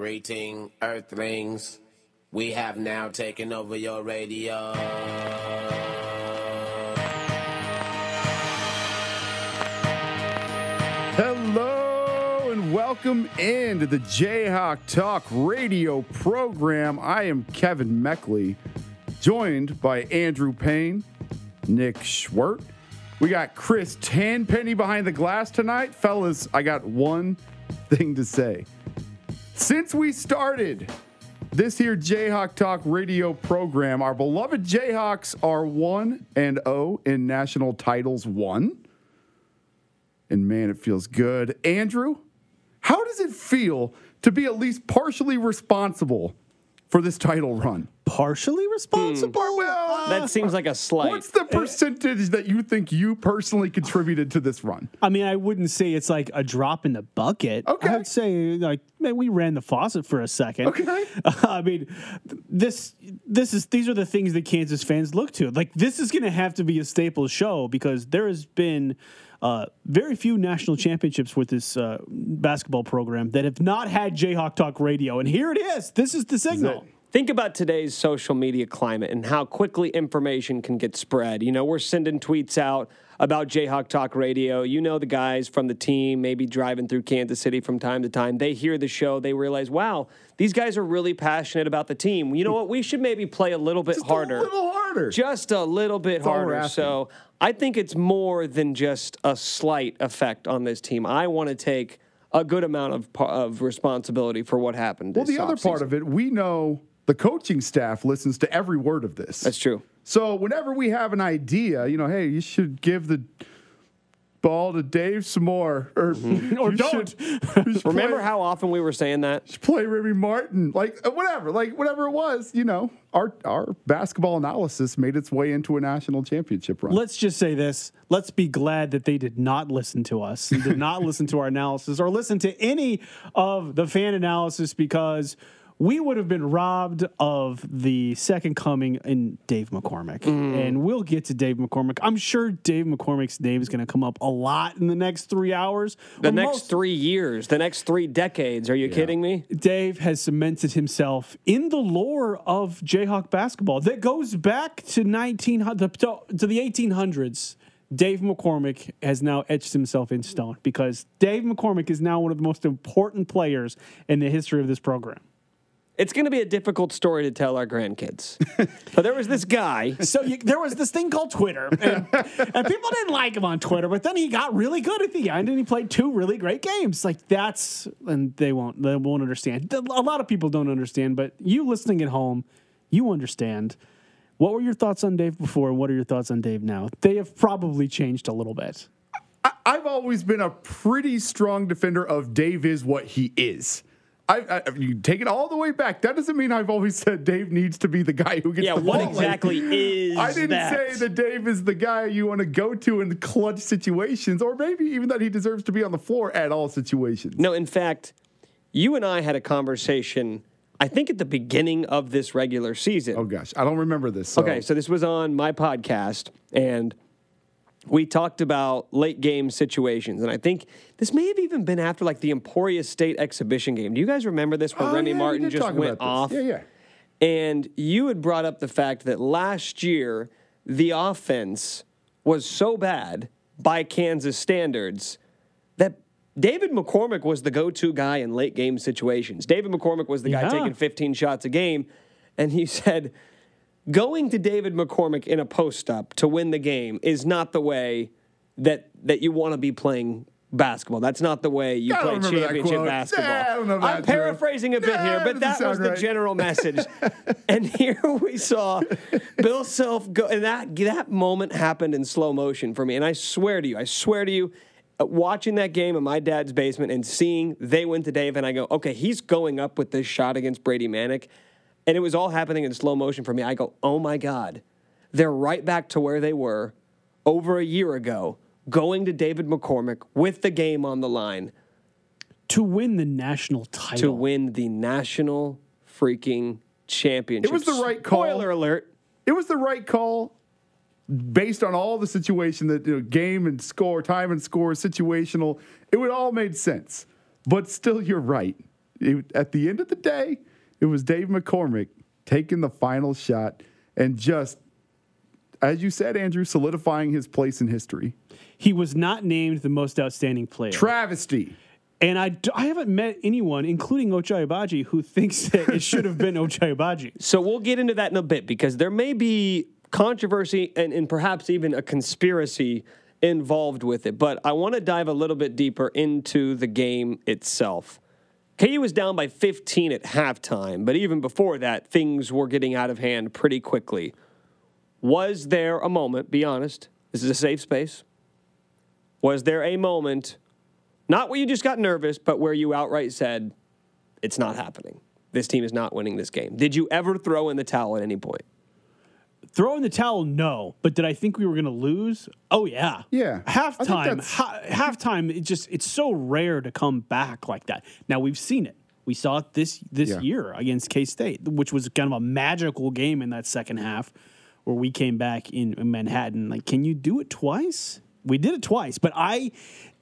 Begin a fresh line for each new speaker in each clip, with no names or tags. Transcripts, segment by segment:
Greeting, Earthlings. We have now taken over your radio.
Hello and welcome into the Jayhawk Talk radio program. I am Kevin Meckley, joined by Andrew Payne, Nick Schwerdt. We got Chris Tenpenny behind the glass tonight. Fellas, I got one thing to say. Since we started this here Jayhawk Talk radio program, our beloved Jayhawks are 1 and 0 in national titles 1. And man, it feels good. Andrew, how does it feel to be at least partially responsible for this title run?
partially responsible. Hmm.
Well,
That seems like a slight.
what's the percentage that you think you personally contributed to this run?
I mean, I wouldn't say it's like a drop in the bucket.
Okay.
I'd say like man, we ran the faucet for a second.
Okay.
I mean, this this is these are the things that Kansas fans look to. Like this is going to have to be a staple show because there has been uh, very few national championships with this uh, basketball program that have not had Jayhawk Talk Radio, and here it is. This is the signal.
Think about today's social media climate and how quickly information can get spread. You know, we're sending tweets out about Jayhawk Talk Radio. You know, the guys from the team, maybe driving through Kansas City from time to time, they hear the show, they realize, wow, these guys are really passionate about the team. You know what? We should maybe play a little bit
Just
harder.
A little harder.
Just a little bit harder. So I think it's more than just a slight effect on this team. I want to take a good amount of, of responsibility for what happened.
well, the other part of it, we know the coaching staff listens to every word of this.
That's true.
So whenever we have an idea, you know, hey, you should give the ball to Dave some more, or
Or don't.
should-
Remember
play,
how often we were saying that?
play Remy Martin, like uh, whatever, like whatever it was. You know, our our basketball analysis made its way into a national championship run.
Let's just say this. Let's be glad that they did not listen to us, did not listen to our analysis, or listen to any of the fan analysis because we would have been robbed of the second coming in Dave McCormack. Mm. And we'll get to Dave McCormack. I'm sure Dave McCormack's name is going to come up a lot in the next three hours.
The next
most-
three years, the next three decades. Are you kidding me?
Dave has cemented himself in the lore of Jayhawk basketball that goes back to 1900 to to the 1800s. Dave McCormack has now etched himself in stone because Dave McCormack is now one of the most important players in the history of this program.
It's going to be a difficult story to tell our grandkids. but there was this guy.
So you, there was this thing called Twitter, and, and people didn't like him on Twitter. But then he got really good at the end, and he played two really great games. Like that's, and they won't, they won't understand. A lot of people don't understand, but you listening at home, you understand. What were your thoughts on Dave before, and what are your thoughts on Dave now? They have probably changed a little bit.
I, I've always been a pretty strong defender of Dave is what he is. I, I, you take it all the way back. That doesn't mean I've always said Dave needs to be the guy who gets
Yeah,
the
what
ball.
exactly is
I didn't
that?
say that Dave is the guy you want to go to in clutch situations, or maybe even that he deserves to be on the floor at all situations.
No, in fact, you and I had a conversation, I think at the beginning of this regular season.
Oh gosh, I don't remember this. So.
Okay, so this was on my podcast, and we talked about late game situations. And I think this may have even been after like the Emporia State exhibition game. Do you guys remember this where
Oh,
Remy
yeah,
Martin just went off?
Yeah, yeah.
And you had brought up the fact that last year the offense was so bad by Kansas standards that David McCormack was the go-to guy in late game situations. David McCormack was the guy
Yeah.
taking 15 shots a game, and he said going to David McCormack in a post up to win the game is not the way that that you want to be playing basketball. That's not the way you play championship basketball.
Nah, I don't know
I'm paraphrasing a bit
Nah,
here, but that was the
right.
general message. and here we saw Bill Self go, and that that moment happened in slow motion for me. And I swear to you, I swear to you, uh, watching that game in my dad's basement and seeing they went to Dave, and I go, okay, he's going up with this shot against Brady Manek, and it was all happening in slow motion for me. I go, oh my god, they're right back to where they were over a year ago, going to David McCormack with the game on the line
To win the national title,
to win the national freaking championship.
It was the right call.
Spoiler alert.
It was the right call based on all the situation that you know, game and score, time and score, situational. It would all made sense. But still, you're right. it- at the end of the day, it was Dave McCormack taking the final shot and just, as you said, Andrew, solidifying his place in history.
He was not named the most outstanding player.
Travesty.
and I, I haven't met anyone, including Ochai Agbaji, who thinks that it should have been Ochai Agbaji.
So we'll get into that in a bit because there may be controversy and, and perhaps even a conspiracy involved with it. But I want to dive a little bit deeper into the game itself. KU was down by 15 at halftime, but even before that, things were getting out of hand pretty quickly. Was there a moment, be honest, this is a safe space. Was there a moment, not where you just got nervous, but where you outright said, it's not happening. This team is not winning this game. Did you ever throw in the towel at any point?
Throw in the towel, no. But did I think we were going to lose? Oh yeah,
Yeah.
Halftime, ha- halftime. It just it's so rare to come back like that. Now we've seen it. We saw it this this
Yeah.
year against K State, which was kind of a magical game in that second half, where we came back in Manhattan. Like, can you do it twice? We did it twice, but I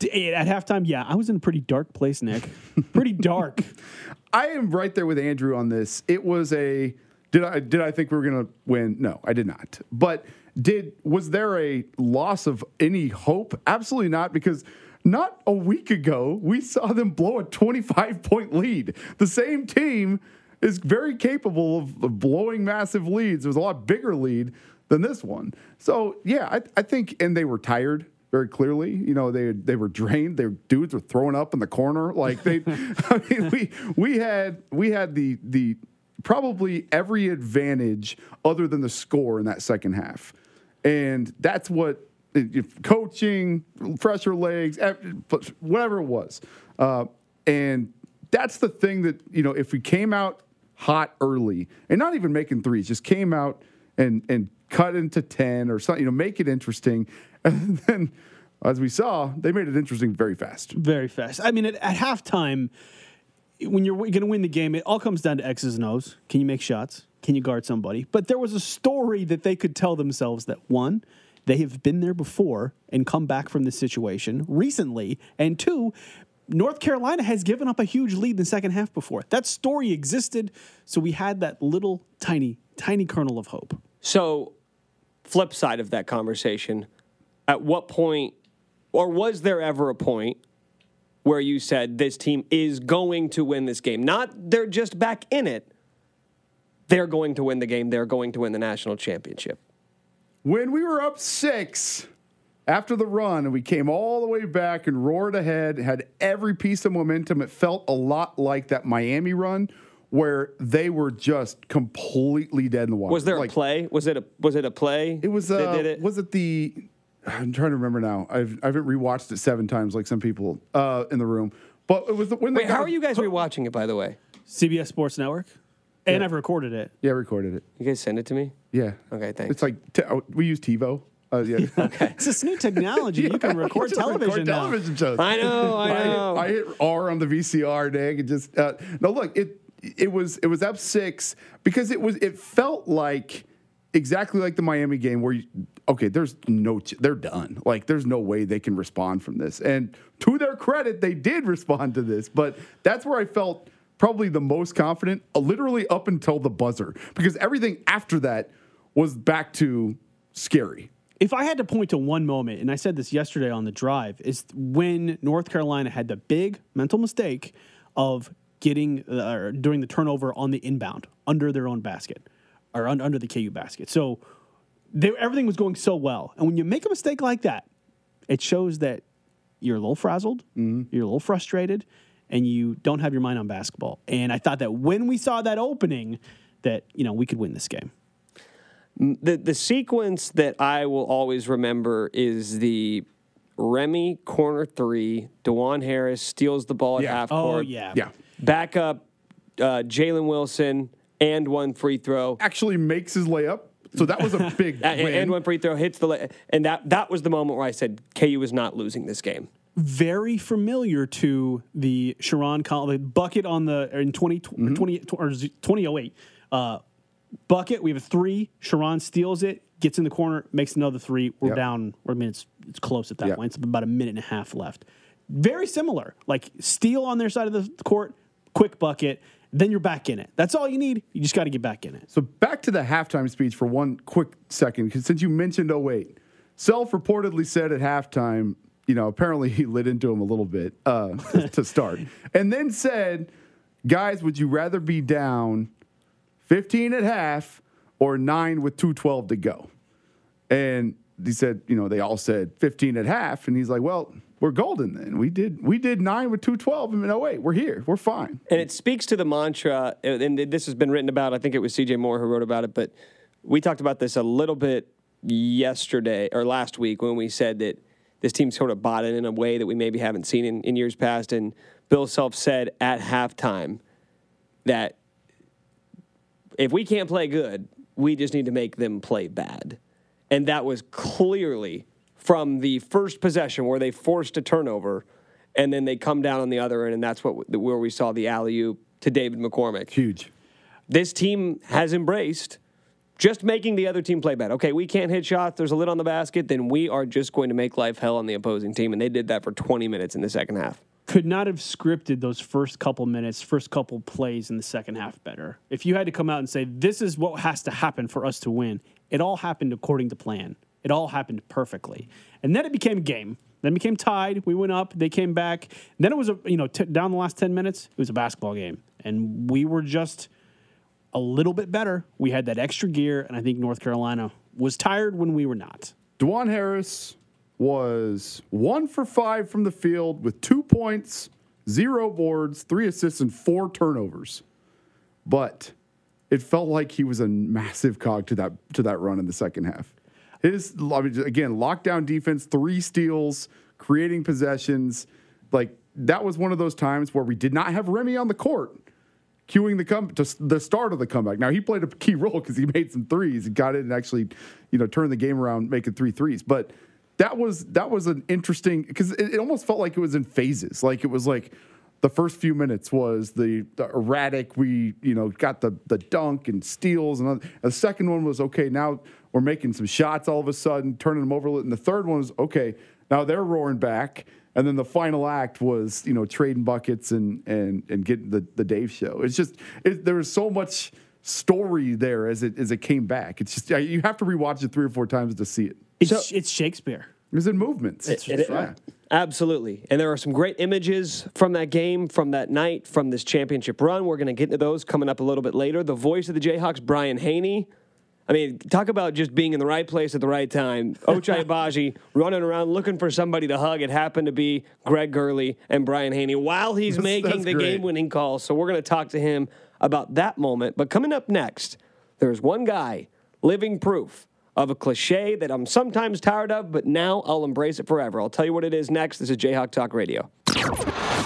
at halftime, yeah, I was in a pretty dark place, Nick. pretty dark.
I am right there with Andrew on this. It was a did I did I think we were going to win? No, I did not. But did was there a loss of any hope? Absolutely not because not a week ago we saw them blow a 25 point lead. The same team is very capable of, blowing massive leads. It was a lot bigger lead than this one. So yeah, I, I think and they were tired very clearly. You know, they they were drained. Their dudes were throwing up in the corner. Like they, I mean, we we had we had the the probably every advantage other than the score in that second half, and that's what if coaching, fresher legs, whatever it was, uh, and that's the thing that you know if we came out hot early and not even making threes, just came out and and cut into ten or something, you know, make it interesting, and then as we saw, they made it interesting very fast.
Very fast. I mean, at, at halftime, when you're going to win the game, it all comes down to X's and O's. Can you make shots? Can you guard somebody? But there was a story that they could tell themselves that one, they have been there before and come back from this situation recently, and two, North Carolina has given up a huge lead in the second half before. That story existed, so we had that little tiny, tiny kernel of hope.
So, flip side of that conversation, at what point, or was there ever a point where you said this team is going to win this game? Not they're just back in it. They're going to win the game. They're going to win the national championship.
When we were up six after the run and we came all the way back and roared ahead, had every piece of momentum, it felt a lot like that Miami run where they were just completely dead in the water.
Was there
Like,
a play? Was it a was it a play?
It was. Uh,
did it?
Was it the? I'm trying to remember now. I've I haven't rewatched it seven times like some people uh, in the room. But it was the, when they
Wait, how are you guys rewatching it? By the way,
CBS Sports Network, and I've recorded it.
Yeah, I recorded it.
you guys send it to me.
Yeah.
Okay, thanks.
It's like t- oh, we use TiVo. Uh, yeah. okay.
It's this new technology. you can record television now.
television shows.
I know, I know.
I hit R on the VCR, Nick, and just uh, no. Look, it it was it was up six because it was it felt like exactly like the Miami game where you, okay, there's no they're done. Like there's no way they can respond from this. And to their credit, they did respond to this. But that's where I felt probably the most confident, uh, literally up until the buzzer, because everything after that was back to scary.
If I had to point to one moment, and I said this yesterday on the drive, is when North Carolina had the big mental mistake of getting uh, or doing the turnover on the inbound under their own basket or un- under the KU basket. So they, everything was going so well, and when you make a mistake like that, it shows that you're a little frazzled, you're a little frustrated, and you don't have your mind on basketball. And I thought that when we saw that opening, that you know we could win this game.
the the sequence that I will always remember is the Remy corner three. Dajuan Harris steals the ball at
Yeah.
half
Oh
court.
yeah,
Yeah.
Back up, uh, Jalen Wilson and one free throw.
Actually makes his layup. So that was a big
A-
win.
and one free throw hits the la- and that that was the moment where I said KU is not losing this game.
very familiar to the Sherron Collins the bucket on the in 20,
Mm-hmm.
20 or 2008 uh, bucket. We have a three. Sherron steals it, gets in the corner, makes another three. We're
Yep.
down. I mean, it's it's close at that
Yep.
point. It's about a minute and a half left. Very similar, like steal on their side of the court, quick bucket, then you're back in it. That's all you need. You just got to get back in it.
So back to the halftime speech for one quick second, because since you mentioned 08, Self reportedly said at halftime, you know, apparently he lit into him a little bit uh, to, start, and then said, "Guys, would you rather be down 15 at half or nine with 212 to go?" And he said, you know, they all said 15 at half, and he's like, "Well, we're golden then. We did we did nine with 212 in 08. We're here. We're fine."
And it speaks to the mantra, and this has been written about. I think it was C.J. Moore who wrote about it, but we talked about this a little bit yesterday or last week when we said that this team sort of bought it in a way that we maybe haven't seen in, in years past. And Bill Self said at halftime that if we can't play good, we just need to make them play bad. And that was clearly from the first possession where they forced a turnover and then they come down on the other end, and that's what where we saw the alley oop to David McCormack.
Huge.
This team has embraced just making the other team play bad. Okay, we can't hit shots. There's a lid on the basket. Then we are just going to make life hell on the opposing team, and they did that for 20 minutes in the second half.
Could not have scripted those first couple minutes, first couple plays in the second half better. If you had to come out and say this is what has to happen for us to win, it all happened according to plan. It all happened perfectly, and then it became game. Then became tied. We went up. They came back. Then it was a you know t- down the last ten minutes. It was a basketball game, and we were just a little bit better. We had that extra gear, and I think North Carolina was tired when we were not.
Dajuan Harris was one for five from the field with two points, zero boards, three assists, and four turnovers. But it felt like he was a massive cog to that to that run in the second half. His again, lockdown defense, three steals, creating possessions. Like that was one of those times where we did not have Remy on the court cueing the come to the start of the comeback. Now he played a key role because he made some threes and got it and actually, you know, turned the game around making three threes. But that was that was an interesting because it, it, almost felt like it was in phases. Like it was like the first few minutes was the, the erratic. We you know got the the dunk and steals and the second one was okay. Now we're making some shots all of a sudden, turning them over. And the third one was okay. Now they're roaring back and then the final act was you know trading buckets and and and getting the the Dave show. It's just it, there was so much story there as it as it came back. It's just you have to rewatch it three or four times to see it.
It's, so, it's Shakespeare.
It was in movements. It,
it, yeah. Absolutely. And there are some great images from that game, from that night, from this championship run. We're going to get into those coming up a little bit later. The voice of the Jayhawks, Brian Hanni, I mean, talk about just being in the right place at the right time. Ochai Agbaji running around looking for somebody to hug. It happened to be Greg Gurley and Brian Hanni while he's that's, making that's the game winning call. So we're going to talk to him about that moment. But coming up next, there's one guy, living proof of a cliche that I'm sometimes tired of, but now I'll embrace it forever. I'll tell you what it is next. This is Jayhawk Talk Radio.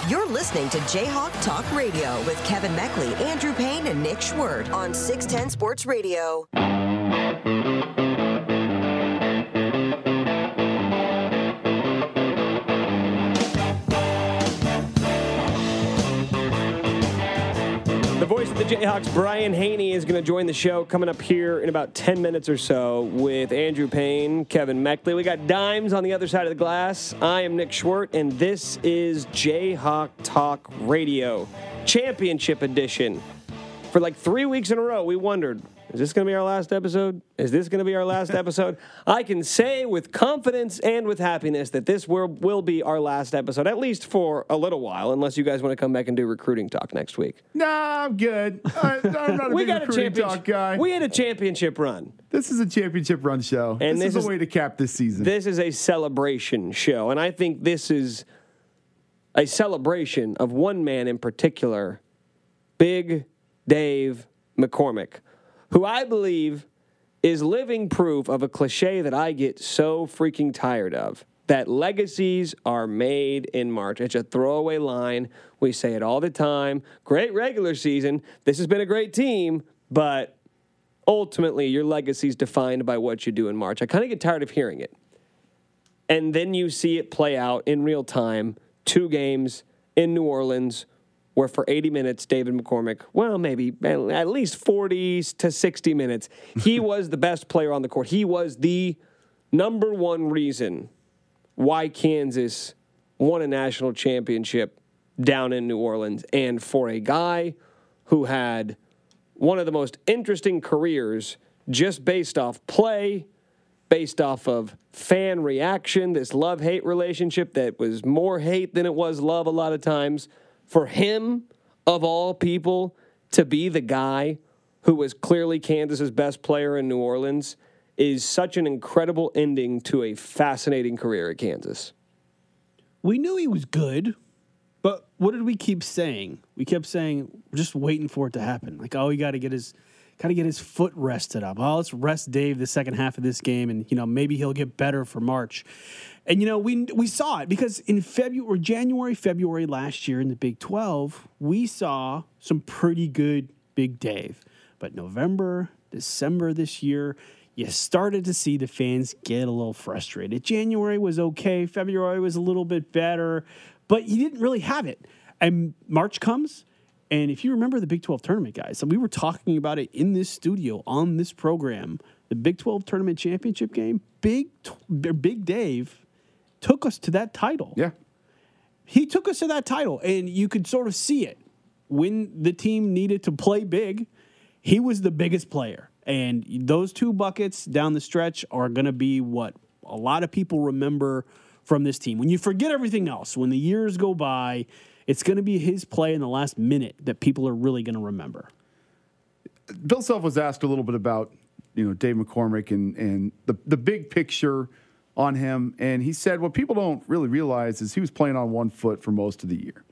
You're listening to Jayhawk Talk Radio with Kevin Meckley, Andrew Payne, and Nick Schwerdt on 610 Sports Radio.
The voice of the Jayhawks, Brian Hanni, is going to join the show coming up here in about 10 minutes or so with Andrew Payne, Kevin Meckley. We got Dimes on the other side of the glass. I am Nick Schwerdt, and this is Jayhawk Talk Radio, Championship Edition. For like three weeks in a row, we wondered is this going to be our last episode? Is this going to be our last episode? I can say with confidence and with happiness that this will, will be our last episode, at least for a little while, unless you guys want to come back and do recruiting talk next week.
Nah, I'm good. I, am not a we big got recruiting a talk guy.
We had a championship run.
This is a championship run show. And this, this is a way to cap this season.
This is a celebration show. And I think this is a celebration of one man in particular, Big Dave McCormack who I believe is living proof of a cliche that I get so freaking tired of that legacies are made in March. It's a throwaway line. We say it all the time. Great regular season. This has been a great team, but ultimately your legacy is defined by what you do in March. I kind of get tired of hearing it. And then you see it play out in real time, two games in New Orleans where for 80 minutes, David McCormack, well, maybe at least 40 to 60 minutes, he was the best player on the court. He was the number one reason why Kansas won a national championship down in New Orleans. And for a guy who had one of the most interesting careers just based off play, based off of fan reaction, this love hate relationship that was more hate than it was love a lot of times. For him, of all people, to be the guy who was clearly Kansas's best player in New Orleans is such an incredible ending to a fascinating career at Kansas.
We knew he was good, but what did we keep saying? We kept saying we're just waiting for it to happen. Like, oh, he got to get his got to get his foot rested up. Oh, let's rest Dave the second half of this game, and you know maybe he'll get better for March. And you know we we saw it because in February, January, February last year in the Big Twelve, we saw some pretty good Big Dave. But November, December this year, you started to see the fans get a little frustrated. January was okay, February was a little bit better, but you didn't really have it. And March comes, and if you remember the Big 12 tournament, guys, we were talking about it in this studio on this program. The Big 12 tournament championship game, Big Big Dave took us to that title.
Yeah.
He took us to that title, and you could sort of see it when the team needed to play big. He was the biggest player. And those two buckets down the stretch are going to be what a lot of people remember from this team. When you forget everything else, when the years go by, it's going to be his play in the last minute that people are really going to remember.
Bill Self was asked a little bit about, you know, Dave McCormack and, and the, the big picture on him. And he said what people don't really realize is he was playing on one foot for most of the year.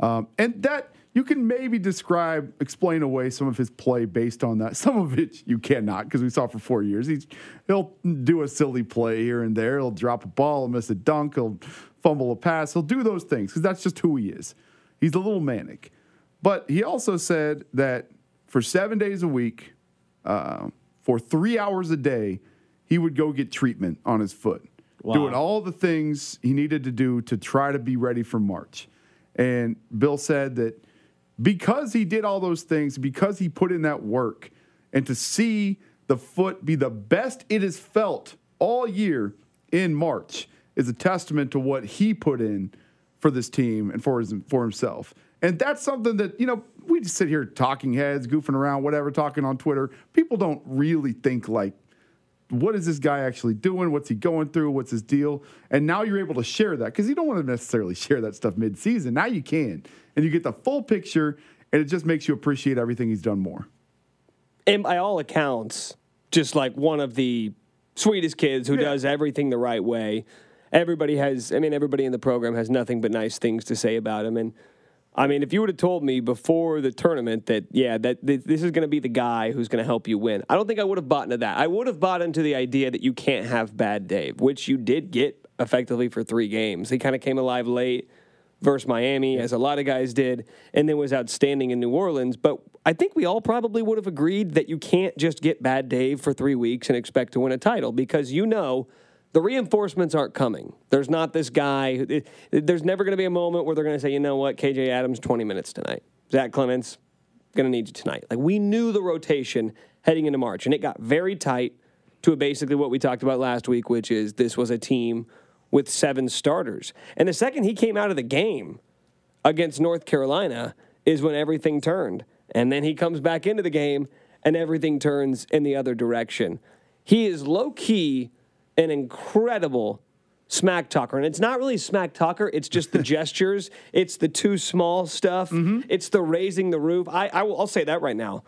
Um, and that you can maybe describe, explain away some of his play based on that. Some of it you cannot because we saw for four years. He's he'll do a silly play here and there. He'll drop a ball, he'll miss a dunk. He'll fumble a pass. He'll do those things because that's just who he is. He's a little manic. But he also said that for seven days a week, uh, for three hours a day, he would go get treatment on his foot, wow. doing all the things he needed to do to try to be ready for March. And Bill said that because he did all those things, because he put in that work, and to see the foot be the best it has felt all year in March is a testament to what he put in for this team and for his for himself. And that's something that, you know, we just sit here talking heads, goofing around, whatever, talking on Twitter. People don't really think like what is this guy actually doing? What's he going through? What's his deal? And now you're able to share that because you don't want to necessarily share that stuff mid-season. Now you can, and you get the full picture, and it just makes you appreciate everything he's done more.
And by all accounts, just like one of the sweetest kids who yeah. does everything the right way. Everybody has, I mean, everybody in the program has nothing but nice things to say about him, and I mean, if you would have told me before the tournament that, yeah, that this is going to be the guy who's going to help you win, I don't think I would have bought into that. I would have bought into the idea that you can't have bad Dave, which you did get effectively for three games. He kind of came alive late versus Miami, as a lot of guys did, and then was outstanding in New Orleans. But I think we all probably would have agreed that you can't just get bad Dave for three weeks and expect to win a title because you know – the reinforcements aren't coming. There's not this guy. there's never going to be a moment where they're going to say, you know what, KJ Adams, 20 minutes tonight. Zach Clemence, going to need you tonight. Like we knew the rotation heading into March, and it got very tight to basically what we talked about last week, which is this was a team with seven starters. And the second he came out of the game against North Carolina is when everything turned. And then he comes back into the game and everything turns in the other direction. He is low key an incredible smack talker. And it's not really smack talker, it's just the gestures, it's the too small stuff, mm-hmm. it's the raising the roof. I, I will, I'll say that right now.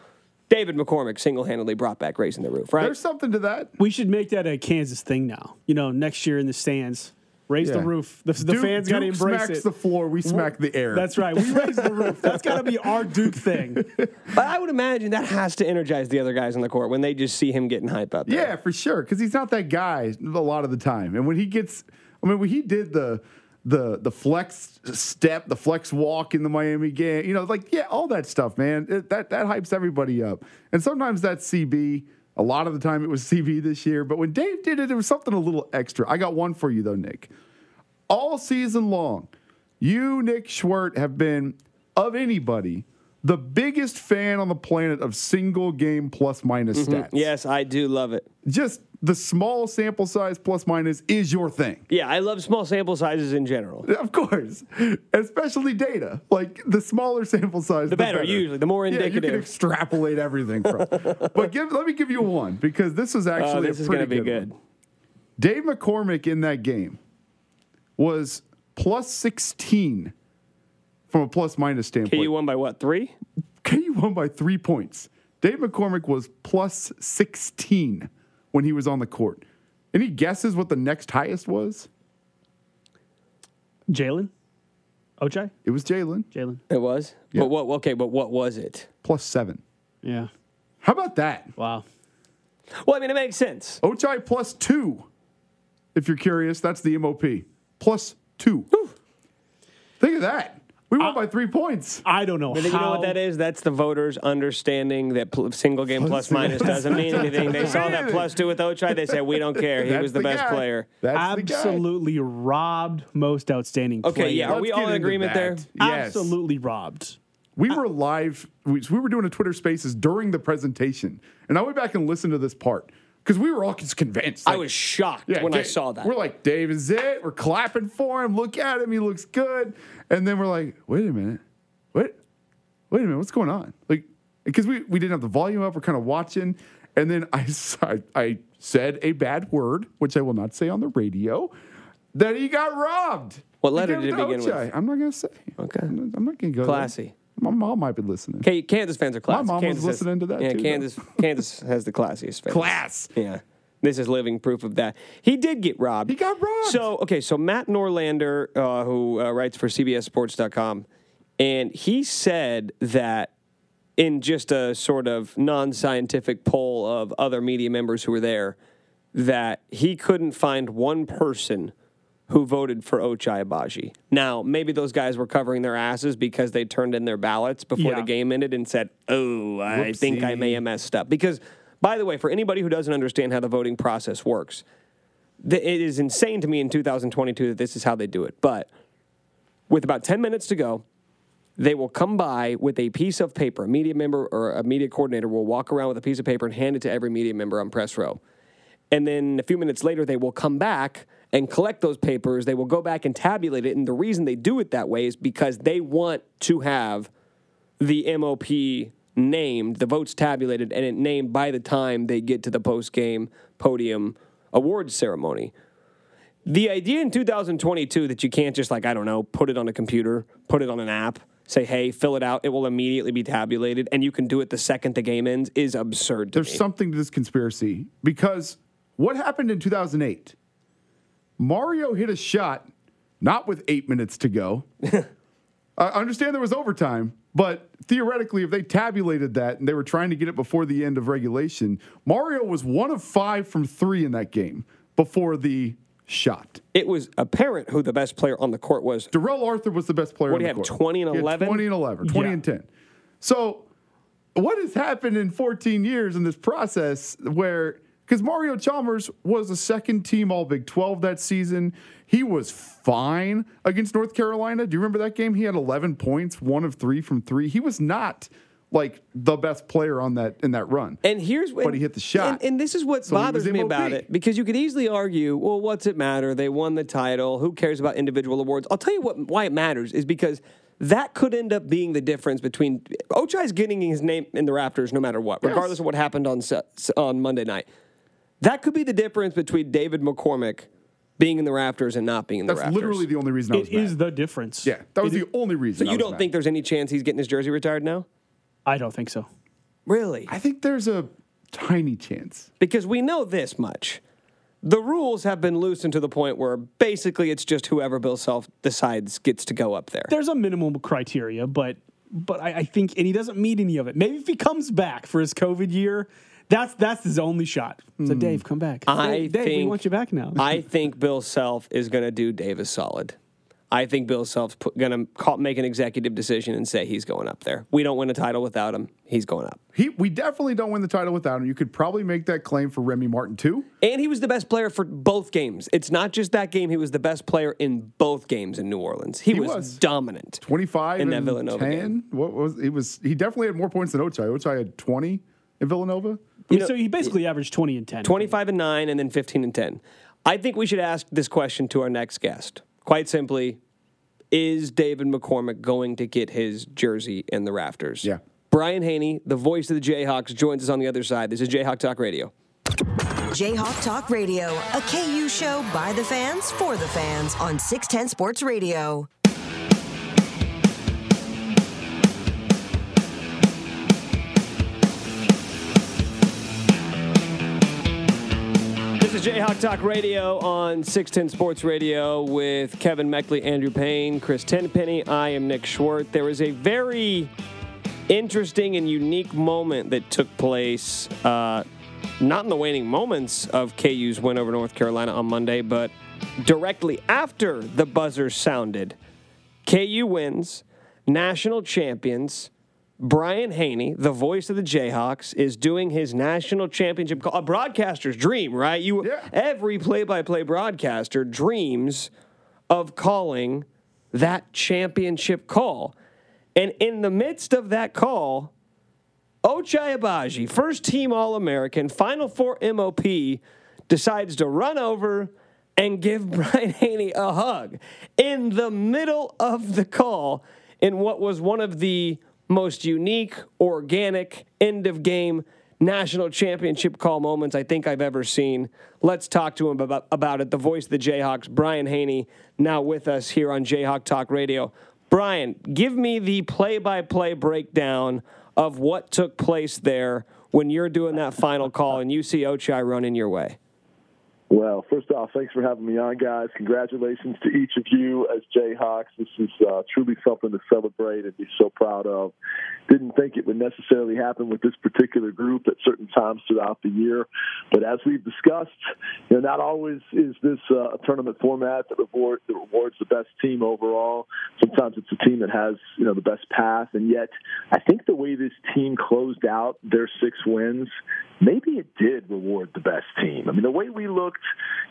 David McCormack single handedly brought back raising the roof, right?
There's something to that.
We should make that a Kansas thing now. You know, next year in the stands, Raise yeah. the roof. The, the
Duke,
fans got to embrace
smacks
it.
the floor. We smack the air.
That's right. We raise the roof. That's got to be our Duke thing.
But I would imagine that has to energize the other guys on the court when they just see him getting hype up there.
Yeah, for sure. Because he's not that guy a lot of the time. And when he gets, I mean, when he did the the the flex step, the flex walk in the Miami game, you know, like yeah, all that stuff, man. It, that that hypes everybody up. And sometimes that's CB. A lot of the time it was CB this year. But when Dave did it, it was something a little extra. I got one for you though, Nick all season long, you, Nick Schwerdt, have been, of anybody, the biggest fan on the planet of single game plus minus mm-hmm. stats.
Yes, I do love it.
Just the small sample size plus minus is your thing.
Yeah, I love small sample sizes in general.
Of course, especially data. Like the smaller sample size, the,
better, usually, the more indicative.
Yeah, you can extrapolate everything from. but give, let me give you one because this was uh, actually
Oh, this
a
is
pretty
going to be
good.
good.
Dave McCormack in that game was plus sixteen from a plus minus standpoint.
KU won by what, three?
KU won by three points. Dave McCormack was plus 16 when he was on the court. Any guesses what the next highest was?
Jalen, Ochai,
It was Jalen,
Jalen.
It was?
Yeah.
But what, okay, but what was it?
plus seven.
Yeah.
How about that?
Wow.
Well, I mean, it makes sense.
Ochai plus two. If you're curious, that's the MOP. Plus two. Think of that. We won by three points.
I don't know
But
how.
you know what that is? That's the voters understanding that pl- single game plus minus doesn't mean anything. They saw that plus two with Ochai. They said, we don't care. He
That's
was the, best
guy.
player.
That's the guy.
Absolutely robbed most outstanding
Okay,
player.
yeah. Are we
Let's
all in
into
agreement there?
Yes.
Absolutely robbed.
We were live. We, we were doing a Twitter Spaces during the presentation, and I went back and listened to this part because we were all just convinced.
I was shocked
Yeah,
when I saw that.
We're like, Dave is it. We're clapping for him. Look at him. He looks good. And then we're like, wait a minute. What? wait a minute. What's going on? Like, because we, we didn't have the volume up. We're kind of watching. And then I I said a bad word, which I will not say on the radio, that he got robbed.
What letter did it begin with?
I'm not going to say.
Okay.
I'm not, not going to go there. My mom might be listening.
Okay, Kansas fans are classy.
mom was
Kansas has-
listening to that
Yeah,
too, though.
Kansas, Kansas has the classiest fans.
Class.
Yeah. This is living proof of that. He did get robbed.
He got robbed.
So, okay, so Matt Norlander, uh, who uh, writes for CBSSports.com, and he said that in just a sort of non scientific poll of other media members who were there, that he couldn't find one person who voted for Ochai Agbaji. Now, maybe those guys were covering their asses because they turned in their ballots before
Yeah.
the game ended and said, "Oh, I think I may have messed up." Because, by the way, for anybody who doesn't understand how the voting process works, th- it is insane to me in 2022 that this is how they do it. But with about 10 minutes to go, they will come by with a piece of paper. A media member or a media coordinator will walk around with a piece of paper and hand it to every media member on press row. And then a few minutes later, they will come back and collect those papers. They will go back and tabulate it. And the reason they do it that way is because they want to have the MOP named, the votes tabulated, and it named by the time they get to the post game podium awards ceremony. The idea in 2022 that you can't just, like, I don't know, put it on a computer, put it on an app, say, hey, fill it out, it will immediately be tabulated, and you can do it the second the game ends is absurd to
There's
me.
something to this conspiracy because what happened in 2008? Mario hit a shot not with eight minutes to go. I understand there was overtime, but theoretically, if they tabulated that and they were trying to get it before the end of regulation, Mario was one of five from three in that game before the shot.
it was apparent who the best player on the court was.
Darrell Arthur was the best player.
What
on
do you
the
have,
court.
20 and
He had
11?
20 and 11, 20
Yeah.
and 10. So, what has happened in 14 years in this process where, because Mario Chalmers was a second team All Big 12 that season, he was fine against North Carolina. Do you remember that game? He had 11 points, one of three from three. He was not like the best player on that in that run.
And here's
But he hit the shot.
And, and this is what
So
bothers me about it because you could easily argue, well, what's it matter? They won the title. Who cares about individual awards? I'll tell you what why it matters is because that could end up being the difference between Ochai's getting his name in the Raptors no matter what, regardless of what happened on on Monday night. That could be the difference between David McCormack being in the rafters and not being in the Raptors.
That's
rafters.
literally the only reason I was
It is
mad.
the difference.
yeah, that was the only reason.
so
I
you
was
don't
mad.
think there's any chance he's getting his jersey retired now?
I don't think so.
Really?
I think there's a tiny chance.
because we know this much. The rules have been loosened to the point where basically it's just whoever Bill Self decides gets to go up there.
There's a minimum criteria, but but I, I think and he doesn't meet any of it. Maybe if he comes back for his COVID year, that's that's his only shot. So Dave, come back.
I
Dave, Dave, we
think-
want you back now.
I think Bill Self is going to do Dave Davis solid. I think Bill Self's going to make an executive decision and say he's going up there. We don't win a title without him. He's going up.
He, we definitely don't win the title without him. You could probably make that claim for Remy Martin too.
And he was the best player for both games. It's not just that game. He was the best player in both games in New Orleans. He,
He
was,
was.
dominant.
Twenty five
In that
and
Villanova
10.
game.
What was he was he definitely had more points than Ochai. Ochai had twenty in Villanova.
You know-
so he basically averaged 20 and 10.
25 and 9 and then 15 and 10. I think we should ask this question to our next guest. Quite simply, is David McCormack going to get his jersey in the rafters?
Yeah.
Brian Hanni, the voice of the Jayhawks, joins us on the other side. This is Jayhawk Talk Radio.
Jayhawk Talk Radio, a KU show by the fans for the fans on 610 Sports Radio.
Is Jayhawk Talk Radio on 610 Sports Radio with Kevin Meckley, Andrew Payne, Chris Tenpenny. I am Nick Schwerdt. There was a very interesting and unique moment that took place, uh, not in the waning moments of KU's win over North Carolina on Monday, but directly after the buzzer sounded. KU wins, national champions. Brian Hanni, the voice of the Jayhawks, is doing his national championship call. A broadcaster's dream, right? You
Yeah.
every play-by-play broadcaster dreams of calling that championship call. And in the midst of that call, Ochai Agbaji, first team All American, Final Four MOP, decides to run over and give Brian Hanni a hug in the middle of the call in what was one of the most unique, organic, end of game national championship call moments I think I've ever seen. Let's talk to him about, about it. The voice of the Jayhawks, Brian Hanni, now with us here on Jayhawk Talk Radio. Brian, give me the play by play breakdown of what took place there when you're doing that final call and you see Ochai running your way.
Well, first off, thanks for having me on, guys. Congratulations to each of you as Jayhawks. This is uh, truly something to celebrate and be so proud of. Didn't think it would necessarily happen with this particular group at certain times throughout the year, but as we've discussed, you know, not always is this uh, a tournament format that, reward, that rewards the best team overall. Sometimes it's a team that has you know the best path, and yet I think the way this team closed out their six wins, maybe it did reward the best team. I mean, the way we looked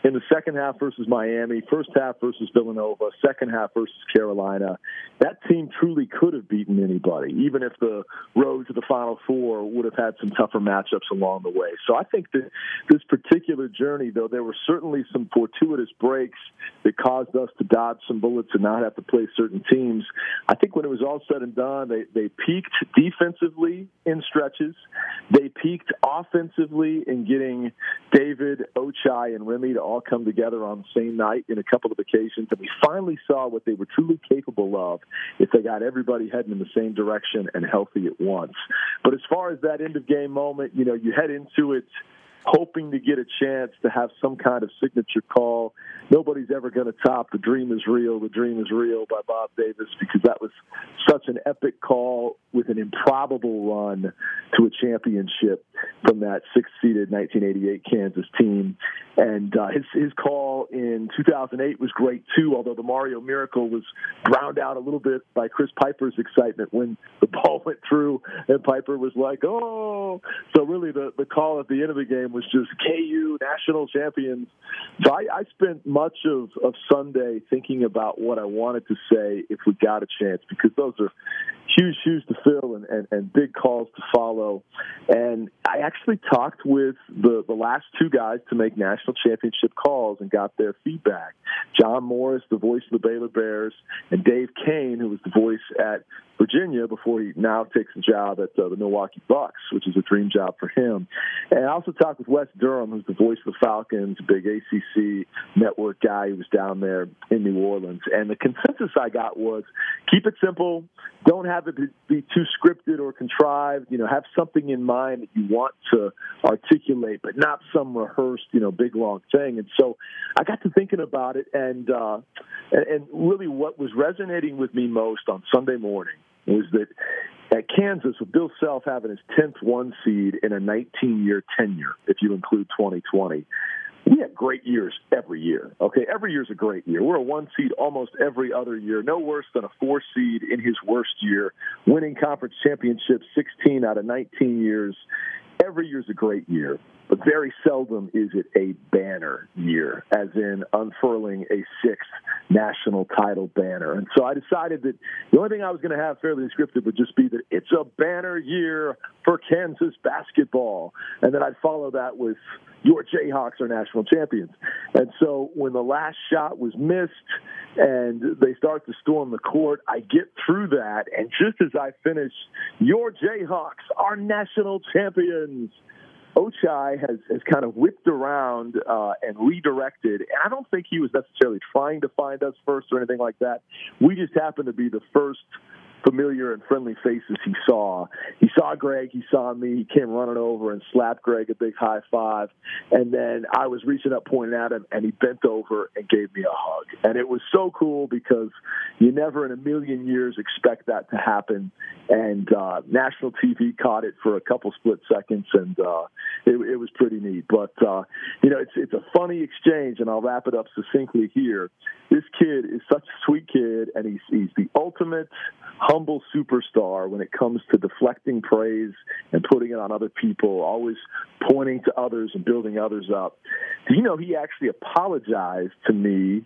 in the second half versus Miami, first half versus Villanova, second half versus Carolina, that team truly could have beaten anybody, even if the road to the Final Four would have had some tougher matchups along the way. So I think that this particular journey, though, there were certainly some fortuitous breaks that caused us to dodge some bullets and not have to play certain teams. I think when it was all said and done, they, they peaked defensively in stretches. They peaked offensively in getting David, Ochai, and Remy to all come together on the same night in a couple of occasions. And we finally saw what they were truly capable of if they got everybody heading in the same direction and healthy at once. But as far as that end of game moment, you know, you head into it hoping to get a chance to have some kind of signature call. Nobody's ever going to top The Dream is Real, The Dream is Real by Bob Davis because that was such an epic call with an improbable run to a championship from that six seeded 1988 Kansas team. And uh, his, his call in 2008 was great too, although the Mario Miracle was drowned out a little bit by Chris Piper's excitement when the ball went through and Piper was like, oh. So really the, the call at the end of the game was just KU national champions. So I, I spent much of, of Sunday thinking about what I wanted to say if we got a chance because those are huge shoes to fill and, and, and big calls to follow. And I actually talked with the, the last two guys to make national championship calls and got their feedback. John Morris, the voice of the Baylor Bears, and Dave Koehn, who was the voice at Virginia before he now takes a job at uh, the Milwaukee Bucks, which is a dream job for him. And I also talked with Wes Durham, who's the voice of the Falcons, big ACC network guy who was down there in New Orleans. And the consensus I got was keep it simple, don't have it be too scripted or contrived. You know, have something in mind that you want to articulate, but not some rehearsed, you know, big long thing. And so I got to thinking about it, and uh, and, and really what was resonating with me most on Sunday morning was that at Kansas, with Bill Self having his 10th one seed in a 19 year tenure, if you include 2020, we had great years every year. Okay, every year's a great year. We're a one seed almost every other year, no worse than a four seed in his worst year, winning conference championships 16 out of 19 years. Every year's a great year but very seldom is it a banner year, as in unfurling a sixth national title banner. And so I decided that the only thing I was going to have fairly descriptive would just be that it's a banner year for Kansas basketball. And then I'd follow that with your Jayhawks are national champions. And so when the last shot was missed and they start to storm the court, I get through that. And just as I finish, your Jayhawks are national champions. Ochai has, has kind of whipped around uh, and redirected. And I don't think he was necessarily trying to find us first or anything like that. We just happened to be the first familiar and friendly faces he saw. He saw Greg, he saw me, he came running over and slapped Greg a big high five. And then I was reaching up, pointing at him, and he bent over and gave me a hug. And it was so cool because you never in a million years expect that to happen. And uh, national TV caught it for a couple split seconds, and uh, it, it was pretty neat. But, uh, you know, it's, it's a funny exchange, and I'll wrap it up succinctly here. This kid is such a sweet kid, and he's, he's the ultimate humble superstar when it comes to deflecting praise and putting it on other people, always pointing to others and building others up. Do you know he actually apologized to me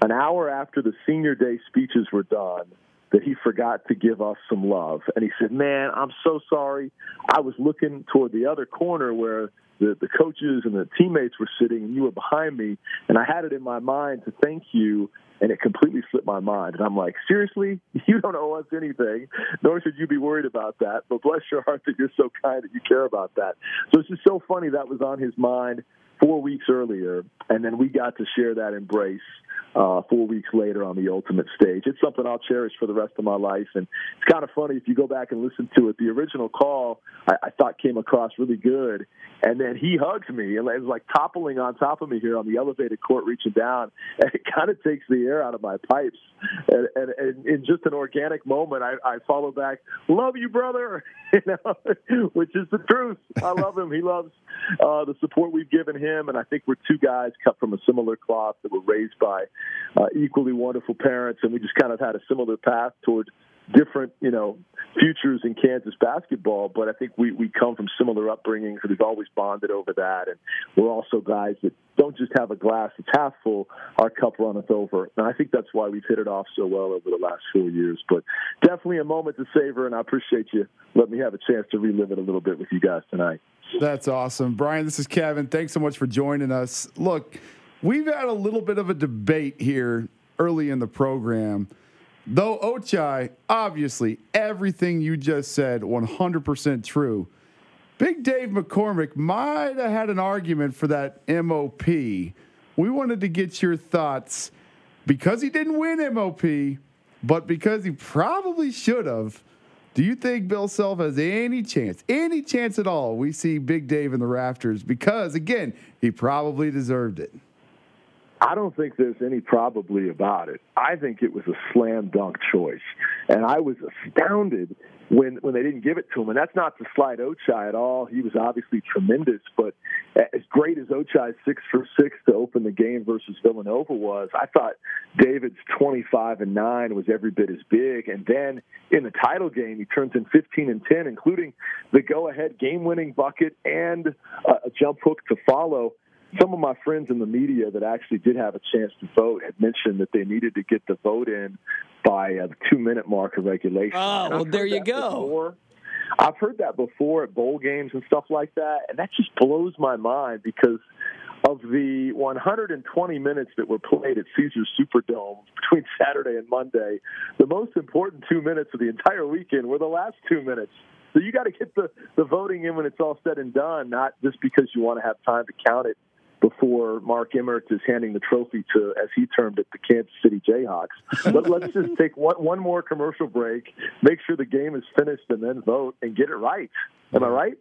an hour after the senior day speeches were done? That he forgot to give us some love. And he said, Man, I'm so sorry. I was looking toward the other corner where the, the coaches and the teammates were sitting and you were behind me and I had it in my mind to thank you and it completely slipped my mind. And I'm like, seriously, you don't owe us anything, nor should you be worried about that. But bless your heart that you're so kind that you care about that. So it's just so funny that was on his mind four weeks earlier, and then we got to share that embrace uh, four weeks later on the ultimate stage. It's something I'll cherish for the rest of my life. And it's kind of funny if you go back and listen to it. The original call I, I thought came across really good, and then he hugs me and was like toppling on top of me here on the elevated court, reaching down, and it kind of takes the air out of my pipes. And, and, and in just an organic moment, I, I follow back, "Love you, brother," you know, which is the truth. I love him. He loves uh, the support we've given him, and I think we're two guys cut from a similar cloth that were raised by uh, equally wonderful parents, and we just kind of had a similar path toward different, you know, futures in Kansas basketball. But I think we we come from similar upbringings, and we've always bonded over that. And we're also guys that don't just have a glass that's half full; our cup runneth over. And I think that's why we've hit it off so well over the last four years. But definitely a moment to savor, and I appreciate you letting me have a chance to relive it a little bit with you guys tonight.
That's awesome, Brian. This is Kevin. Thanks so much for joining us. Look We've had a little bit of a debate here early in the program. Though Ochai, obviously, everything you just said, 100% true. Big Dave McCormack might have had an argument for that MOP. We wanted to get your thoughts because he didn't win MOP, but because he probably should have. Do you think Bill Self has any chance, any chance at all? We see Big Dave in the rafters because, again, he probably deserved it.
I don't think there's any probably about it. I think it was a slam dunk choice, and I was astounded when when they didn't give it to him. And that's not to slight Ochai at all. He was obviously tremendous, but as great as Ochai's six for six to open the game versus Villanova was, I thought David's 25 and nine was every bit as big. And then in the title game, he turns in 15 and 10, including the go ahead game winning bucket and a jump hook to follow some of my friends in the media that actually did have a chance to vote had mentioned that they needed to get the vote in by the two minute mark of regulation.
Oh, well, there you go.
Before. I've heard that before at bowl games and stuff like that, and that just blows my mind because of the 120 minutes that were played at Caesars Superdome between Saturday and Monday, the most important two minutes of the entire weekend were the last two minutes. So you got to get the, the voting in when it's all said and done, not just because you want to have time to count it before Mark Emmert is handing the trophy to, as he termed it, the Kansas City Jayhawks. but let's just take one, one more commercial break, make sure the game is finished, and then vote and get it right. Am I right?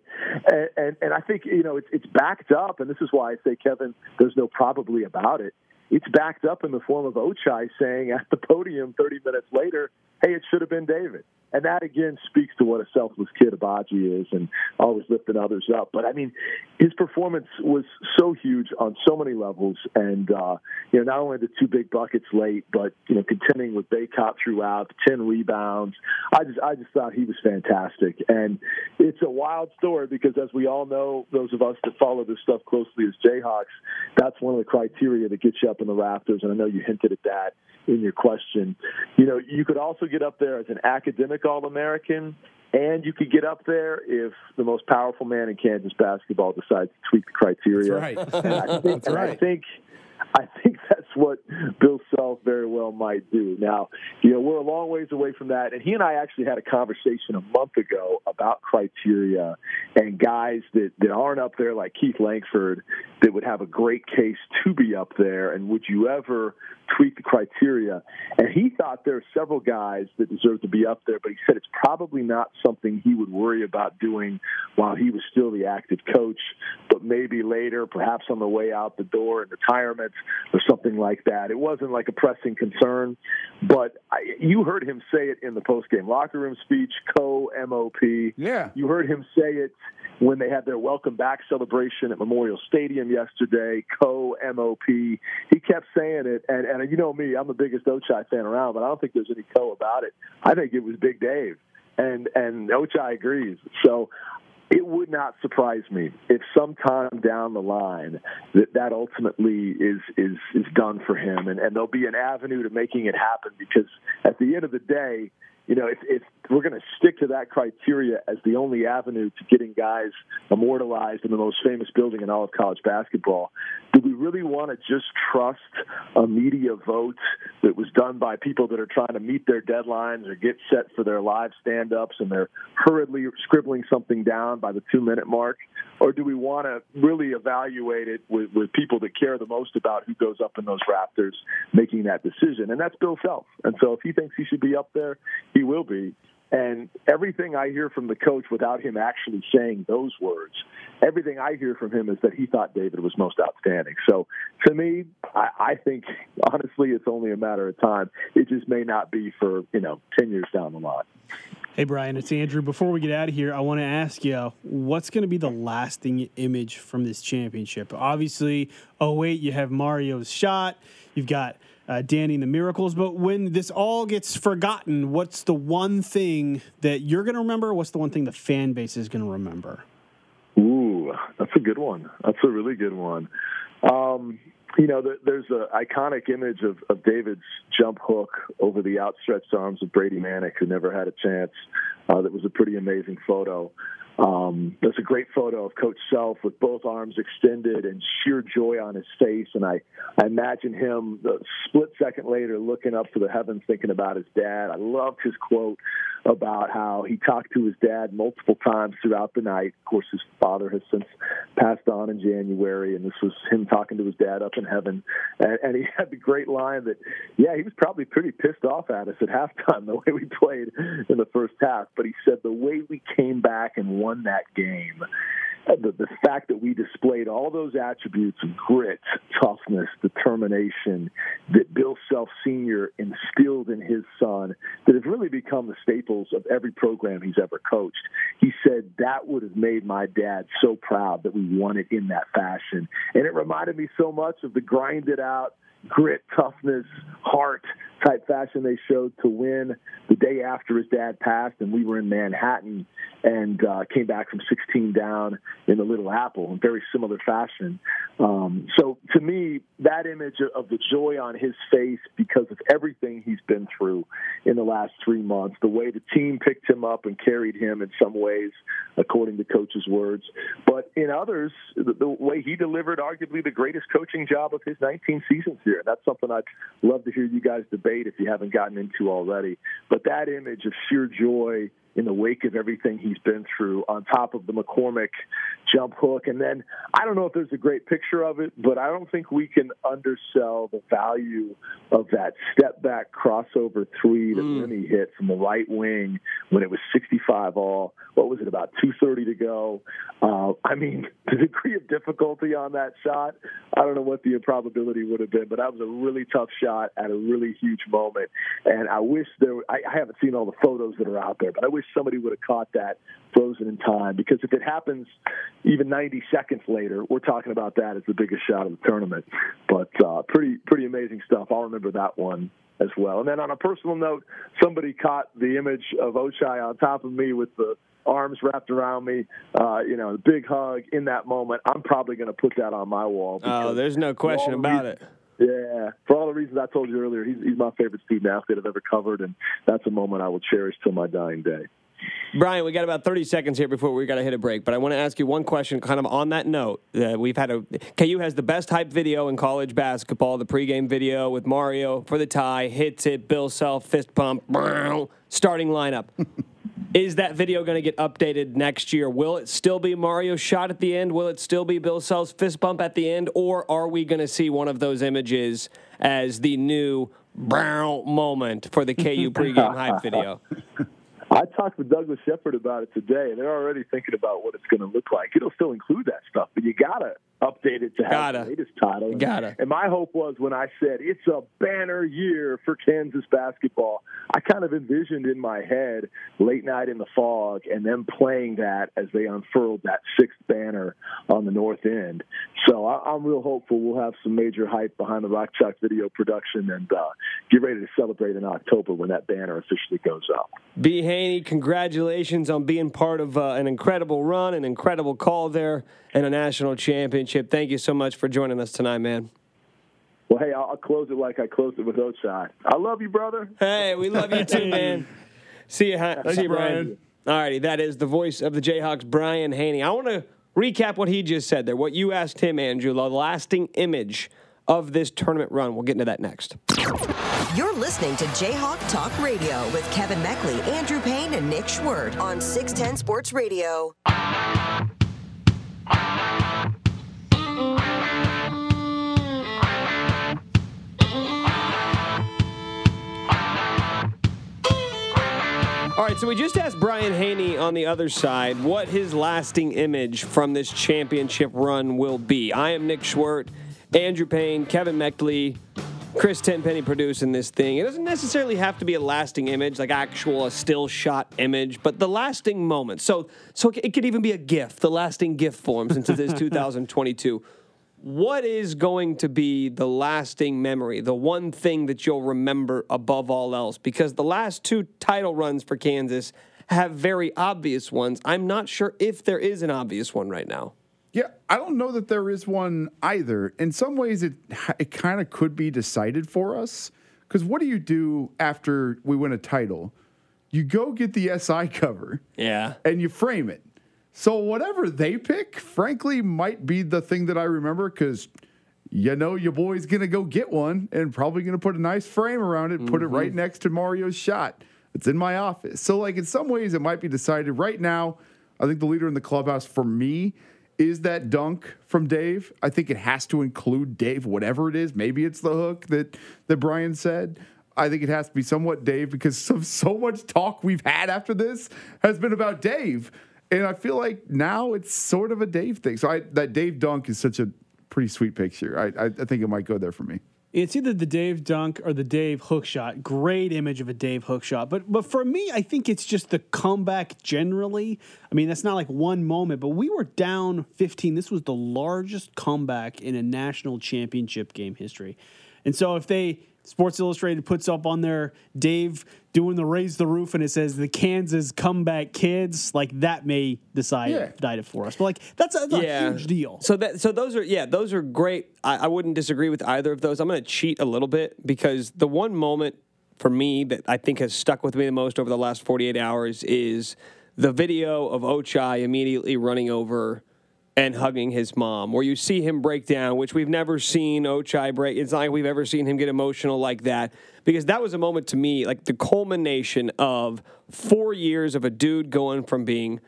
And, and, and I think you know it's it's backed up, and this is why I say, Kevin, there's no probably about it. It's backed up in the form of Ochai saying at the podium 30 minutes later, hey, it should have been David. And that again speaks to what a selfless kid Agbaji is and always lifting others up. But I mean, his performance was so huge on so many levels. And, uh, you know, not only the two big buckets late, but, you know, contending with Bacot throughout, 10 rebounds. I just, I just thought he was fantastic. And it's a wild story because as we all know, those of us that follow this stuff closely as Jayhawks, that's one of the criteria that gets you up in the rafters. And I know you hinted at that in your question. You know, you could also get up there as an academic All American, and you could get up there if the most powerful man in Kansas basketball decides to tweak the criteria.
That's right.
And I think,
That's
and I think I think what Bill Self very well might do. Now, you know, we're a long ways away from that, and he and I actually had a conversation a month ago about criteria and guys that that aren't up there like Keith Langford that would have a great case to be up there, and would you ever tweak the criteria? And he thought there are several guys that deserve to be up there, but he said it's probably not something he would worry about doing while he was still the active coach, but maybe later, perhaps on the way out the door in retirement or something like that. It wasn't like a pressing concern, but I, you heard him say it in the postgame locker room speech, co MOP.
Yeah.
You heard him say it when they had their welcome back celebration at Memorial Stadium yesterday, co MOP. He kept saying it, and, and you know me, I'm the biggest Ochai fan around, but I don't think there's any co about it. I think it was Big Dave, and and Ochai agrees. So it would not surprise me if sometime down the line that that ultimately is is is done for him, and and there'll be an avenue to making it happen because at the end of the day you know, if, if we're going to stick to that criteria as the only avenue to getting guys immortalized in the most famous building in all of college basketball, do we really want to just trust a media vote that was done by people that are trying to meet their deadlines or get set for their live stand ups and they're hurriedly scribbling something down by the two minute mark? Or do we want to really evaluate it with, with people that care the most about who goes up in those rafters making that decision? And that's Bill Self. And so if he thinks he should be up there, he will be. And everything I hear from the coach without him actually saying those words, everything I hear from him is that he thought David was most outstanding. So to me, I, I think honestly it's only a matter of time. It just may not be for, you know, 10 years down the line.
Hey, Brian, it's Andrew. Before we get out of here, I want to ask you what's going to be the lasting image from this championship? Obviously, oh wait, you have Mario's shot, you've got uh, Danny and the Miracles, but when this all gets forgotten, what's the one thing that you're going to remember? What's the one thing the fan base is going to remember?
Ooh, that's a good one. That's a really good one. Um, you know, there's an iconic image of, of David's jump hook over the outstretched arms of Brady Manek, who never had a chance. Uh, that was a pretty amazing photo. Um, there's a great photo of Coach Self with both arms extended and sheer joy on his face, and I, I imagine him the split second later looking up to the heavens, thinking about his dad. I loved his quote about how he talked to his dad multiple times throughout the night. Of course, his father has since passed on in January, and this was him talking to his dad up in heaven. And, and he had the great line that, yeah, he was probably pretty pissed off at us at halftime the way we played in the first half, but he said the way we came back and won that game uh, the, the fact that we displayed all those attributes of grit, toughness, determination that Bill Self Sr. instilled in his son that have really become the staples of every program he's ever coached. He said that would have made my dad so proud that we won it in that fashion. And it reminded me so much of the grinded out, grit, toughness, heart type fashion they showed to win the day after his dad passed, and we were in Manhattan and uh, came back from 16 down in the Little Apple in very similar fashion. Um, so to me, that image of the joy on his face because of everything he's been through in the last three months, the way the team picked him up and carried him in some ways, according to coach's words, but in others, the, the way he delivered arguably the greatest coaching job of his 19 seasons here. That's something I'd love to hear you guys debate if you haven't gotten into already. But that image of sheer joy in the wake of everything he's been through, on top of the McCormack jump hook. And then I don't know if there's a great picture of it, but I don't think we can undersell the value of that step back crossover three that
Mm.
Remy hit from the right wing when it was 65 all. What was it, about 2.30 to go? Uh, I mean, the degree of difficulty on that shot, I don't know what the improbability would have been, but that was a really tough shot at a really huge moment. And I wish there, I, I haven't seen all the photos that are out there, but I wish somebody would have caught that frozen in time because if it happens even 90 seconds later, we're talking about that as the biggest shot of the tournament. But uh, pretty, pretty amazing stuff. I'll remember that one as well. And then on a personal note, somebody caught the image of Ochai on top of me with the arms wrapped around me, uh, you know, a big hug in that moment. I'm probably going to put that on my wall.
Oh, there's no question about it.
Yeah, for all the reasons I told you earlier, he's, he's my favorite student athlete I've ever covered, and that's a moment I will cherish till my dying day.
Brian, we got about 30 seconds here before we got to hit a break, but I want to ask you one question kind of on that note. Uh, we've had a KU has the best hype video in college basketball, the pregame video with Mario for the tie, hits it, Bill Self, fist pump, starting lineup. Is that video going to get updated next year? Will it still be Mario's shot at the end? Will it still be Bill Self's fist bump at the end? Or are we going to see one of those images as the new brown moment for the KU pregame hype video?
I talked with Douglas Shepard about it today. They're already thinking about what it's going to look like. It'll still include that stuff, but you gotta update it to have the latest title. And-
Gotta.
And my hope was when I said it's a banner year for Kansas basketball, I kind of envisioned in my head late night in the Phog and them playing that as they unfurled that sixth banner on the north end. So I, I'm real hopeful we'll have some major hype behind the Rock Chalk video production and uh, get ready to celebrate in October when that banner officially goes up.
B. Hanni, congratulations on being part of uh, an incredible run, an incredible call there, and a national championship. Thank you so much for joining us tonight, man.
Well, hey, I'll, I'll close it like I closed it with Ochai. I love you, brother.
Hey, we love you too, man. See you, ha- see you, Brian. All righty, that is the voice of the Jayhawks, Brian Hanni. I want to recap what he just said there, what you asked him, Andrew, the lasting image of this tournament run. We'll get into that next.
You're listening to Jayhawk Talk Radio with Kevin Meckley, Andrew Payne, and Nick Schwerdt on 610 Sports Radio.
All right, so we just asked Brian Hanni on the other side what his lasting image from this championship run will be. I am Nick Schwerdt, Andrew Payne, Kevin Meckley, Chris Tenpenny producing this thing. It doesn't necessarily have to be a lasting image, like actual a still shot image, but the lasting moment. So, so it could even be a gift. The lasting gift forms since it is 2022 what is going to be the lasting memory, the one thing that you'll remember above all else? Because the last two title runs for Kansas have very obvious ones. I'm not sure if there is an obvious one right now.
Yeah, I don't know that there is one either. In some ways, it it kind of could be decided for us. Because what do you do after we win a title? You go get the SI cover
Yeah.
and you frame it. So whatever they pick, frankly, might be the thing that I remember because you know your boy's gonna go get one and probably gonna put a nice frame around it, put it right mm-hmm. next to Mario's shot. It's in my office. So like in some ways it might be decided right now. I think the leader in the clubhouse for me is that dunk from Dave. I think it has to include Dave, whatever it is. Maybe it's the hook that that Brian said. I think it has to be somewhat Dave because so, so much talk we've had after this has been about Dave. And I feel like now it's sort of a Dave thing. So I, that Dave dunk is such a pretty sweet picture. I, I, I think it might go there for me.
It's either the Dave dunk or the Dave hook shot. Great image of a Dave hook shot. But but for me, I think it's just the comeback generally. I mean, that's not like one moment, but we were down 15. This was the largest comeback in a national championship game history. And so if they Sports Illustrated puts up on there Dave doing the raise the roof and it says the Kansas comeback kids, like that may decide
Yeah.
decide it for us. But like that's a, that's a huge deal.
So that so those are yeah those are great. I, I wouldn't disagree with either of those. I'm going to cheat a little bit because the one moment for me that I think has stuck with me the most over the last 48 hours is the video of Ochai immediately running over and hugging his mom, where you see him break down, which we've never seen oh, Ochai break. It's not like we've ever seen him get emotional like that, because that was a moment to me, like the culmination of four years of a dude going from being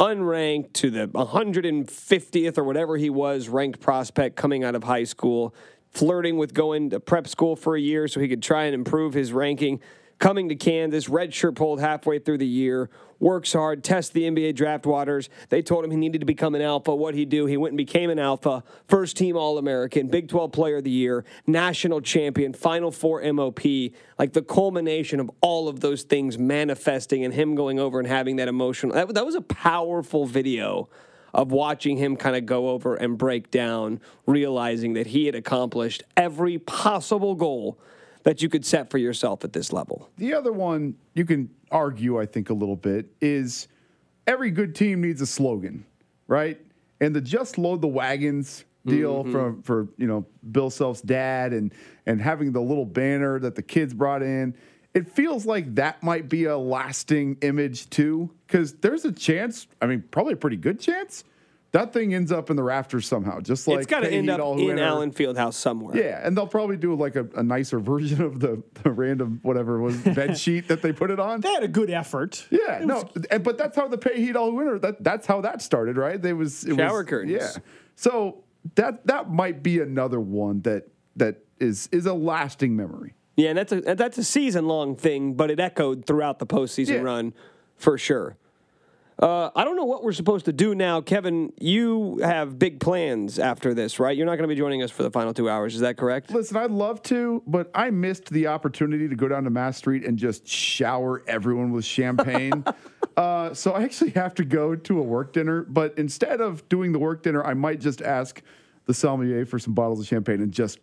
unranked to the 150th or whatever he was ranked prospect coming out of high school, flirting with going to prep school for a year so he could try and improve his ranking. Coming to Kansas, redshirt pulled halfway through the year, works hard, tests the NBA draft waters. They told him he needed to become an alpha. What'd he do? He went and became an alpha, first team All American, Big 12 Player of the Year, national champion, Final Four MOP. Like the culmination of all of those things manifesting and him going over and having that emotional. That, that was a powerful video of watching him kind of go over and break down, realizing that he had accomplished every possible goal that you could set for yourself at this level.
The other one you can argue, I think, a little bit is every good team needs a slogan, right? And the just load the wagons deal
Mm-hmm.
from for you know Bill Self's dad and and having the little banner that the kids brought in. It feels like that might be a lasting image too, because there's a chance. I mean, probably a pretty good chance that thing ends up in the rafters somehow. Just like
it's got to end up in Allen Fieldhouse somewhere.
Yeah, and they'll probably do like a, a nicer version of the, the random whatever was bed sheet that they put it on.
They had a good effort.
Yeah, no, and, but that's how the pay heat all winter. That that's how that started, right? They was it
Shower
was,
curtains.
Yeah, so that that might be another one that that is is a lasting memory.
Yeah, and that's a that's a season long thing, but it echoed throughout the postseason
Yeah.
run for sure. Uh, I don't know what we're supposed to do now, Kevin. You have big plans after this, right? You're not going to be joining us for the final two hours. Is that correct?
Listen, I'd love to, but I missed the opportunity to go down to Mass Street and just shower everyone with champagne. uh, so I actually have to go to a work dinner. But instead of doing the work dinner, I might just ask the sommelier for some bottles of champagne and just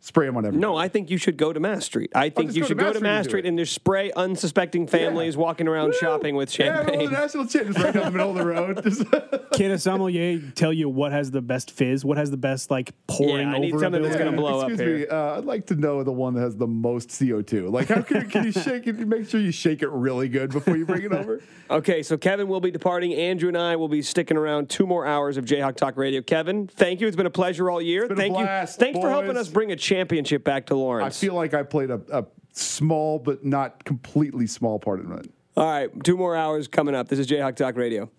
spray them on everyone.
No, I think you should go to Mass Street. I think you
go
should
Mass
go to Mass Street and just spray unsuspecting families walking around shopping with
Yeah, well,
champagne.
the national chain just right down the middle of the road.
Can a sommelier tell you what has the best fizz? What has the best like pouring
Yeah, I need
over?
something that's
ability?
gonna blow up
Excuse
here.
me. Uh, I'd like to know the one that has the most CO2. Like, how can, can you shake it? Make sure you shake it really good before you bring it over.
Okay, so Kevin will be departing. Andrew and I will be sticking around two more hours of Jayhawk Talk Radio. Kevin, thank you. It's been a pleasure all year.
been a
thank
blast,
you. Thanks for helping us bring a championship back to Lawrence.
I
Lawrence.
feel like I played a, a small but not completely small part in it.
all right, two more hours coming up. This is Jayhawk Talk Radio.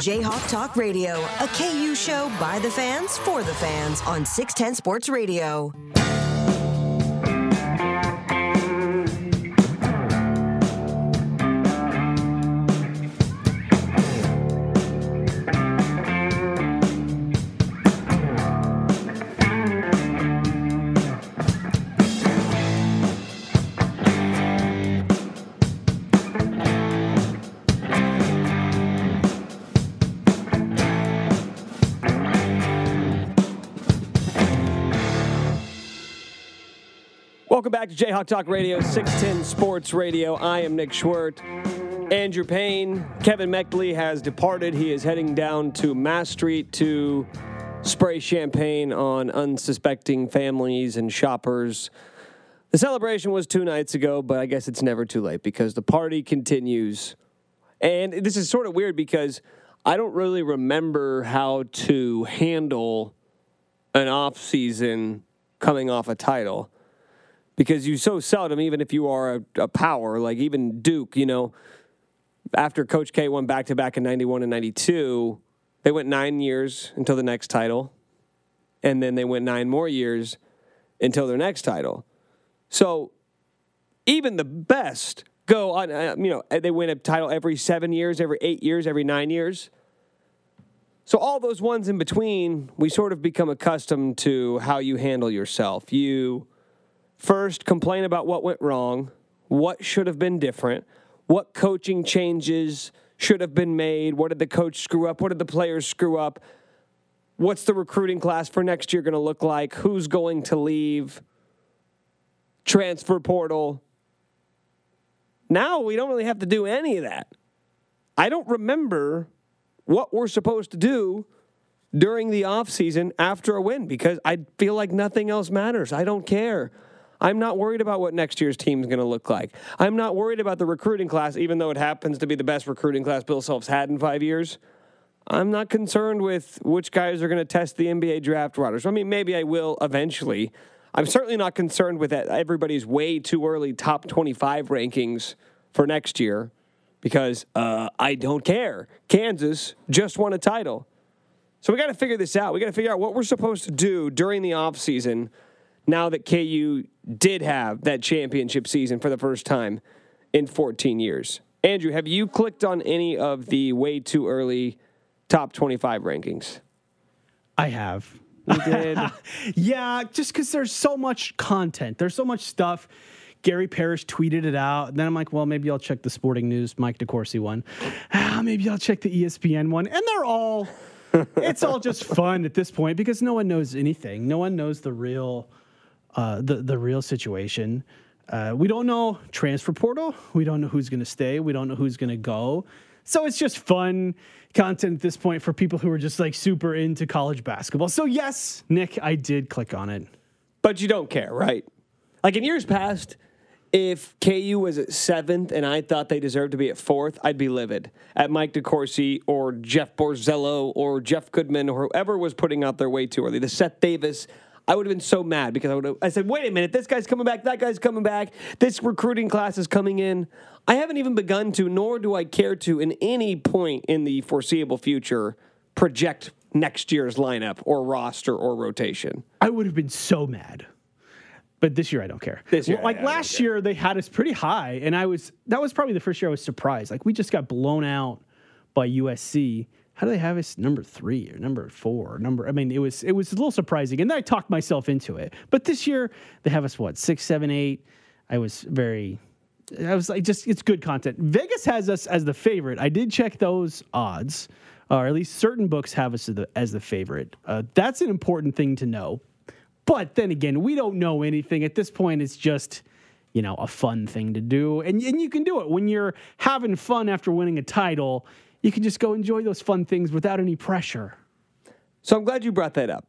Jayhawk Talk Radio, a KU show by the fans for the fans on 610 Sports Radio.
Back to Jayhawk Talk Radio, 610 Sports Radio. I am Nick Schwerdt. Andrew Payne, Kevin Meckley has departed. He is heading down to Mass Street to spray champagne on unsuspecting families and shoppers. The celebration was two nights ago, but I guess it's never too late because the party continues. And this is sort of weird because I don't really remember how to handle an off season coming off a title because you so seldom, even if you are a, a power, like even Duke, you know, after Coach K won back to back in 91 and 92, they went nine years until the next title. And then they went nine more years until their next title. So even the best go on, uh, you know, they win a title every seven years, every eight years, every nine years. So all those ones in between, we sort of become accustomed to how you handle yourself. You first complain about what went wrong, what should have been different, what coaching changes should have been made, what did the coach screw up, what did the players screw up, what's the recruiting class for next year going to look like, who's going to leave, transfer portal. Now we don't really have to do any of that. I don't remember what we're supposed to do during the offseason after a win because I feel like nothing else matters. I don't care. I'm not worried about what next year's team is going to look like. I'm not worried about the recruiting class, even though it happens to be the best recruiting class Bill Self's had in five years. I'm not concerned with which guys are going to test the NBA draft waters. I mean, maybe I will eventually. I'm certainly not concerned with that everybody's way too early top 25 rankings for next year because uh, I don't care. Kansas just won a title. So we got to figure this out. We got to figure out what we're supposed to do during the offseason now that KU did have that championship season for the first time in 14 years. Andrew, have you clicked on any of the way too early top 25 rankings?
I have.
You did.
Yeah, just because there's so much content, there's so much stuff. Gary Parrish tweeted it out. And then I'm like, well, maybe I'll check the Sporting News Mike DeCourcy one. Ah, maybe I'll check the ESPN one. And they're all, it's all just fun at this point because no one knows anything. No one knows the real, uh, the the real situation. Uh, we don't know transfer portal. We don't know who's going to stay. We don't know who's going to go. So it's just fun content at this point for people who are just like super into college basketball. So yes, Nick, I did click on it.
but you don't care, right? Like in years past, if KU was at seventh and I thought they deserved to be at fourth, I'd be livid at Mike DeCourcy or Jeff Borzello or Jeff Goodman or whoever was putting out their way too early. The Seth Davis. I would have been so mad because I would have. I said, "Wait a minute! This guy's coming back. That guy's coming back. This recruiting class is coming in." I haven't even begun to, nor do I care to, in any point in the foreseeable future, project next year's lineup or roster or rotation.
I would have been so mad. But this year I don't care.
This year,
like
yeah, I don't
last year, they had us pretty high, and I was that was probably the first year I was surprised. Like we just got blown out by USC. How do they have us number three or number four? Or number I mean, it was it was a little surprising, and then I talked myself into it. But this year they have us what six, seven, eight. I was very. I was like, just it's good content. Vegas has us as the favorite. I did check those odds, or at least certain books have us as the, as the favorite. Uh, that's an important thing to know. But then again, we don't know anything at this point. It's just you know a fun thing to do, and and you can do it when you're having fun after winning a title. You can just go enjoy those fun things without any pressure.
So I'm glad you brought that up.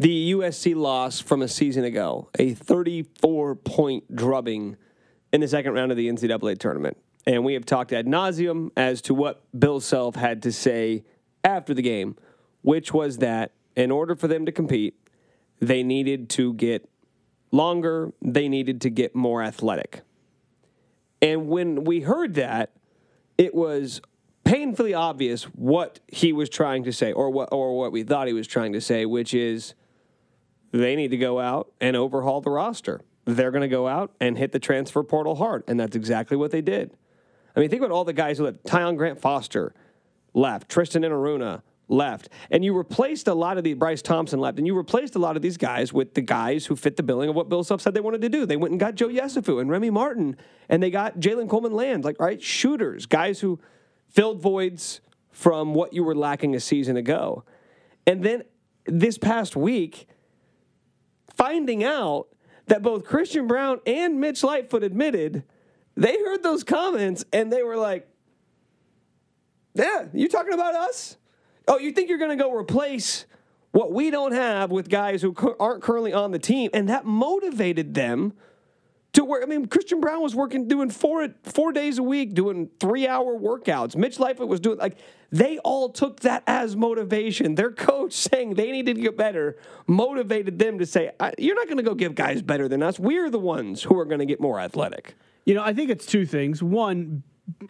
The USC loss from a season ago, a 34 point drubbing in the second round of the NCAA tournament. And we have talked ad nauseum as to what Bill Self had to say after the game, which was that in order for them to compete, they needed to get longer, they needed to get more athletic. And when we heard that, it was painfully obvious what he was trying to say, or what, or what we thought he was trying to say, which is they need to go out and overhaul the roster. They're going to go out and hit the transfer portal hard, and that's exactly what they did. I mean, think about all the guys who left. Tyon Grant Foster left, Tristan Enaruna left, and you replaced a lot of the Bryce Thompson left, and you replaced a lot of these guys with the guys who fit the billing of what Bill Self said they wanted to do. They went and got Joe Yesufu and Remy Martin, and they got Jalen Coleman Land, like right shooters, guys who filled voids from what you were lacking a season ago. And then this past week, finding out that both Christian Brown and Mitch Lightfoot admitted they heard those comments and they were like, Yeah, you talking about us? Oh, you think you're going to go replace what we don't have with guys who aren't currently on the team? And that motivated them to work. I mean, Christian Brown was working, doing four four days a week, doing three hour workouts. Mitch Lightfoot was doing like they all took that as motivation. Their coach saying they needed to get better motivated them to say, "You're not going to go give guys better than us. We're the ones who are going to get more athletic."
You know, I think it's two things. One,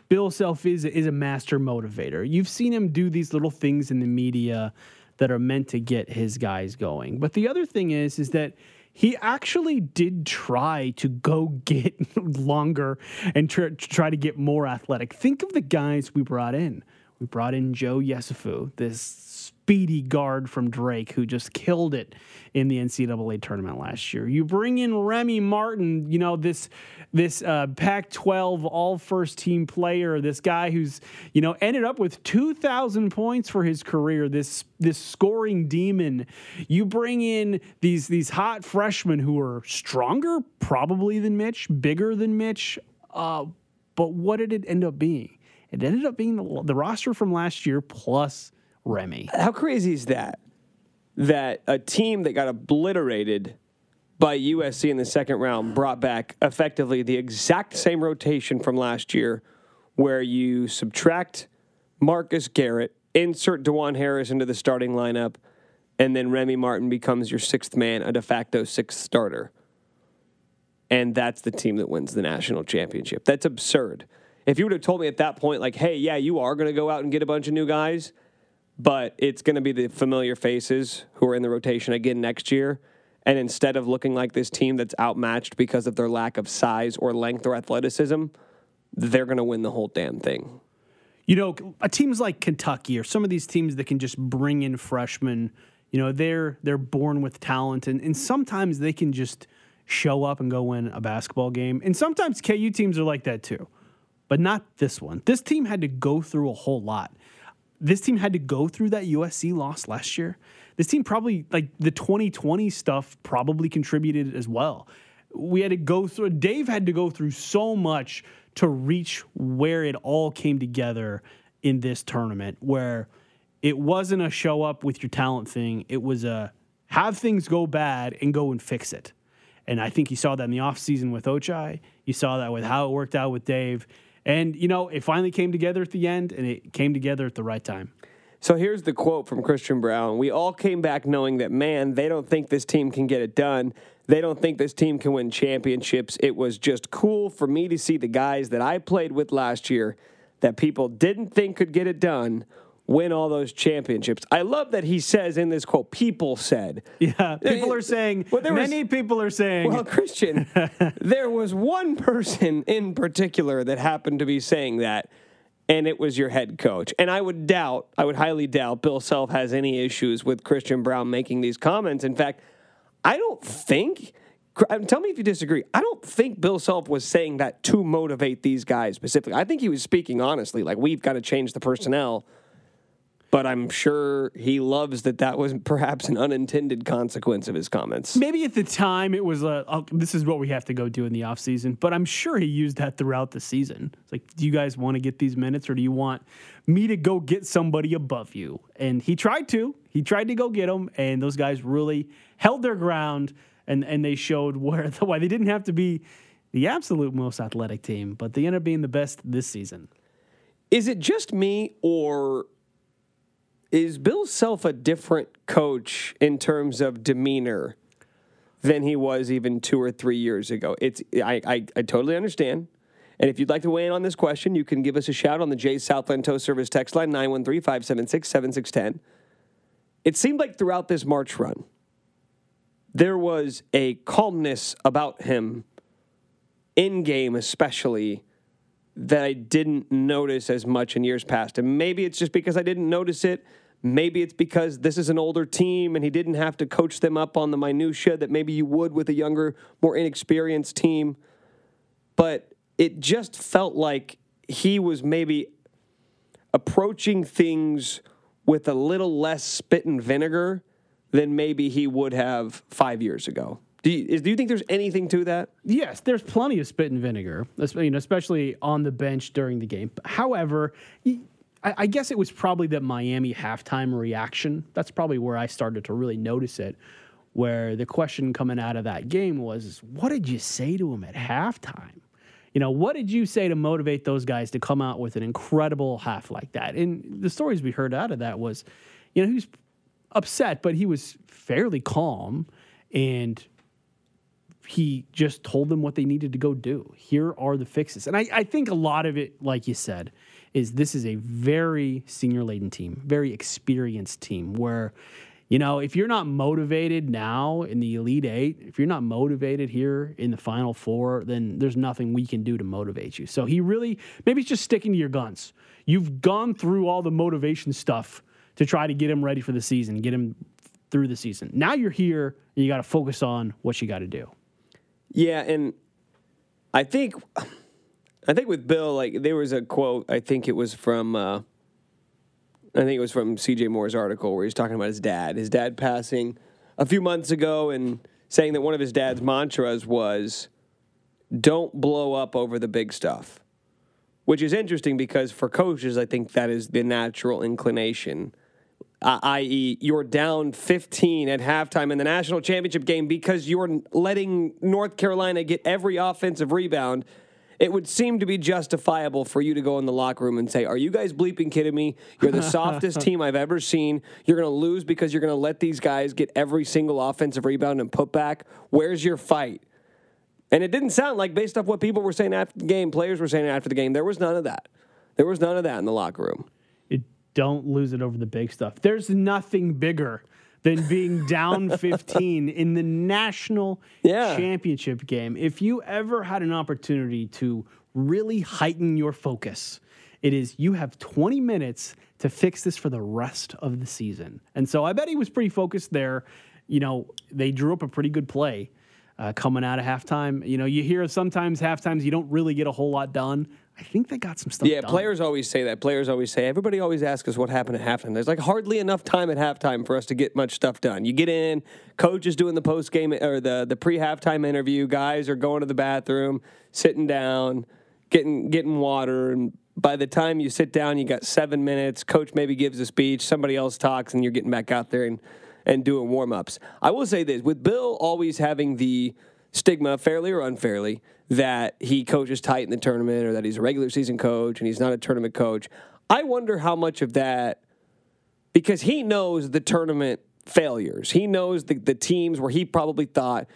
Bill Self is is a master motivator. You've seen him do these little things in the media that are meant to get his guys going. But the other thing is is that he actually did try to go get longer and try, try to get more athletic. Think of the guys we brought in. We brought in Joe Yesufu, this speedy guard from Drake who just killed it in the NCAA tournament last year. You bring in Remy Martin, you know this this uh, Pac-12 All First Team player, this guy who's you know ended up with 2,000 points for his career. This this scoring demon. You bring in these these hot freshmen who are stronger probably than Mitch, bigger than Mitch. Uh, but what did it end up being? It ended up being the, the roster from last year plus Remy.
How crazy is that? That a team that got obliterated by USC in the second round brought back effectively the exact same rotation from last year, where you subtract Marcus Garrett, insert Dajuan Harris into the starting lineup, and then Remy Martin becomes your sixth man, a de facto sixth starter. And that's the team that wins the national championship. That's absurd. If you would have told me at that point, like, hey, yeah, you are going to go out and get a bunch of new guys, but it's going to be the familiar faces who are in the rotation again next year. And instead of looking like this team that's outmatched because of their lack of size or length or athleticism, they're going to win the whole damn thing.
You know, teams like Kentucky or some of these teams that can just bring in freshmen, you know, they're they're born with talent and, and sometimes they can just show up and go win a basketball game. And sometimes KU teams are like that too. But not this one. This team had to go through a whole lot. This team had to go through that USC loss last year. This team probably like the 2020 stuff probably contributed as well. We had to go through Dave had to go through so much to reach where it all came together in this tournament where it wasn't a show up with your talent thing. It was a have things go bad and go and fix it. And I think you saw that in the offseason with Ochai. You saw that with how it worked out with Dave. And, you know, it finally came together at the end and it came together at the right time.
So here's the quote from Christian Brown We all came back knowing that, man, they don't think this team can get it done. They don't think this team can win championships. It was just cool for me to see the guys that I played with last year that people didn't think could get it done win all those championships. I love that he says in this quote, people said.
Yeah, people are saying,
Well, there was-
many people are saying,
Well, Christian, there was one person in particular that happened to be saying that, and it was your head coach. And I would doubt, I would highly doubt Bill Self has any issues with Christian Brown making these comments. In fact, I don't think. um, Tell me if you disagree. I don't think Bill Self was saying that to motivate these guys specifically. I think he was speaking honestly, like we've got to change the personnel. But I'm sure he loves that that was perhaps an unintended consequence of his comments.
maybe at the time it was a, oh, this is what we have to go do in the offseason, but I'm sure he used that throughout the season. It's like, do you guys want to get these minutes or do you want me to go get somebody above you? And he tried to. He tried to go get them, and those guys really held their ground and, and they showed where why they didn't have to be the absolute most athletic team, but they ended up being the best this season.
Is it just me, or is Bill Self a different coach in terms of demeanor than he was even two or three years ago? It's I, I, I totally understand. And if you'd like to weigh in on this question, you can give us a shout on the J Southland Tow Service text line 913 576 7610. It seemed like throughout this March run, there was a calmness about him in game, especially that I didn't notice as much in years past. And maybe it's just because I didn't notice it. Maybe it's because this is an older team and he didn't have to coach them up on the minutia that maybe you would with a younger, more inexperienced team. But it just felt like he was maybe approaching things with a little less spit and vinegar than maybe he would have five years ago. Do you, is- do you think there's anything to that?
Yes, there's plenty of spit and vinegar, especially on the bench during the game. However, I, I guess it was probably the Miami halftime reaction. That's probably where I started to really notice it. Where the question coming out of that game was, "What did you say to him at halftime?" You know, what did you say to motivate those guys to come out with an incredible half like that? And the stories we heard out of that was, you know, he was upset, but he was fairly calm and he just told them what they needed to go do. Here are the fixes. And I, I think a lot of it, like you said, is this is a very senior laden team, very experienced team where, you know, if you're not motivated now in the Elite Eight, if you're not motivated here in the Final Four, then there's nothing we can do to motivate you. So he really, maybe it's just sticking to your guns. You've gone through all the motivation stuff to try to get him ready for the season, get him through the season. Now you're here and you got to focus on what you got to do.
Yeah, and I think I think with Bill, like there was a quote. I think it was from uh, I think it was from C.J. Moore's article where he's talking about his dad. His dad passing a few months ago, and saying that one of his dad's mantras was, "Don't blow up over the big stuff," which is interesting because for coaches, I think that is the natural inclination uh, i.e., you're down 15 at halftime in the national championship game because you're letting North Carolina get every offensive rebound. It would seem to be justifiable for you to go in the locker room and say, Are you guys bleeping kidding me? You're the softest team I've ever seen. You're going to lose because you're going to let these guys get every single offensive rebound and put back. Where's your fight? And it didn't sound like, based off what people were saying after the game, players were saying after the game, there was none of that. There was none of that in the locker room.
You don't lose it over the big stuff. There's nothing bigger than being down 15 in the national
Yeah.
championship game. If you ever had an opportunity to really heighten your focus, it is you have 20 minutes to fix this for the rest of the season. And so I bet he was pretty focused there. You know, they drew up a pretty good play uh, coming out of halftime. You know, you hear sometimes halftimes you don't really get a whole lot done. I think they got some stuff
Yeah,
done.
players always say that. Players always say, everybody always asks us what happened at halftime. There's like hardly enough time at halftime for us to get much stuff done. You get in, coach is doing the post game or the, the pre halftime interview, guys are going to the bathroom, sitting down, getting getting water, and by the time you sit down, you got seven minutes. Coach maybe gives a speech, somebody else talks, and you're getting back out there and, and doing warm ups. I will say this with Bill always having the stigma, fairly or unfairly, that he coaches tight in the tournament or that he's a regular season coach and he's not a tournament coach. I wonder how much of that, because he knows the tournament failures. He knows the, the teams where he probably thought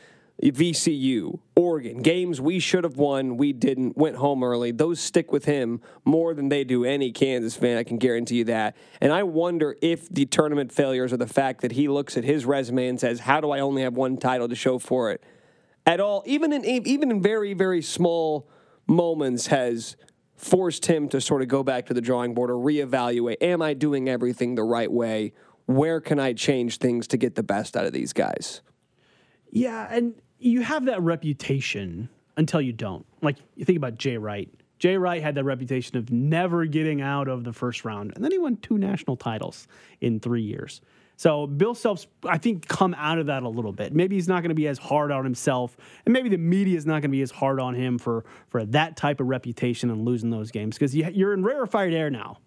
VCU, Oregon, games we should have won, we didn't, went home early. Those stick with him more than they do any Kansas fan. I can guarantee you that. And I wonder if the tournament failures are the fact that he looks at his resume and says, How do I only have one title to show for it? At all, even in even in very very small moments, has forced him to sort of go back to the drawing board or reevaluate. Am I doing everything the right way? Where can I change things to get the best out of these guys?
Yeah, and you have that reputation until you don't. Like you think about Jay Wright. Jay Wright had that reputation of never getting out of the first round, and then he won two national titles in three years. So Bill Self's, I think, come out of that a little bit. Maybe he's not going to be as hard on himself, and maybe the media is not going to be as hard on him for for that type of reputation and losing those games because you, you're in rarefied air now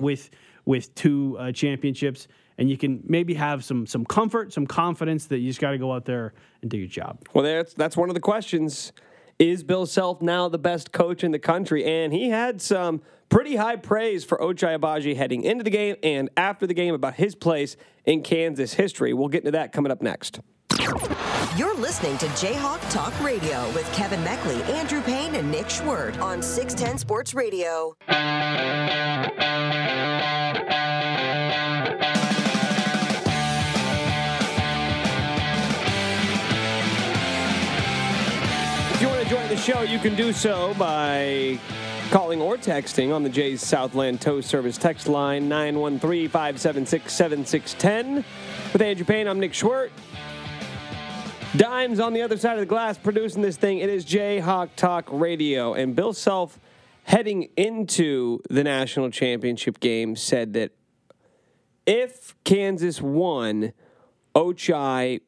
with with two uh, championships, and you can maybe have some some comfort, some confidence that you just got to go out there and do your job.
Well, that's that's one of the questions. Is Bill Self now the best coach in the country? And he had some pretty high praise for Ochai Agbaji heading into the game and after the game about his place in Kansas history. We'll get into that coming up next.
You're listening to Jayhawk Talk Radio with Kevin Meckley, Andrew Payne, and Nick Schwerdt on 610 Sports Radio.
If you want to join the show, you can do so by calling or texting on the Jay's Southland Tow Service text line 913 576 7610. With Andrew Payne, I'm Nick Schwerdt. Dimes on the other side of the glass producing this thing. It is Jayhawk Talk Radio. And Bill Self, heading into the national championship game, said that if Kansas won, Ochai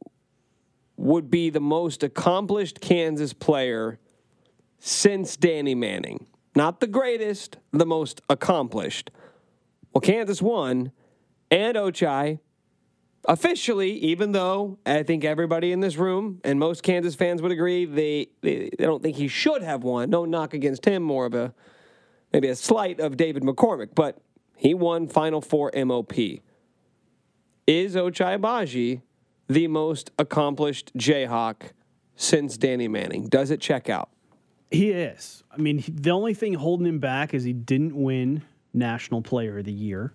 would be the most accomplished Kansas player since Danny Manning. Not the greatest, the most accomplished. Well, Kansas won, and Ochai officially, even though I think everybody in this room and most Kansas fans would agree they, they, they don't think he should have won. No knock against him, more of a maybe a slight of David McCormack, but he won Final Four MOP. Is Ochai Agbaji the most accomplished Jayhawk since Danny Manning? Does it check out?
He is. I mean, he- the only thing holding him back is he didn't win National Player of the Year,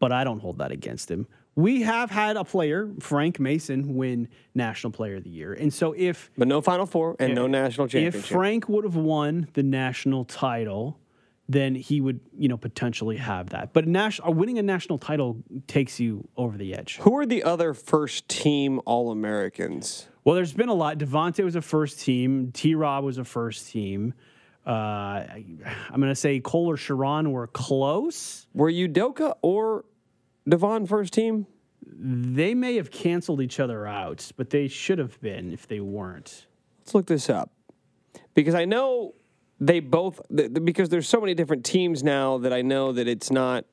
but I don't hold that against him. We have had a player, Frank Mason, win National Player of the Year. And so if
But no Final Four and no national Championship. if.
Frank would have won the national title, then he would, you know, potentially have that. But national uh, winning a national title takes you over the edge.
Who are the other first team All Americans?
Well, there's been a lot. Devonte was a first team. T. Rob was a first team. Uh, I, I'm going to say Cole or Sherron were close.
Were Udoka or Devon first team?
They may have canceled each other out, but they should have been if they weren't.
Let's look this up because I know they both th- th- because there's so many different teams now that I know that it's not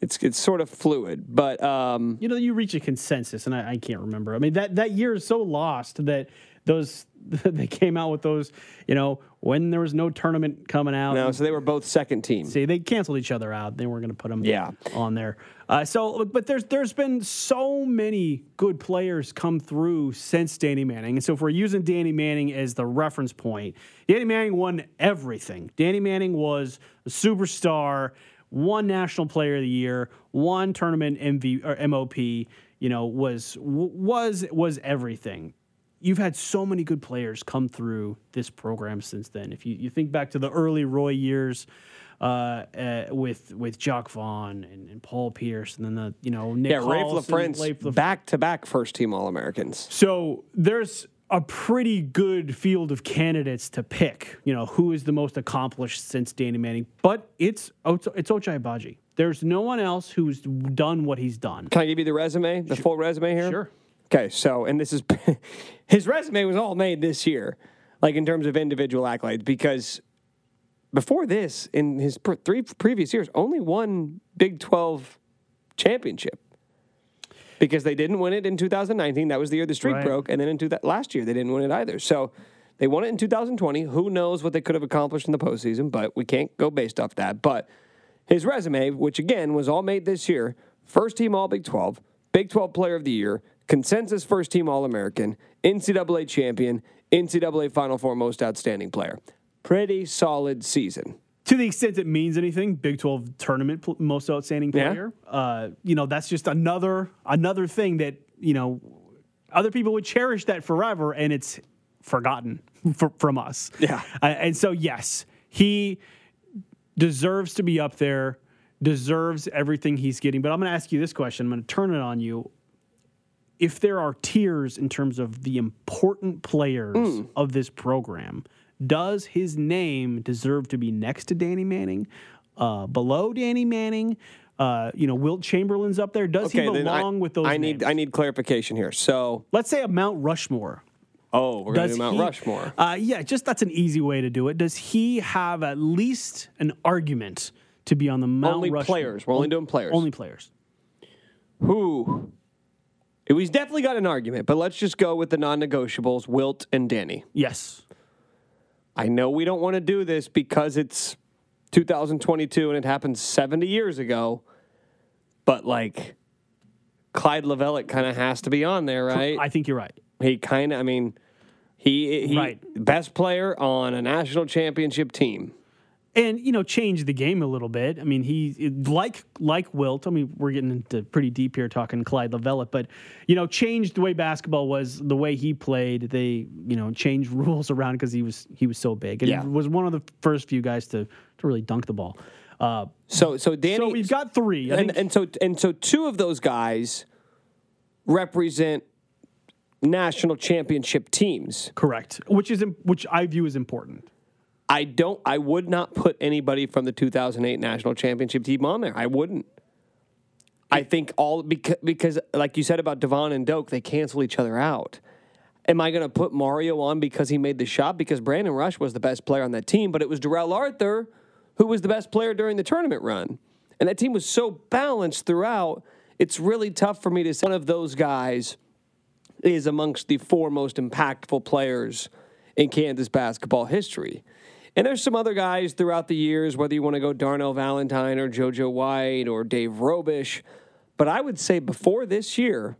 It's it's sort of fluid, but um,
you know, you reach a consensus, and I, I can't remember. I mean, that that year is so lost that those they came out with those. You know, when there was no tournament coming out.
no, so they were both second team.
See, they canceled each other out. They weren't going to put them
Yeah.
on there. Uh, so, but there's there's been so many good players come through since Danny Manning, and so if we're using Danny Manning as the reference point, Danny Manning won everything. Danny Manning was a superstar, one National Player of the Year, one tournament MV or MOP. You know, was was was everything you've had so many good players come through this program since then. If you, you think back to the early Roy years uh, uh, with with Jacque Vaughn and, and Paul Pierce, and then the you know Nick
Yeah,
Raef LaFrentz,
back to back first team All Americans.
So there's a pretty good field of candidates to pick. You know who is the most accomplished since Danny Manning, but it's it's, Ochai Agbaji. There's no one else who's done what he's done.
Can I give you the resume, the full resume here?
Sure.
Okay, so and this is his resume was all made this year, like in terms of individual accolades, because before this, in his pr- three previous years, only one Big Twelve championship. Because they didn't win it in 2019, that was the year the streak
Right.
broke, and then in two, that last year they didn't win it either. So they won it in 2020. Who knows what they could have accomplished in the postseason? But we can't go based off that. But his resume, which again was all made this year, first team All Big 12, Big 12 Player of the Year, consensus first team All American, NCAA champion, NCAA Final Four Most Outstanding Player. Pretty solid season.
To the extent it means anything, Big 12 tournament pl- most outstanding
Yeah.
player. Uh, you know, that's just another another thing that you know other people would cherish that forever, and it's forgotten for, from us.
Yeah.
Uh, and so yes, he deserves to be up there, deserves everything he's getting. But I'm going to ask you this question. I'm going to turn it on you. If there are tiers in terms of the important players
Hmm.
of this program, does his name deserve to be next to Danny Manning, uh, below Danny Manning? Uh, you know, Wilt Chamberlain's up there. Does he
then I-
belong with those?
I need? I need clarification here. So,
Let's say a Mount Rushmore.
oh, we're going to
Does
do Mount
he-
Rushmore.
Uh, yeah, just that's an easy way to do it. Does he have at least an argument to be on the Mount
Only
Rushmore?
players. We're only doing players.
Only players.
Who? He's definitely got an argument, but let's just go with the non-negotiables: Wilt and Danny.
Yes.
I know we don't want to do this because it's 2022 and it happened 70 years ago, but like Clyde Lovellette kind of has to be on there, right?
I think you're right.
he kind of, I mean, he, he
Right.
best player on a national championship team.
And you know change the game a little bit. I mean, he like like Wilt. I mean, we're getting into pretty deep here talking Clyde Lovellette, but you know, changed the way basketball was, the way he played. They you know changed rules around because he was he was so big and
Yeah.
he was one of the first few guys to to really dunk the ball. Uh,
So, so Danny,
so we've got three. I
and, and so and so two of those guys represent national championship teams.
correct, which is which I view as important.
I don't. I would not put anybody from the 2008 national championship team on there. I wouldn't. I think all because, because like you said about Devon and Doak, they cancel each other out. Am I going to put Mario on because he made the shot? Because Brandon Rush was the best player on that team, but it was Darrell Arthur who was the best player during the tournament run. And that team was so balanced throughout. It's really tough for me to say one of those guys is amongst the four most impactful players in Kansas basketball history. And there's some other guys throughout the years, whether you want to go Darnell Valentine or JoJo White or Dave Robisch. But I would say before this year,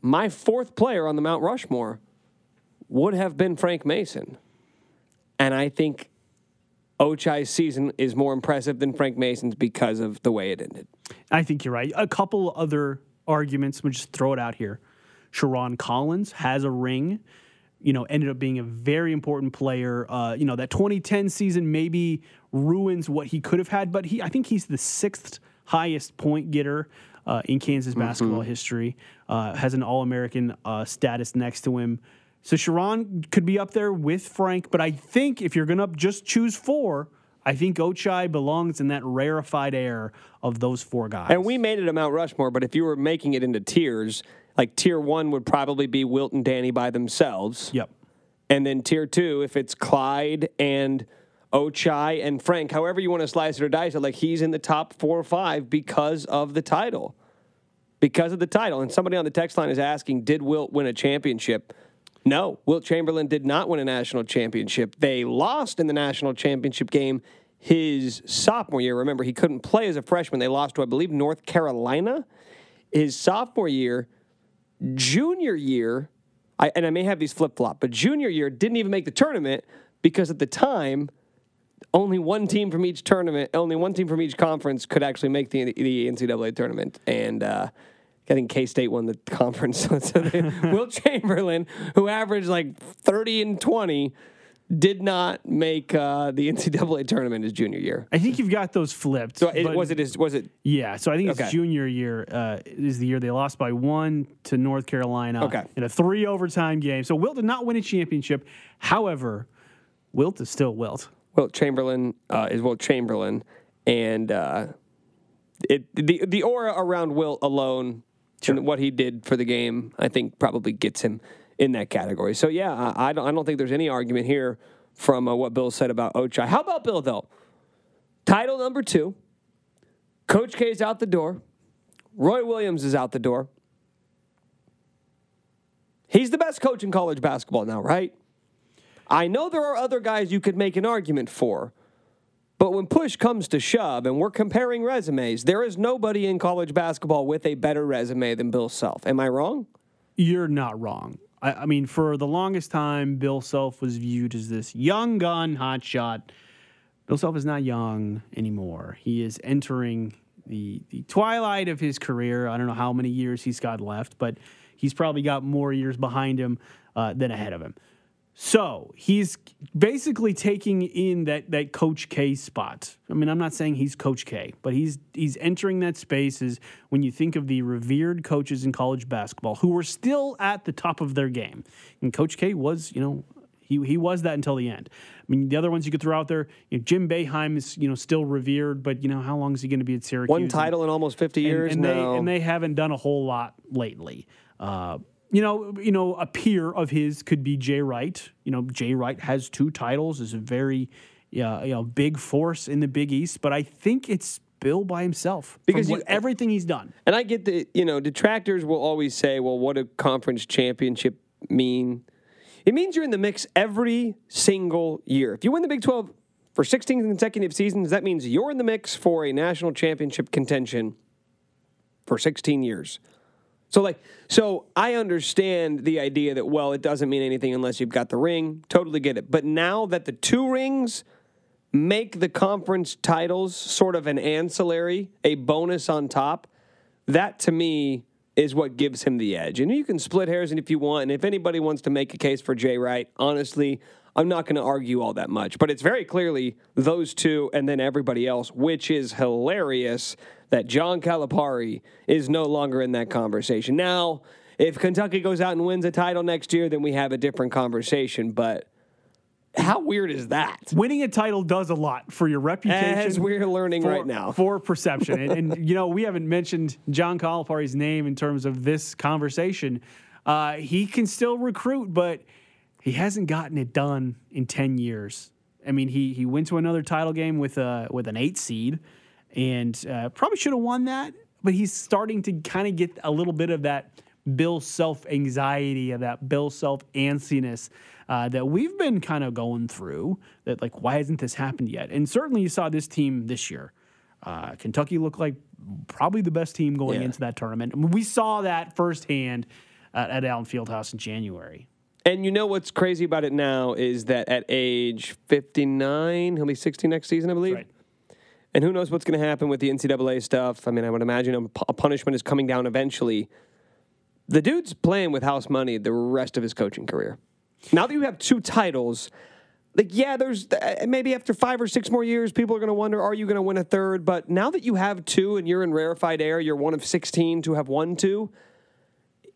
my fourth player on the Mount Rushmore would have been Frank Mason. And I think Ochai's season is more impressive than Frank Mason's because of the way it ended.
I think you're right. A couple other arguments. We'll just throw it out here. Sherron Collins has a ring. You know, ended up being a very important player. Uh, you know, that 2010 season maybe ruins what he could have had, but he, I think he's the sixth highest point getter uh, in Kansas basketball history. Uh, has an All-American uh, status next to him. So Sherron could be up there with Frank, but I think if you're gonna just choose four, I think Ochai belongs in that rarefied air of those four guys.
And we made it a Mount Rushmore, but if you were making it into tiers, like tier one would probably be Wilt and Danny by themselves.
Yep.
And then tier two, if it's Clyde and Ochai and Frank, however you want to slice it or dice it, like he's in the top four or five because of the title. Because of the title. And somebody on the text line is asking, did Wilt win a championship? No, Wilt Chamberlain did not win a national championship. They lost in the national championship game his sophomore year. Remember, he couldn't play as a freshman. They lost to, I believe, North Carolina his sophomore year. Junior year, I, and I may have these flip flop, but junior year didn't even make the tournament because at the time, only one team from each tournament, only one team from each conference could actually make the, the NCAA tournament. And uh, I think K State won the conference. so they, Wilt Chamberlain, who averaged like 30 and 20, did not make uh, the NCAA tournament his junior year.
I think you've got those flipped.
So it, was it his, was it
Yeah, so I think his junior year uh, is the year they lost by one to North Carolina
Okay.
in a three overtime game. So Wilt did not win a championship. However, Wilt is still Wilt.
Wilt Chamberlain uh, is Wilt Chamberlain, and uh, it the the aura around Wilt alone and what he did for the game, I think probably gets him in that category. So yeah, I, I don't I don't think there's any argument here from uh, what Bill said about Ochai. How about Bill though? Title number two. Coach K is out the door. Roy Williams is out the door. He's the best coach in college basketball now, right? I know there are other guys you could make an argument for, but when push comes to shove and we're comparing resumes, there is nobody in college basketball with a better resume than Bill Self. Am I wrong?
You're not wrong. I, I mean, for the longest time, Bill Self was viewed as this young gun hotshot. Bill Self is not young anymore. He is entering the the twilight of his career. I don't know how many years he's got left, but he's probably got more years behind him uh, than ahead of him. So he's basically taking in that that Coach K spot. I mean, I'm not saying he's Coach K, but he's he's entering that space as when you think of the revered coaches in college basketball who were still at the top of their game. And Coach K was, you know, he he was that until the end. I mean, the other ones you could throw out there, you know, Jim Boeheim is, you know, still revered, but you know, how long is he going to be at Syracuse?
One
And-
title in almost 50
and-
years?
and,
no.
they and they haven't done a whole lot lately. Uh, you know, you know, a peer of his could be Jay Wright. You know, Jay Wright has two titles, is a very, yeah, you know, big force in the Big East. But I think it's Bill by himself
Because you-
you, everything he's done.
And I get the, you know, detractors will always say, well, what a conference championship mean? It means you're in the mix every single year. If you win the Big 12 for 16 consecutive seasons, that means you're in the mix for a national championship contention for 16 years. So like so I understand the idea that well it doesn't mean anything unless you've got the ring. Totally get it. But now that the two rings make the conference titles sort of an ancillary, a bonus on top, that to me is what gives him the edge. And you can split hairs and if you want. And if anybody wants to make a case for Jay Wright, honestly, I'm not going to argue all that much. But it's very clearly those two and then everybody else, which is hilarious that John Calipari is no longer in that conversation. Now, if Kentucky goes out and wins a title next year, then we have a different conversation. But how weird is that?
Winning a title does a lot for your reputation.
As we're learning
for-
right now.
for perception. and, and you know, we haven't mentioned John Calipari's name in terms of this conversation. Uh, he can still recruit, but he hasn't gotten it done in ten years. I mean, he he went to another title game with a with an eight seed, and uh, probably should have won that. But he's starting to kind of get a little bit of that Bill self anxiety, of that Bill self antsiness uh, that we've been kind of going through. That like, why hasn't this happened yet? And certainly, you saw this team this year. Uh, Kentucky looked like probably the best team going
Yeah.
into that tournament. We saw that firsthand at, at Allen Fieldhouse in January.
And you know what's crazy about it now is that at age 59, he'll be 60 next season, I believe.
Right.
And who knows what's going to happen with the NCAA stuff. I mean, I would imagine a, punishment is coming down eventually. The dude's playing with house money the rest of his coaching career. Now that you have two titles, like, yeah, there's uh, maybe after five or six more years, people are going to wonder, are you going to win a third? But now that you have two and you're in rarefied air, you're one of 16 to have won two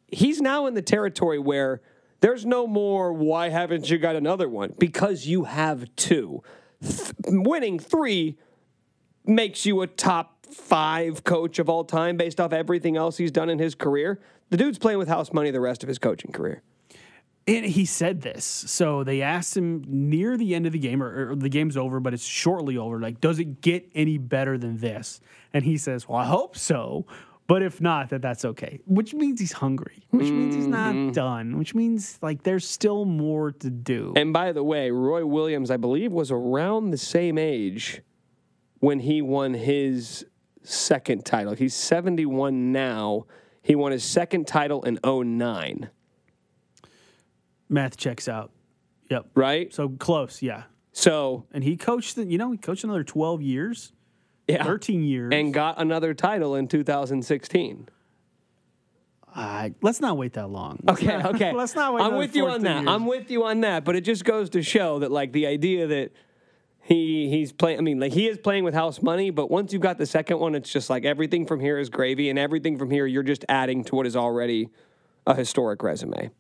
he's now in the territory where there's no more why haven't you got another one because you have two Th- winning three makes you a top five coach of all time based off everything else he's done in his career the dude's playing with house money the rest of his coaching career
And he said this. So they asked him near the end of the game, or, or the game's over, but it's shortly over. Like, does it get any better than this? And he says, Well, I hope so. But if not, that that's okay. Which means he's hungry. Which means he's not mm-hmm. done. Which means like there's still more to do.
And by the way, Roy Williams, I believe, was around the same age when he won his second title. He's 71 now. He won his second title in 09,
Math checks out. Yep.
right?
So close, yeah.
So,
And he coached, the, you know, he coached another 12 years,
yeah.
13 years.
And got another title in 2016.
Uh, let's not wait that long.
Okay, okay.
let's not wait.
I'm with you on that.
years.
I'm with you on that. But it just goes to show that, like, the idea that he he's playing. I mean, like, he is playing with house money. But once you've got the second one, it's just like everything from here is gravy, and everything from here you're just adding to what is already a historic resume.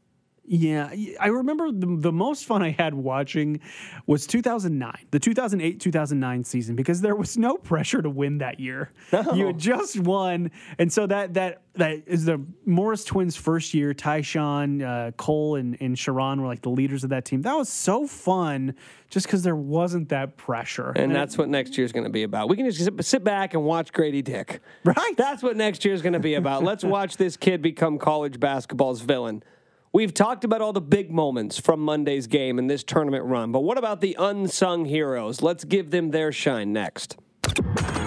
Yeah, I remember the, the most fun I had watching was 2009, the 2008 2009 season, because there was no pressure to win that year. You had just won, and so that that that is the Morris twins' first year. Tyshawn, uh, Cole, and, and Sherron were like the leaders of that team. That was so fun, just because there wasn't that pressure.
And that's what next year's going to be about. We can just sit, sit back and watch Grady Dick.
Right.
That's what next year's going to be about. Let's watch this kid become college basketball's villain. We've talked about all the big moments from Monday's game and this tournament run, but what about the unsung heroes? Let's give them their shine next.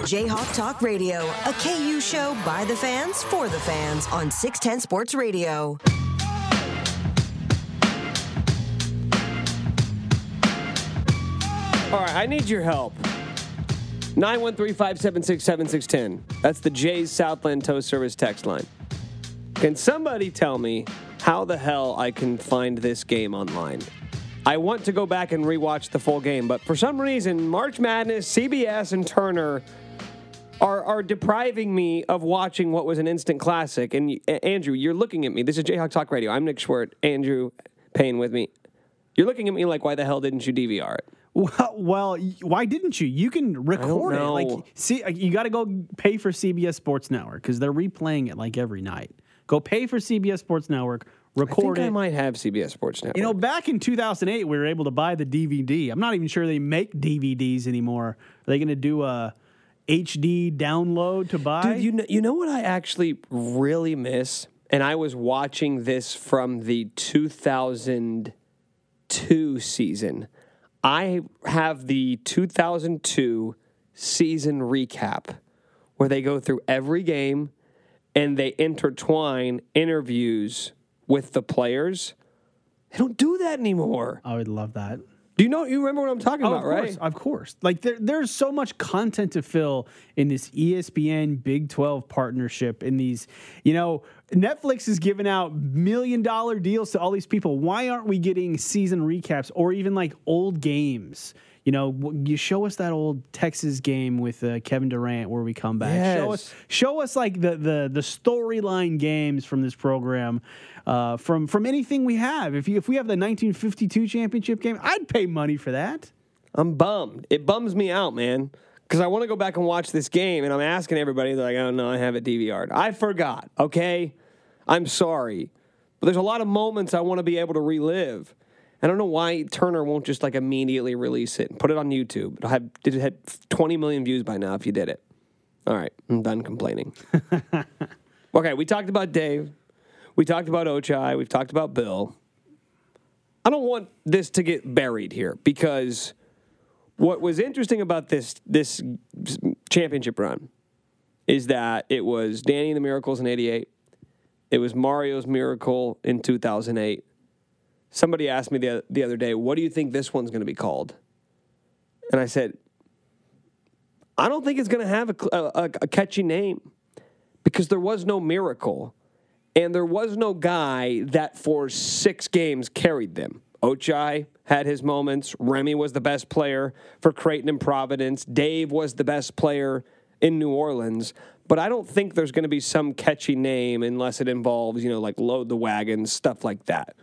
Jayhawk Talk Radio, a KU show by the fans for the fans on 610 Sports Radio.
All right, I need your help. 913 576 7610. That's the Jay's Southland Tow Service text line. Can somebody tell me how the hell I can find this game online? I want to go back and rewatch the full game, but for some reason, March Madness, CBS, and Turner are, are depriving me of watching what was an instant classic. And Andrew, you're looking at me. This is Jayhawk Talk Radio. I'm Nick Schwerdt. Andrew Payne with me. You're looking at me like, why the hell didn't you DVR it?
Well, well, why didn't you? You can record it. Like, see, uh, you got to go pay for CBS Sports Network because they're replaying it like every night. Go pay for CBS Sports Network,
I think
record
I
it.
might have CBS Sports Network.
You know, back in 2008, we were able to buy the DVD. I'm not even sure they make DVDs anymore. Are they going to do a HD download to buy?
Dude, you know, you know what I actually really miss? And I was watching this from the 2002 season. I have the 2002 season recap where they go through every game and they intertwine interviews with the players. They don't do that anymore.
I would love that.
Do you know? You remember what I'm talking
Oh,
about,
of course,
right?
of course. Like there, there's so much content to fill in this ESPN Big 12 partnership. In these, you know, Netflix is giving out million dollar deals to all these people. Why aren't we getting season recaps or even like old games? You know, you show us that old Texas game with uh, Kevin Durant where we come back. Show us, show us like the the the storyline games from this program, uh, from from anything we have. If you if we have the 1952 championship game, I'd pay money for that.
I'm bummed. It bums me out, man. Because I want to go back and watch this game, and I'm asking everybody, they're like, oh no, I have it DVR'd. I forgot, okay? I'm sorry. But there's a lot of moments I want to be able to relive. I don't know why Turner won't just like immediately release it and put it on YouTube. It'll have it had 20 million views by now if you did it. All right, I'm done complaining. okay, we talked about Dave. We talked about Ochai. We've talked about Bill. I don't want this to get buried here because what was interesting about this this championship run is that it was Danny and the Miracles in 88. It was Mario's Miracle in 2008. Somebody asked me the, the other day, what do you think this one's going to be called? And I said, I don't think it's going to have a, a, a catchy name because there was no miracle and there was no guy that for six games carried them. Ochai had his moments. Remy was the best player for Creighton and Providence. Dave was the best player in New Orleans. But I don't think there's going to be some catchy name unless it involves, you know, like load the wagons, stuff like that.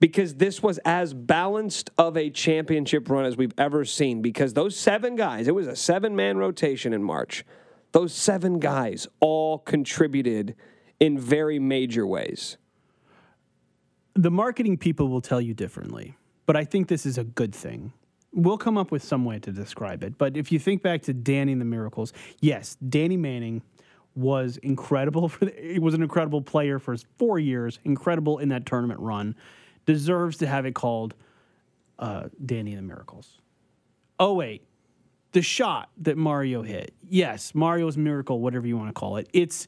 Because this was as balanced of a championship run as we've ever seen. Because those seven guys, it was a seven man rotation in March. Those seven guys all contributed in very major ways.
the marketing people will tell you differently, but I think this is a good thing. We'll come up with some way to describe it. But if you think back to Danny and the Miracles, yes, Danny Manning was incredible. For the, he was an incredible player for four years, incredible in that tournament run. Deserves to have it called uh, Danny and the Miracles. Oh wait, the shot that Mario hit. Yes, Mario's miracle, whatever you want to call it. It's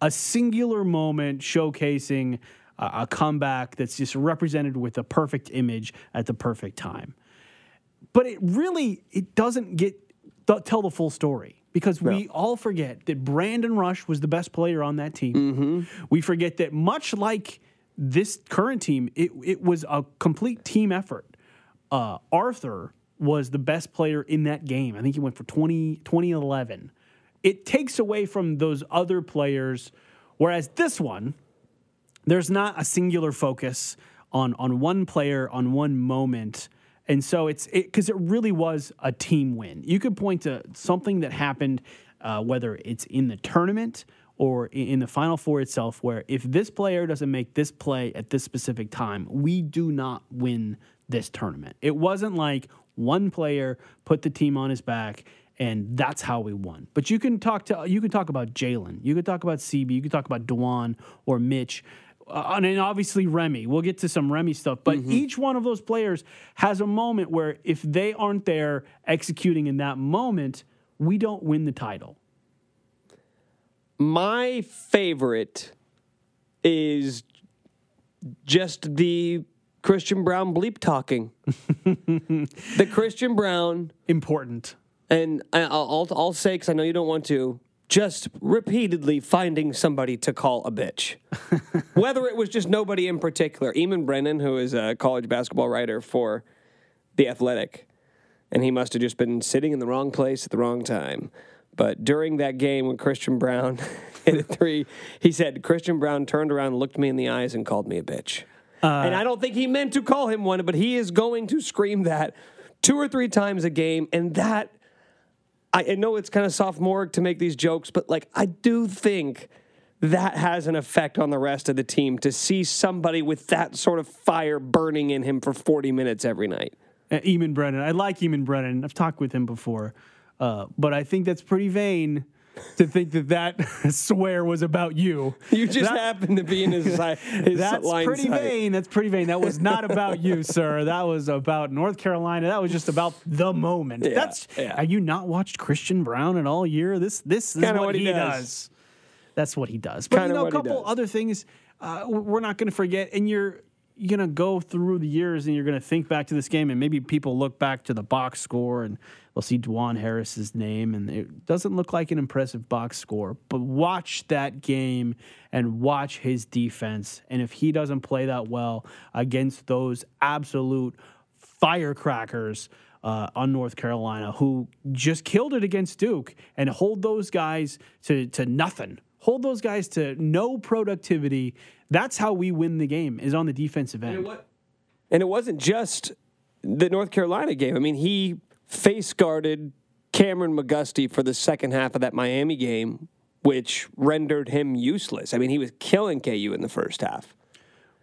a singular moment showcasing a, a comeback that's just represented with a perfect image at the perfect time. But it really it doesn't get th- tell the full story because we all forget that Brandon Rush was the best player on that team. We forget that much like this current team, it, it was a complete team effort. Uh, Arthur was the best player in that game. I think he went for 20, 2011. It takes away from those other players, whereas this one, there's not a singular focus on on one player on one moment and so it's because it, really was a team win you could point to something that happened uh, whether it's in the tournament or in the final four itself where if this player doesn't make this play at this specific time we do not win this tournament it wasn't like one player put the team on his back and that's how we won. But you can talk to you can talk about Jalen, you could talk about CB, you could talk about Dajuan or Mitch, uh, and then obviously Remy. We'll get to some Remy stuff, but each one of those players has a moment where if they aren't there executing in that moment, we don't win the title.
My favorite is just the Christian Brown bleep talking. the Christian Brown,
Important.
and I'll, I'll say, because I know you don't want to, just repeatedly finding somebody to call a bitch. Whether it was just nobody in particular. Eamonn Brennan, who is a college basketball writer for The Athletic, and he must have just been sitting in the wrong place at the wrong time. But during that game when Christian Brown hit a three, he said, Christian Brown turned around, looked me in the eyes, and called me a bitch. and I don't think he meant to call him one, but he is going to scream that two or three times a game. And that, I, I know it's kind of sophomoric to make these jokes, but like, I do think that has an effect on the rest of the team to see somebody with that sort of fire burning in him for 40 minutes every night.
Uh, Eamonn Brennan. I like Eamonn Brennan. I've talked with him before, uh, but I think that's pretty vain to think that that swear was about you.
You just
That-
happen to be in his, his
That's
line
pretty
sight.
vain. That's pretty vain. That was not about you, sir. That was about North Carolina. That was just about the moment.
Yeah,
That's
yeah.
are you not watched Christian Brown at all year? This this is what,
what he
he
does.
does. That's what he does. But
Kinda
you know, a couple other things uh, we're not going to forget, and you're you're going to go through the years and you're going to think back to this game, and maybe people look back to the box score and they'll see Dajuan Harris's name, and it doesn't look like an impressive box score. But watch that game and watch his defense, and if he doesn't play that well against those absolute firecrackers. Uh, on North Carolina, who just killed it against Duke, and hold those guys to to nothing. Hold those guys to no productivity. That's how we win the game. Is on the defensive end.
And it wasn't just the North Carolina game. I mean, he face guarded Kameron McGusty for the second half of that Miami game, which rendered him useless. I mean, he was killing KU in the first half.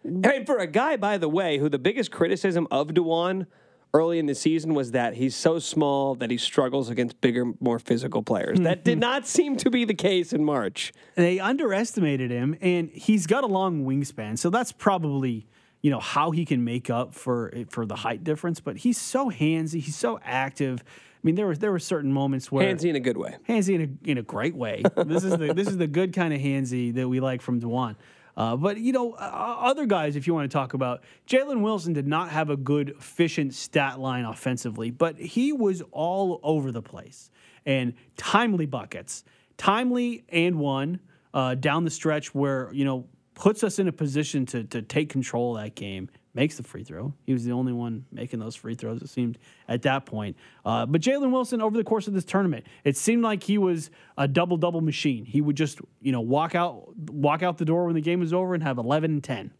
And for a guy, by the way, who the biggest criticism of Dajuan early in the season was that he's so small that he struggles against bigger, more physical players. that did mm-hmm. not seem to be the case in March.
they underestimated him, and he's got a long wingspan, so that's probably you know how he can make up for for the height difference. But he's so handsy, he's so active. I mean, there were there were certain moments where
Handsy in a good way.
handsy in a, in a great way. This is the this is the good kind of handsy that we like from Dajuan. Uh, but you know, uh, other guys, if you want to talk about, Jalen Wilson did not have a good, efficient stat line offensively, but he was all over the place and timely buckets, timely and one uh, down the stretch where you know puts us in a position to to take control of that game. Makes the free throw. He was the only one making those free throws. It seemed at that point. Uh, but Jalen Wilson, over the course of this tournament, it seemed like he was a double double machine. He would just you know walk out walk out the door when the game was over and have 11 and 10.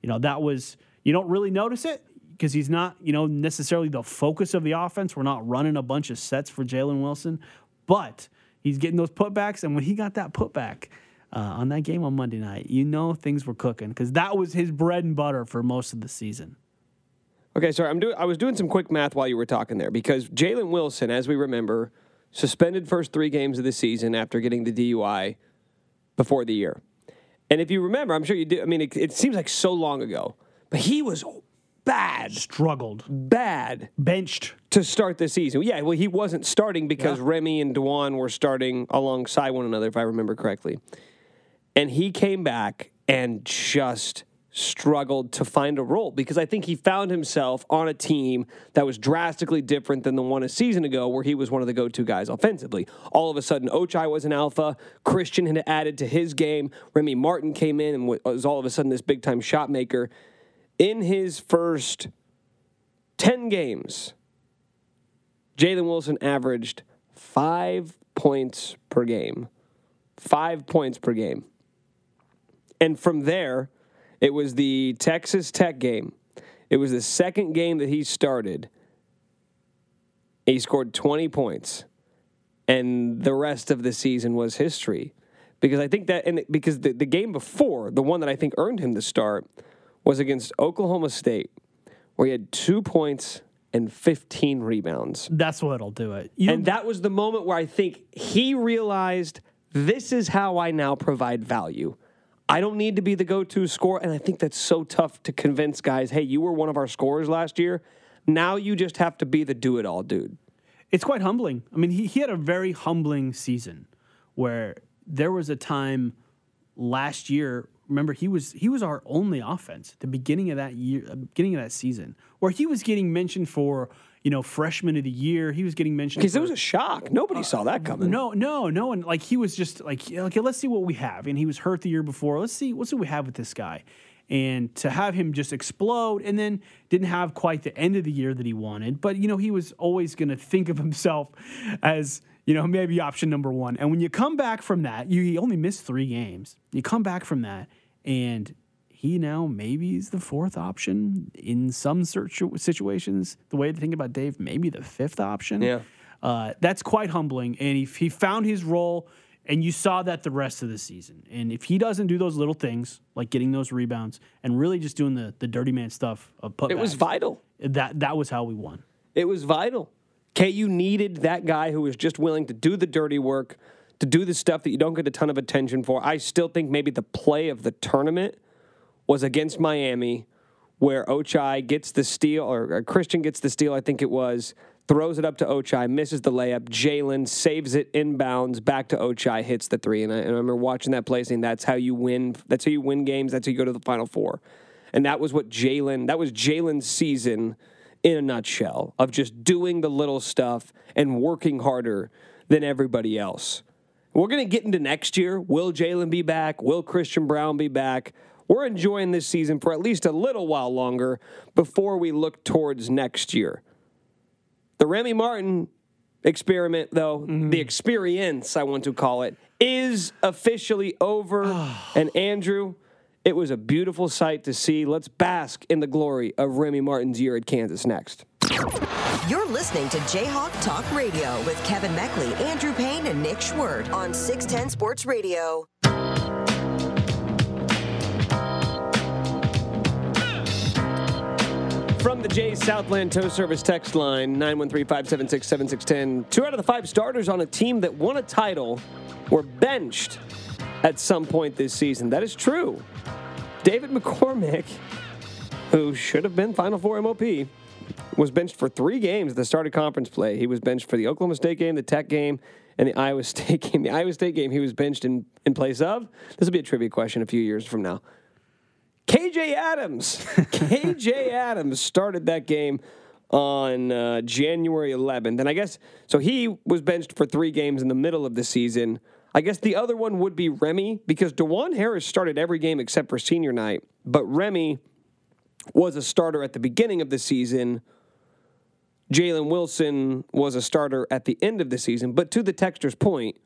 You know that was you don't really notice it because he's not you know necessarily the focus of the offense. We're not running a bunch of sets for Jalen Wilson, but he's getting those putbacks. And when he got that putback, uh, on that game on Monday night, you know things were cooking because that was his bread and butter for most of the season.
Okay, sorry. I'm doing. I was doing some quick math while you were talking there because Jalen Wilson, as we remember, suspended first three games of the season after getting the DUI before the year. And if you remember, I'm sure you do. I mean, it, it seems like so long ago, but he was bad,
Struggled,
bad
benched.
to start the season. Yeah, well, he wasn't starting because Remy and Dajuan were starting alongside one another, if I remember correctly. And he came back and just struggled to find a role because I think he found himself on a team that was drastically different than the one a season ago where he was one of the go-to guys offensively. All of a sudden, Ochai was an alpha. Christian had added to his game. Remy Martin came in and was all of a sudden this big-time shot maker. In his first 10 games, Jalen Wilson averaged five points per game. Five points per game. And from there, it was the Texas Tech game. It was the second game that he started. He scored 20 points. And the rest of the season was history. Because I think that, and because the, the game before, the one that I think earned him the start, was against Oklahoma State, where he had two points and 15 rebounds.
That's what'll do it. You,
And that was the moment where I think he realized this is how I now provide value. I don't need to be the go to scorer. And I think that's so tough to convince guys hey, you were one of our scorers last year. Now you just have to be the do it all dude.
it's quite humbling. I mean, he, he had a very humbling season where there was a time last year. Remember, he was he was our only offense at the beginning of that year, uh, beginning of that season, where he was getting mentioned for you know freshman of the year. He was getting mentioned
Because it was a shock. Nobody uh, saw that coming.
no, no, no, and like he was just like, okay, let's see what we have. And he was hurt the year before. Let's see, let's see what we have with this guy. And to have him just explode, and then didn't have quite the end of the year that he wanted, but you know he was always going to think of himself as you know maybe option number one. And when you come back from that, you he only missed three games. You come back from that, and he now maybe is the fourth option in some search situations. The way to think about Dave, maybe the fifth option.
Yeah.
Uh, that's quite humbling. And he, he found his role, and you saw that the rest of the season. And if he doesn't do those little things, like getting those rebounds and really just doing the, the dirty man stuff of putbacks,
It was vital.
that, that was how we won.
It was vital. KU needed that guy who was just willing to do the dirty work, to do the stuff that you don't get a ton of attention for. I still think maybe the play of the tournament was against Miami, where Ochai gets the steal, or Christian gets the steal, I think it was, throws it up to Ochai, misses the layup. Jalen saves it inbounds, back to Ochai, hits the three. And I, and I remember watching that play saying that's how you win. That's how you win games. That's how you go to the Final Four. And that was what Jalen, that was Jalen's season in a nutshell of just doing the little stuff and working harder than everybody else. We're going to get into next year. Will Jalen be back? Will Christian Brown be back? We're enjoying this season for at least a little while longer before we look towards next year. The Remy Martin experiment, though, mm-hmm. the experience, I want to call it, is officially over. and Andrew, it was a beautiful sight to see. Let's bask in the glory of Remy Martin's year at Kansas next.
You're listening to Jayhawk Talk Radio with Kevin Meckley, Andrew Payne, and Nick Schwerdt on 610 Sports Radio.
From the Jay's Southland Tow Service text line, 913 576 7610. Two out of the five starters on a team that won a title were benched at some point this season. That is true. David McCormack, who should have been Final Four MOP, was benched for three games at the start of conference play. He was benched for the Oklahoma State game, the Tech game, and the Iowa State game. The Iowa State game, he was benched in, in place of. This will be a trivia question a few years from now. KJ Adams. KJ Adams started that game on uh, January 11th. And I guess, so he was benched for three games in the middle of the season. I guess the other one would be Remy because Dajuan Harris started every game except for senior night. But Remy was a starter at the beginning of the season. Jalen Wilson was a starter at the end of the season. But to the texter's point,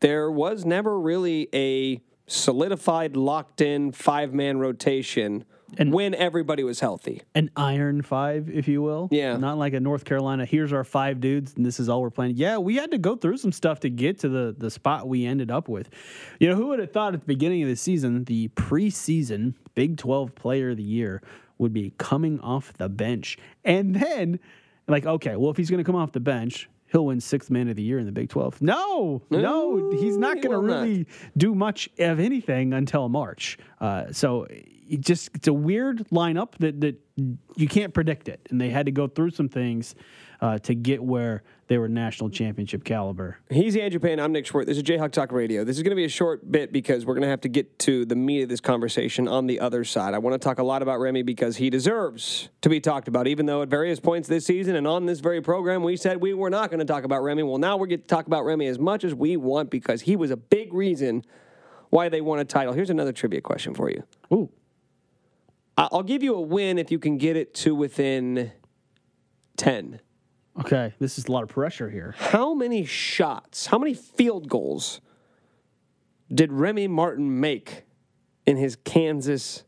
there was never really a solidified, locked in five man rotation
And-
when everybody was healthy.
an iron five, if you will.
Yeah.
Not like a North Carolina, here's our five dudes, and this is all we're playing. Yeah, we had to go through some stuff to get to the, the spot we ended up with. You know, who would have thought at the beginning of the season, the preseason Big 12 player of the year would be coming off the bench? And then, like, okay, well, if he's going to come off the bench, he'll win sixth man of the year in the Big 12. No, no, he's not going to
will not.
really do much of anything until March. Uh, so it just it's a weird lineup that that you can't predict it, and they had to go through some things uh, to get where they were national championship caliber.
He's Andrew Payne. I'm Nick Schwerdt. This is Jayhawk Talk Radio. This is going to be a short bit because we're going to have to get to the meat of this conversation on the other side. I want to talk a lot about Remy because he deserves to be talked about, even though at various points this season and on this very program, we said we were not going to talk about Remy. Well, now we're going to talk about Remy as much as we want because he was a big reason why they won a title. Here's another trivia question for you.
Ooh,
I'll give you a win if you can get it to within 10.
Okay, this is a lot of pressure here.
How many shots, how many field goals did Remy Martin make in his Kansas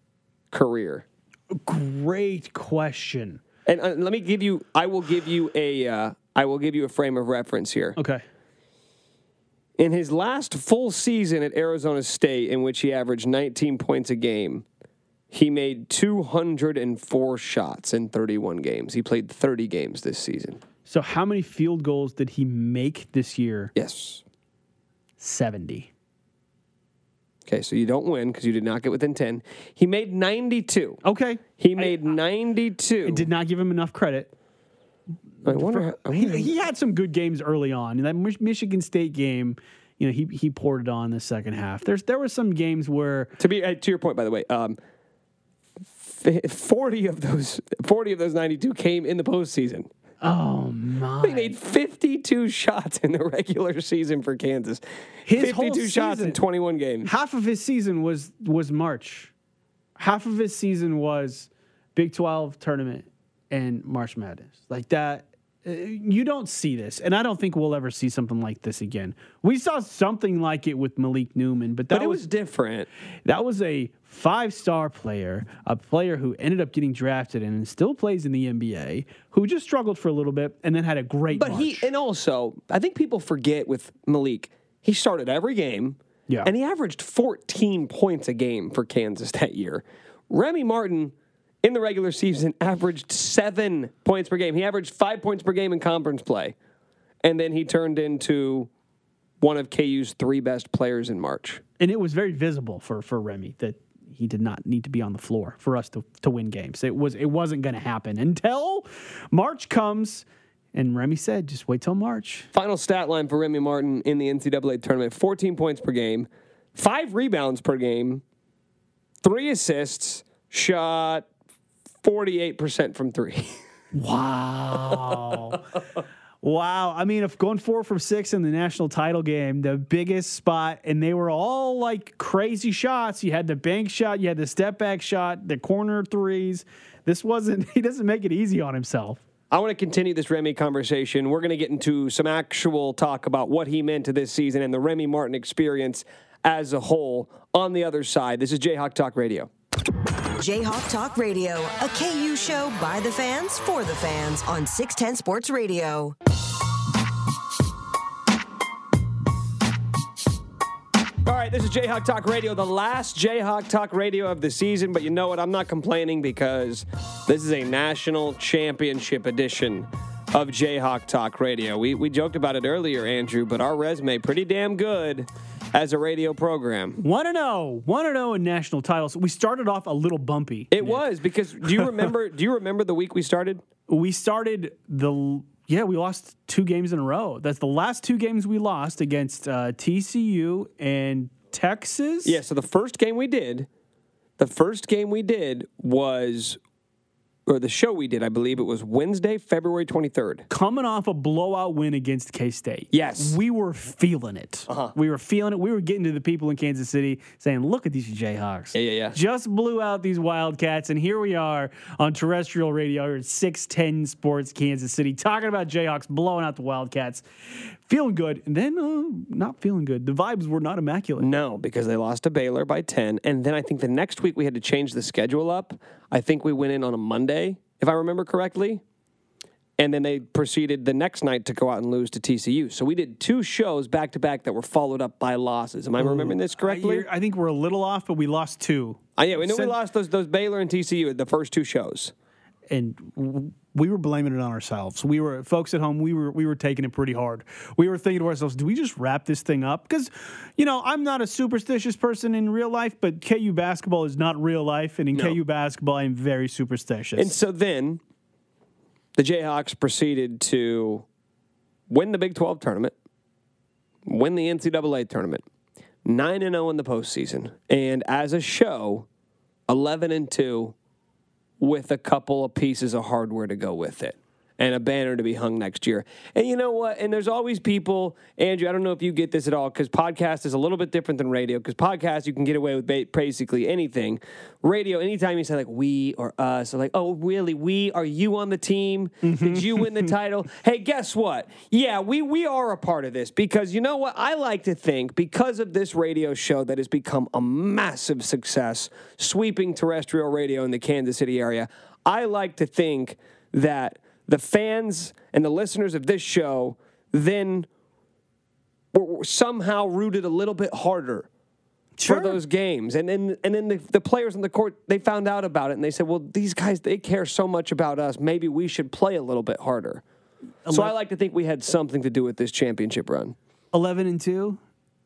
career?
Great question.
And uh, let me give you, I will give you a, uh, I will give you a frame of reference here.
Okay,
In his last full season at Arizona State, in which he averaged 19 points a game, he made 204 shots in 31 games. He played 30 games this season.
So how many field goals did he make this year?
Yes.
Seventy.
Okay, so you don't win because you did not get within 10. He made 92.
Okay,
He made 92.
I did not give him enough credit.
I wonder. How, I
He,
wonder-
he had some good games early on. In that Michigan State game, you know, he he poured it on the second half. There's there were some games where
to be uh, to your point, by the way, um, forty of those forty of those ninety-two came in the postseason.
Oh my,
He made fifty-two shots in the regular season for Kansas.
His whole
fifty-two shots in twenty-one games.
half of his season was was March. Half of his season was Big 12 tournament and March Madness. Like that uh, you don't see this, and I don't think we'll ever see something like this again. We saw something like it with Malik Newman, but that
But it
was
was different.
that was a five-star player, a player who ended up getting drafted and still plays in the NBA, who just struggled for a little bit and then had a great
But
March.
he and also, I think people forget with Malik, he started every game.
Yeah.
And he averaged 14 points a game for Kansas that year. Remy Martin in the regular season averaged 7 points per game. He averaged 5 points per game in conference play. And then he turned into one of KU's three best players in March.
and it was very visible for for Remy that he did not need to be on the floor for us to, to win games. It was it wasn't going to happen until March comes, and Remy said, "Just wait till March."
Final stat line for Remy Martin in the NCAA tournament 14 points per game, five rebounds per game, three assists, shot 48% from three.
Wow. Wow. I mean, if going four from six in the national title game, the biggest spot, and they were all like crazy shots. You had the bank shot, you had the step back shot, the corner threes. This wasn't, he doesn't make it easy on himself.
I want to continue this Remy conversation. We're going to get into some actual talk about what he meant to this season and the Remy Martin experience as a whole on the other side. This is Jayhawk Talk Radio.
Jayhawk Talk Radio, a KU show by the fans for the fans on 610 Sports Radio.
All right, this is Jayhawk Talk Radio, the last Jayhawk Talk Radio of the season. But you know what? I'm not complaining because this is a national championship edition of Jayhawk Talk Radio. We, we joked about it earlier, Andrew, but our resume pretty damn good as a radio program.
One to know, one to know in national titles. We started off a little bumpy.
It was because do you remember? do you remember the week we started?
we started the yeah we lost two games in a row. That's the last two games we lost against uh, TCU and Texas.
Yeah. So the first game we did, the first game we did was, or the show we did, I believe it was Wednesday, February 23rd.
coming off a blowout win against K State.
Yes.
we were feeling it.
Uh-huh.
We were feeling it. We were getting to the people in Kansas City saying, "Look at these Jayhawks.
Yeah, yeah, yeah.
Just blew out these Wildcats, and here we are on terrestrial radio here at six ten Sports Kansas City talking about Jayhawks blowing out the Wildcats." Feeling good, and then uh, not feeling good. The vibes were not immaculate.
No, because they lost to Baylor by 10. And then I think the next week we had to change the schedule up. I think we went in on a Monday, if I remember correctly. And then they proceeded the next night to go out and lose to TCU. So we did two shows back to back that were followed up by losses. Am I remembering this correctly?
I, I think we're a little off, but we lost two.
Uh, yeah, we know we lost those those Baylor and TCU at the first two shows.
and we were blaming it on ourselves. We were folks at home. We were we were taking it pretty hard. We were thinking to ourselves, "Do we just wrap this thing up?" Because, you know, I'm not a superstitious person in real life, but KU basketball is not real life, and in KU basketball, I'm very superstitious.
And so then the Jayhawks proceeded to win the Big 12 tournament, win the NCAA tournament, 9 and 0 in the postseason, and as a show, 11 and 2 with a couple of pieces of hardware to go with it. And a banner to be hung next year. And you know what? And there's always people, Andrew, I don't know if you get this at all, because podcast is a little bit different than radio, because podcast, you can get away with basically anything. Radio, anytime you say like we or us, or like, oh, really, we? Are you on the team? Mm-hmm. Did you win the title? Hey, guess what? Yeah, we, we are a part of this, because you know what? I like to think, because of this radio show that has become a massive success, sweeping terrestrial radio in the Kansas City area, I like to think that the fans and the listeners of this show then were somehow rooted a little bit harder for those games. And then and then the, the players on the court they found out about it and they said, "Well, these guys they care so much about us. Maybe we should play a little bit harder." So I like to think we had something to do with this championship run.
Eleven and two,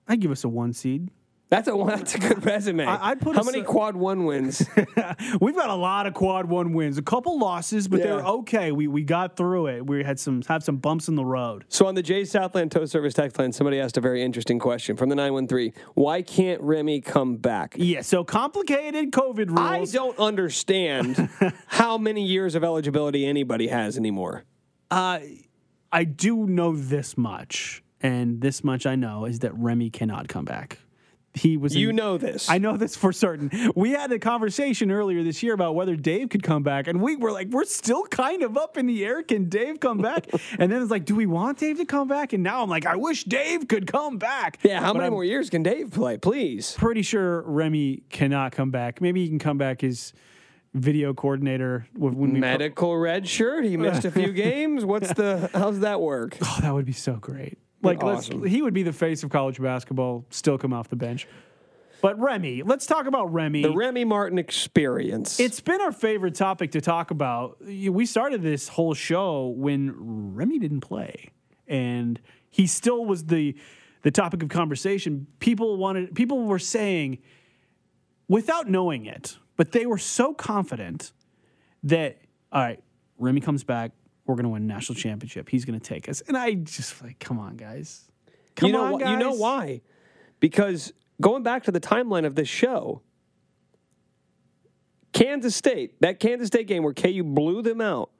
I give us a one seed.
That's a that's a good resume.
I- I'd put
How many
a-
quad one wins?
We've got a lot of quad one wins, a couple losses, but they
Yeah.
were okay. We we got through it. We had some have some bumps in the road.
So on the Jay Southland Tow Service text line, somebody asked a very interesting question from the 913. Why can't Remy come back?
Yeah, so complicated COVID rules.
I don't understand how many years of eligibility anybody has anymore.
Uh, I do know this much, and this much I know is that Remy cannot come back. He was.
You
in-
know this.
I know this for certain. We had a conversation earlier this year about whether Dave could come back, and we were like, we're still kind of up in the air. Can Dave come back? and then it's like, do we want Dave to come back? And now I'm like, I wish Dave could come back.
Yeah, how
But
many
I'm
more years can Dave play, please?
Pretty sure Remy cannot come back. Maybe he can come back as video coordinator when we.
Medical red shirt. He missed a few games. What's the? How's that work?
Oh, that would be so great. Like, let's,
awesome.
he would be the face of college basketball, still come off the bench. But Remy, let's talk about Remy.
The Remy Martin experience.
it's been our favorite topic to talk about. We started this whole show when Remy didn't play, and he still was the the topic of conversation. People wanted, people were saying, without knowing it, but they were so confident that all right, Remy comes back, we're going to win a national championship. He's going to take us, and I just like, come on, guys, come
you know
on, guys.
You know why? Because going back to the timeline of this show, Kansas State, that Kansas State game where KU blew them out,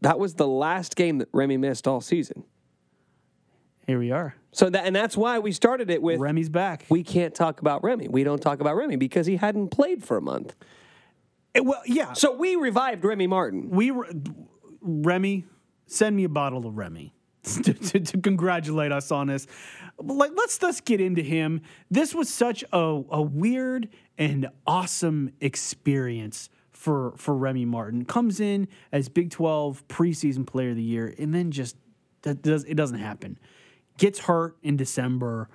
that was the last game that Remy missed all season.
Here we are.
So that and that's why we started it with
Remy's back.
we can't talk about Remy. We don't talk about Remy because he hadn't played for a month.
Eh, well, yeah.
So we revived Remy Martin.
we were Remy, send me a bottle of Remy to, to, to congratulate us on this. Like, let's just get into him. This was such a, a weird and awesome experience for for Remy Martin. Comes in as Big Twelve preseason Player of the Year, and then just that does it doesn't happen. Gets hurt in December.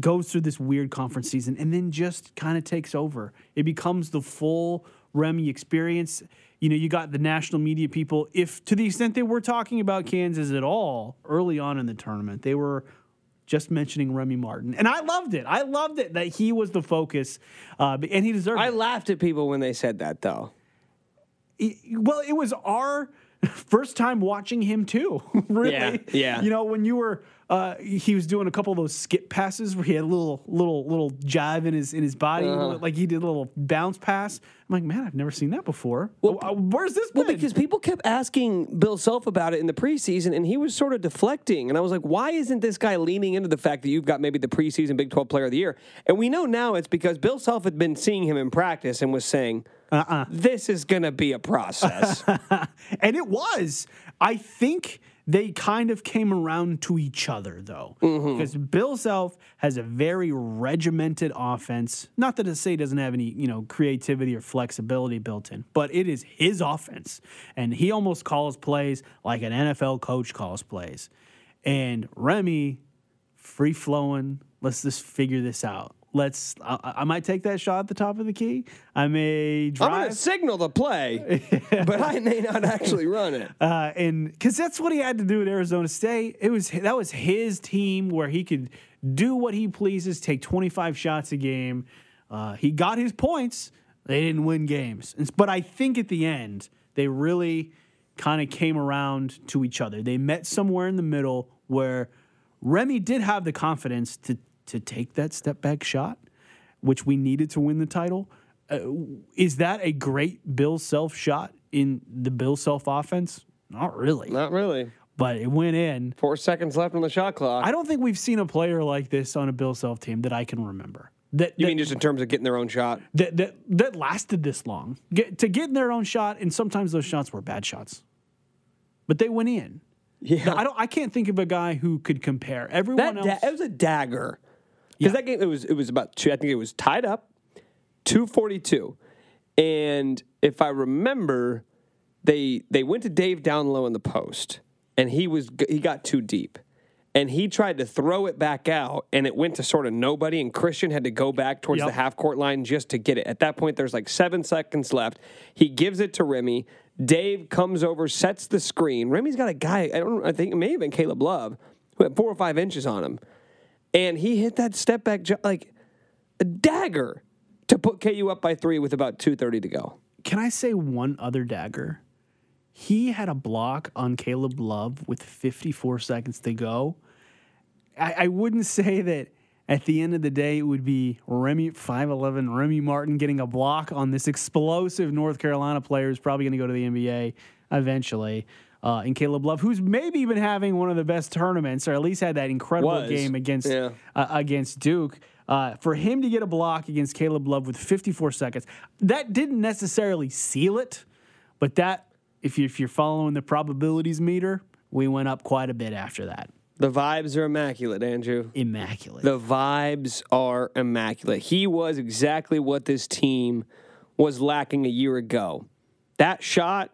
Goes through this weird conference season and then just kind of takes over. It becomes the full Remy experience. You know, you got the national media people. If to the extent they were talking about Kansas at all early on in the tournament, they were just mentioning Remy Martin, and I loved it. I loved it that he was the focus, uh, and he deserved.
I
it.
laughed at people when they said that though.
well, it was our first time watching him too. really,
Yeah, yeah.
You know, when you were, uh, he was doing a couple of those skip passes where he had a little, little, little jive in his in his body,
Uh-huh.
like he did a little bounce pass. I'm like, man, I've never seen that before. Well, where's this
Well, because people kept asking Bill Self about it in the preseason, and he was sort of deflecting. And I was like, why isn't this guy leaning into the fact that you've got maybe the preseason Big 12 Player of the Year? And we know now it's because Bill Self had been seeing him in practice and was saying,
Uh-uh.
this is going to be a process.
and it was. I think they kind of came around to each other though,
Mm-hmm.
because Bill Self has a very regimented offense. Not that to say he doesn't have any you know creativity or flexibility built in, but it is his offense, and he almost calls plays like an NFL coach calls plays. And Remy, free flowing. Let's just figure this out. Let's. I, I might take that shot at the top of the key. I may
I'm going to signal the play, but I may not actually run it.
uh, and because that's what he had to do at Arizona State. It was that was his team where he could do what he pleases, take 25 shots a game. Uh, he got his points. They didn't win games, but I think at the end they really kind of came around to each other. They met somewhere in the middle where Remy did have the confidence to to take that step back shot, which we needed to win the title. Uh, is that a great Bill Self shot in the Bill Self offense? Not really,
Not really.
but it went in.
Four seconds left on the shot clock.
I don't think we've seen a player like this on a Bill Self team that I can remember. That
you
that,
mean just in terms of getting their own shot?
that, that that lasted this long get, to get their own shot, and sometimes those shots were bad shots, but they went in.
Yeah.
I don't. I can't think of a guy who could compare. Everyone
That
else.
da- it was a dagger. Because that game it was it was about two. I think it was tied up, two forty two, and if I remember, they they went to Dave down low in the post, and he was he got too deep, and he tried to throw it back out, and it went to sort of nobody, and Christian had to go back towards
Yep.
the half court line just to get it. At that point, there's like seven seconds left. He gives it to Remy. Dave comes over, sets the screen. Remy's got a guy. I don't. I think it may have been Caleb Love, who had four or five inches on him and he hit that step back ju- like a dagger to put KU up by three with about two thirty to go.
Can I say one other dagger? He had a block on Caleb Love with 54 seconds to go. I, I wouldn't say that at the end of the day it would be Remy 5'11 Remy Martin getting a block on this explosive North Carolina player who's probably going to go to the NBA eventually. Uh, and Caleb Love, who's maybe even having one of the best tournaments, or at least had that incredible
Was.
game against
Yeah.
uh, against Duke. Uh, for him to get a block against Caleb Love with 54 seconds, that didn't necessarily seal it, but that, if, you, if you're following the probabilities meter, we went up quite a bit after that.
The vibes are immaculate, Andrew.
Immaculate.
The vibes are immaculate. He was exactly what this team was lacking a year ago. That shot,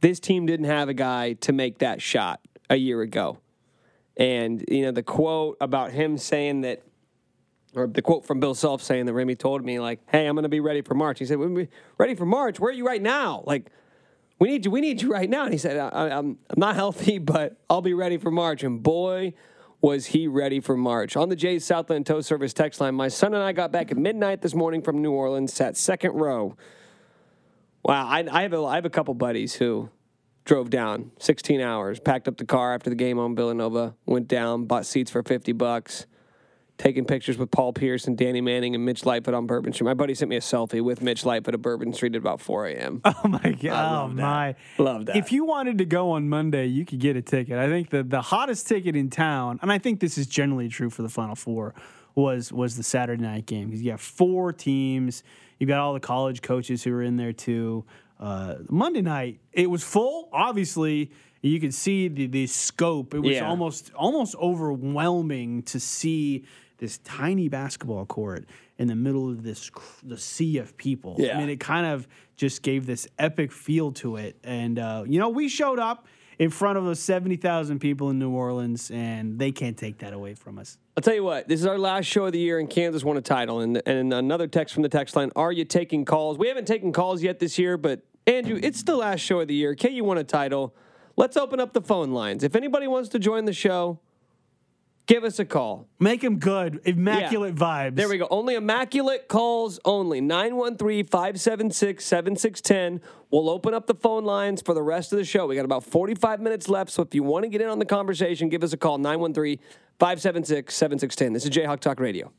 this team didn't have a guy to make that shot a year ago. And, you know, the quote about him saying that, or the quote from Bill Self saying that Remy told me, like, hey, I'm going to be ready for March. He said, "We're ready for March? Where are you right now? Like, we need you. We need you right now. And he said, I, I'm, I'm not healthy, but I'll be ready for March. And boy, was he ready for March. On the Jay's Southland Tow Service text line, my son and I got back at midnight this morning from New Orleans, sat second row. Wow, I, I have a, I have a couple buddies who drove down 16 hours, packed up the car after the game on Villanova, went down, bought seats for 50 bucks, taking pictures with Paul Pierce and Danny Manning and Mitch Lightfoot on Bourbon Street. My buddy sent me a selfie with Mitch Lightfoot at Bourbon Street at about 4 a.m.
Oh my god! Oh my!
Love that.
If you wanted to go on Monday, you could get a ticket. I think the the hottest ticket in town, and I think this is generally true for the Final Four, was was the Saturday night game because you have four teams. You got all the college coaches who are in there too. Uh, Monday night it was full. Obviously, you could see the the scope. It was
Yeah.
almost almost overwhelming to see this tiny basketball court in the middle of this the sea of people.
Yeah.
I mean, it kind of just gave this epic feel to it. And uh, you know, we showed up in front of those seventy thousand people in New Orleans, and they can't take that away from us.
I'll tell you what, this is our last show of the year, and Kansas won a title. And, and another text from the text line Are you taking calls? We haven't taken calls yet this year, but Andrew, it's the last show of the year. KU won a title. Let's open up the phone lines. If anybody wants to join the show, give us a call.
Make them good, immaculate vibes.
There we go. Only immaculate calls only. 913 576 7610. We'll open up the phone lines for the rest of the show. We got about 45 minutes left. So if you want to get in on the conversation, give us a call 913 576 7610. This is Jayhawk Talk Radio.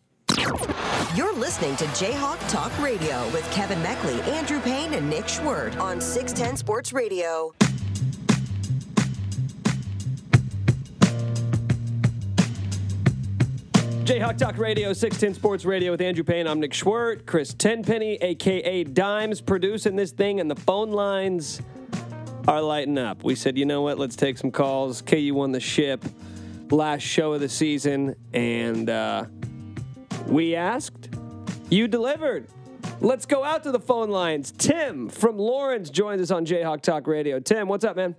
You're listening to Jayhawk Talk Radio with Kevin Meckley, Andrew Payne, and Nick Schwerdt on 610 Sports Radio.
Jayhawk Talk Radio, 610 Sports Radio with Andrew Payne. I'm Nick Schwerdt. Chris Tenpenny, a.k.a. Dimes, producing this thing, and the phone lines are lighting up. We said, you know what? Let's take some calls. KU won the ship last show of the season, and uh, we asked, you delivered. Let's go out to the phone lines. Tim from Lawrence joins us on Jayhawk Talk Radio. Tim, what's up, man?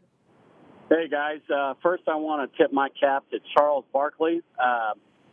Hey guys, uh, first I want to tip my cap to Charles Barkley. Uh,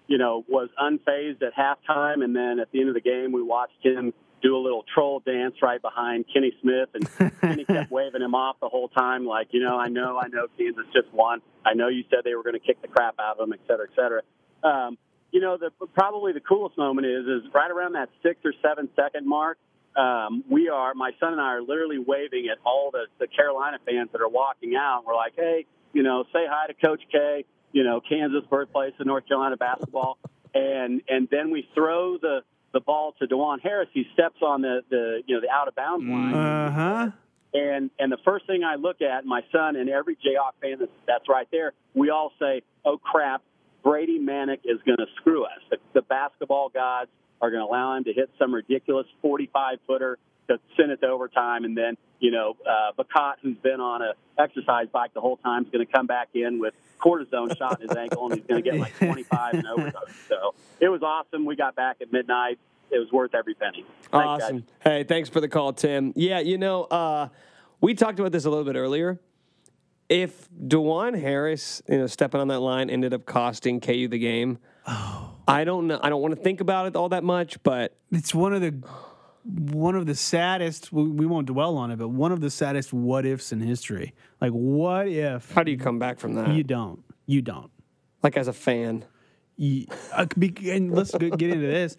you know, was unfazed at halftime, and then at the end of the game, we watched him do a little troll dance right behind Kenny Smith, and Kenny kept waving him off the whole time, like, you know, I know, I know, Kansas just won. I know you said they were going to kick the crap out of them, et cetera, et cetera. Um, you know, the probably the coolest moment is is right around that six or seven second mark um, we are, my son and I are literally waving at all the, the Carolina fans that are walking out. We're like, hey, you know, say hi to Coach K, you know, Kansas birthplace of North Carolina basketball. and, and then we throw the, the ball to Dajuan Harris. He steps on the, the, you know, the out of bounds line.
Uh huh.
And, and the first thing I look at, my son and every Jayhawk fan that's, that's right there, we all say, oh crap, Brady Manek is going to screw us. The, the basketball gods are going to allow him to hit some ridiculous 45 footer to send it to overtime, and then you know uh, Bacot, who's been on a exercise bike the whole time, is going to come back in with cortisone shot in his ankle, and he's going to get like 25 and overdose. So it was awesome. We got back at midnight. It was worth every penny. Thanks,
awesome.
Guys.
Hey, thanks for the call, Tim. Yeah, you know, uh, we talked about this a little bit earlier. If Dajuan Harris, you know, stepping on that line ended up costing KU the game, oh. I don't know. I don't want to think about it all that much, but
It's one of the one of the saddest. We won't dwell on it, but one of the saddest what ifs in history. Like, what if
how do you come back from that?
you don't? You don't.
like as a fan.
You, uh, be- and let's get into this.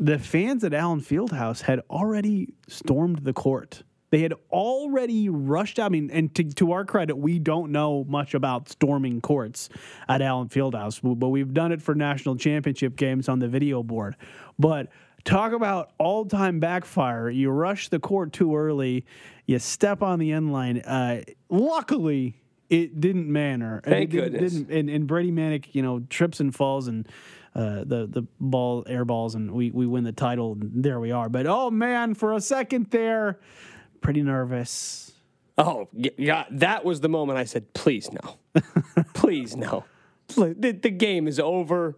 The fans at Allen Fieldhouse had already stormed the court. They had already rushed out. I mean, and to, to our credit, we don't know much about storming courts at Allen Fieldhouse, but we've done it for national championship games on the video board. But talk about all time backfire. You rush the court too early, you step on the end line. Uh, luckily, it didn't matter.
Thank
it didn't,
goodness.
Didn't, and, and Brady Manek, you know, trips and falls and uh, the the ball air balls, and we we win the title. And there we are. But oh man, for a second there, pretty nervous.
Oh, yeah, that was the moment I said, please no. please no. The, the game is over.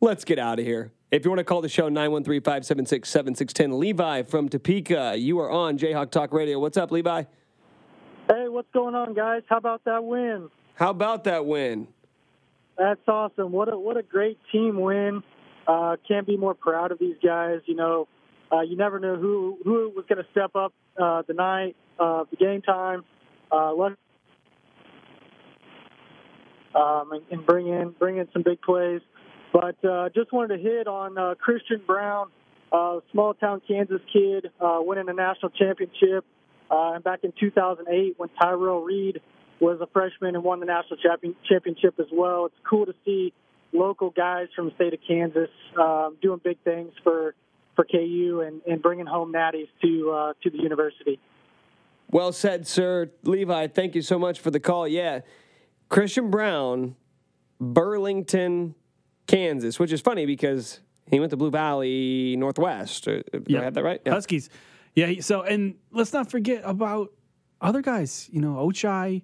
Let's get out of here. If you want to call the show, 913 576 7610. Levi from Topeka, you are on Jayhawk Talk Radio. What's up, Levi?
Hey, what's going on, guys? How about that win?
How about that win?
That's awesome. What a what a great team win. Uh, can't be more proud of these guys. You know, uh, you never know who who was going to step up uh, the night, uh, the game time, uh, um, and, and bring in bring in some big plays. But uh, just wanted to hit on uh, Christian Brown, uh, small town Kansas kid, uh, winning a national championship. Uh, and back in 2008, when Tyrel Reed was a freshman and won the national champion, championship as well, it's cool to see local guys from the state of Kansas um, doing big things for for KU and, and bringing home natties to uh, to the university.
Well said, sir. Levi, thank you so much for the call. Yeah. Christian Brown, Burlington, Kansas, which is funny because he went to Blue Valley Northwest. Uh, Do I have that right? Yeah.
Huskies. Yeah. So, and let's not forget about other guys. You know, Ochai,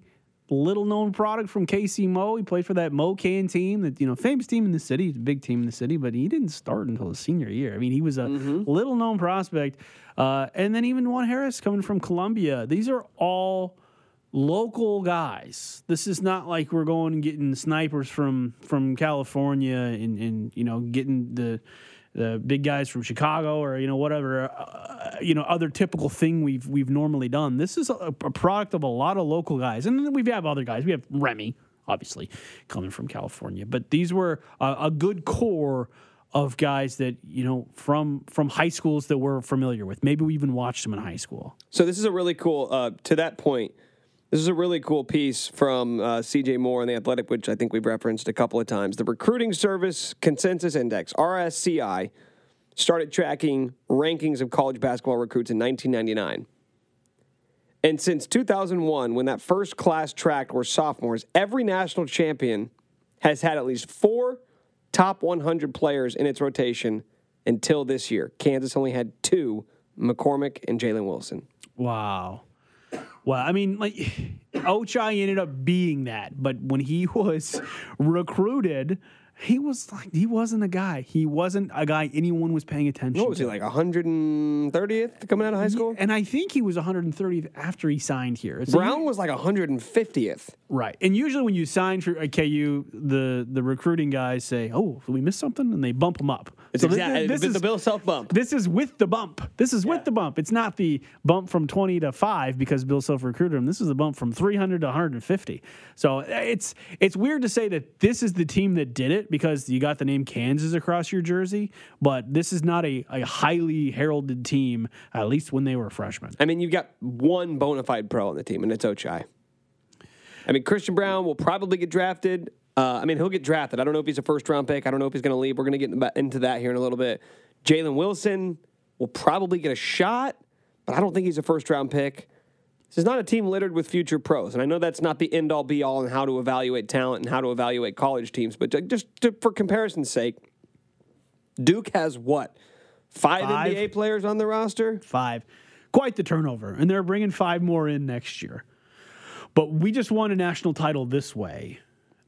little known product from KC Mo. He played for that MoKan team, that you know, famous team in the city, big team in the city, but he didn't start until his senior year. I mean, he was a little known prospect. Uh, and then even Juan Harris coming from Columbia. These are all local guys. This is not like we're going and getting snipers from from California and, and you know getting the the big guys from Chicago or you know whatever uh, you know other typical thing we've we've normally done. This is a, a product of a lot of local guys, and then we have other guys. We have Remy, obviously coming from California, but these were a, a good core of guys that you know from from high schools that we're familiar with. Maybe we even watched them in high school.
So this is a really cool. Uh, to that point, this is a really cool piece from uh, C.J. Moore in the Athletic, which I think we've referenced a couple of times. The Recruiting Service Consensus Index (RSCI) started tracking rankings of college basketball recruits in 1999. And since 2001, when that first class tracked were sophomores, every national champion has had at least four top 100 players in its rotation until this year. Kansas only had two, McCormack and Jalen Wilson.
Wow. Well, I mean, like Ochai ended up being that, but when he was recruited, he was like he wasn't a guy. He wasn't a guy anyone was paying attention.
What was
to.
he like 130th coming out of high school?
And I think he was 130th after he signed here. So
Brown
you-
was like 150th.
right. And usually when you sign for uh, KU, the the recruiting guys say, "Oh, did we miss something?" and they bump him up.
It's
So
exactly
this
the,
is-
the Bill Self bump.
This is with the bump. This is with the bump. It's not the bump from 20 to 5 because Bill Self recruited him. This is the bump from 300 to 150. So eh, it's it's weird to say that this is the team that did it because you got the name Kansas across your jersey, but this is not a, a highly heralded team, at least when they were freshmen.
I mean, you've got one bona fide pro on the team, and it's Ochai. I mean, Christian Brown will probably get drafted. Uh, I mean, he'll get drafted. I don't know if he's a first round pick. I don't know if he's going to leave. We're going to get into that here in a little bit. Jalen Wilson will probably get a shot, but I don't think he's a first round pick. This is not a team littered with future pros, and I know that's not the end all be all in how to evaluate talent and how to evaluate college teams. But just to, for comparison's sake, Duke has what five,
Five.
NBA players on the roster.
Five. Quite the turnover. And they're bringing five more in next year. But we just won a national title this way.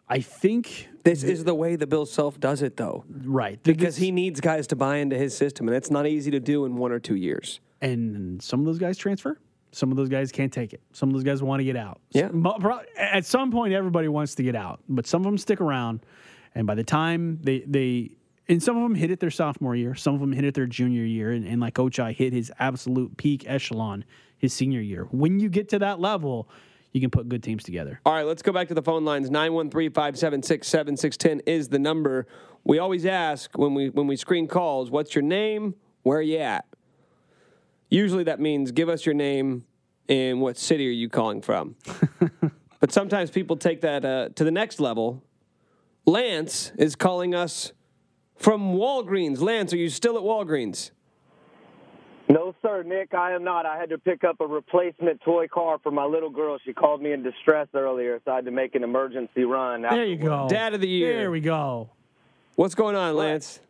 I think,
This is the way the Bill Self does it, though,
right.
because he needs guys to buy into his system, and it's not easy to do in one or two years.
and some of those guys transfer. Some of those guys can't take it. Some of those guys want to get out.
Yeah.
At some point, everybody wants to get out, but some of them stick around. And by the time they they and some of them hit it their sophomore year, some of them hit it their junior year, and, and like Ochai hit his absolute peak echelon his senior year. When you get to that level, you can put good teams together.
All right, let's go back to the phone lines. 913 576 7610 is the number. We always ask when we when we screen calls, what's your name? Where are you at? Usually that means give us your name and what city are you calling from. but sometimes people take that uh, to the next level. Lance is calling us from Walgreens. Lance, are you still at Walgreens?
No, sir, Nick, I am not. I had to pick up a replacement toy car for my little girl. She called me in distress earlier, so I had to make an emergency run.
There you go.
Dad of the year.
There we go.
What's going on, Lance?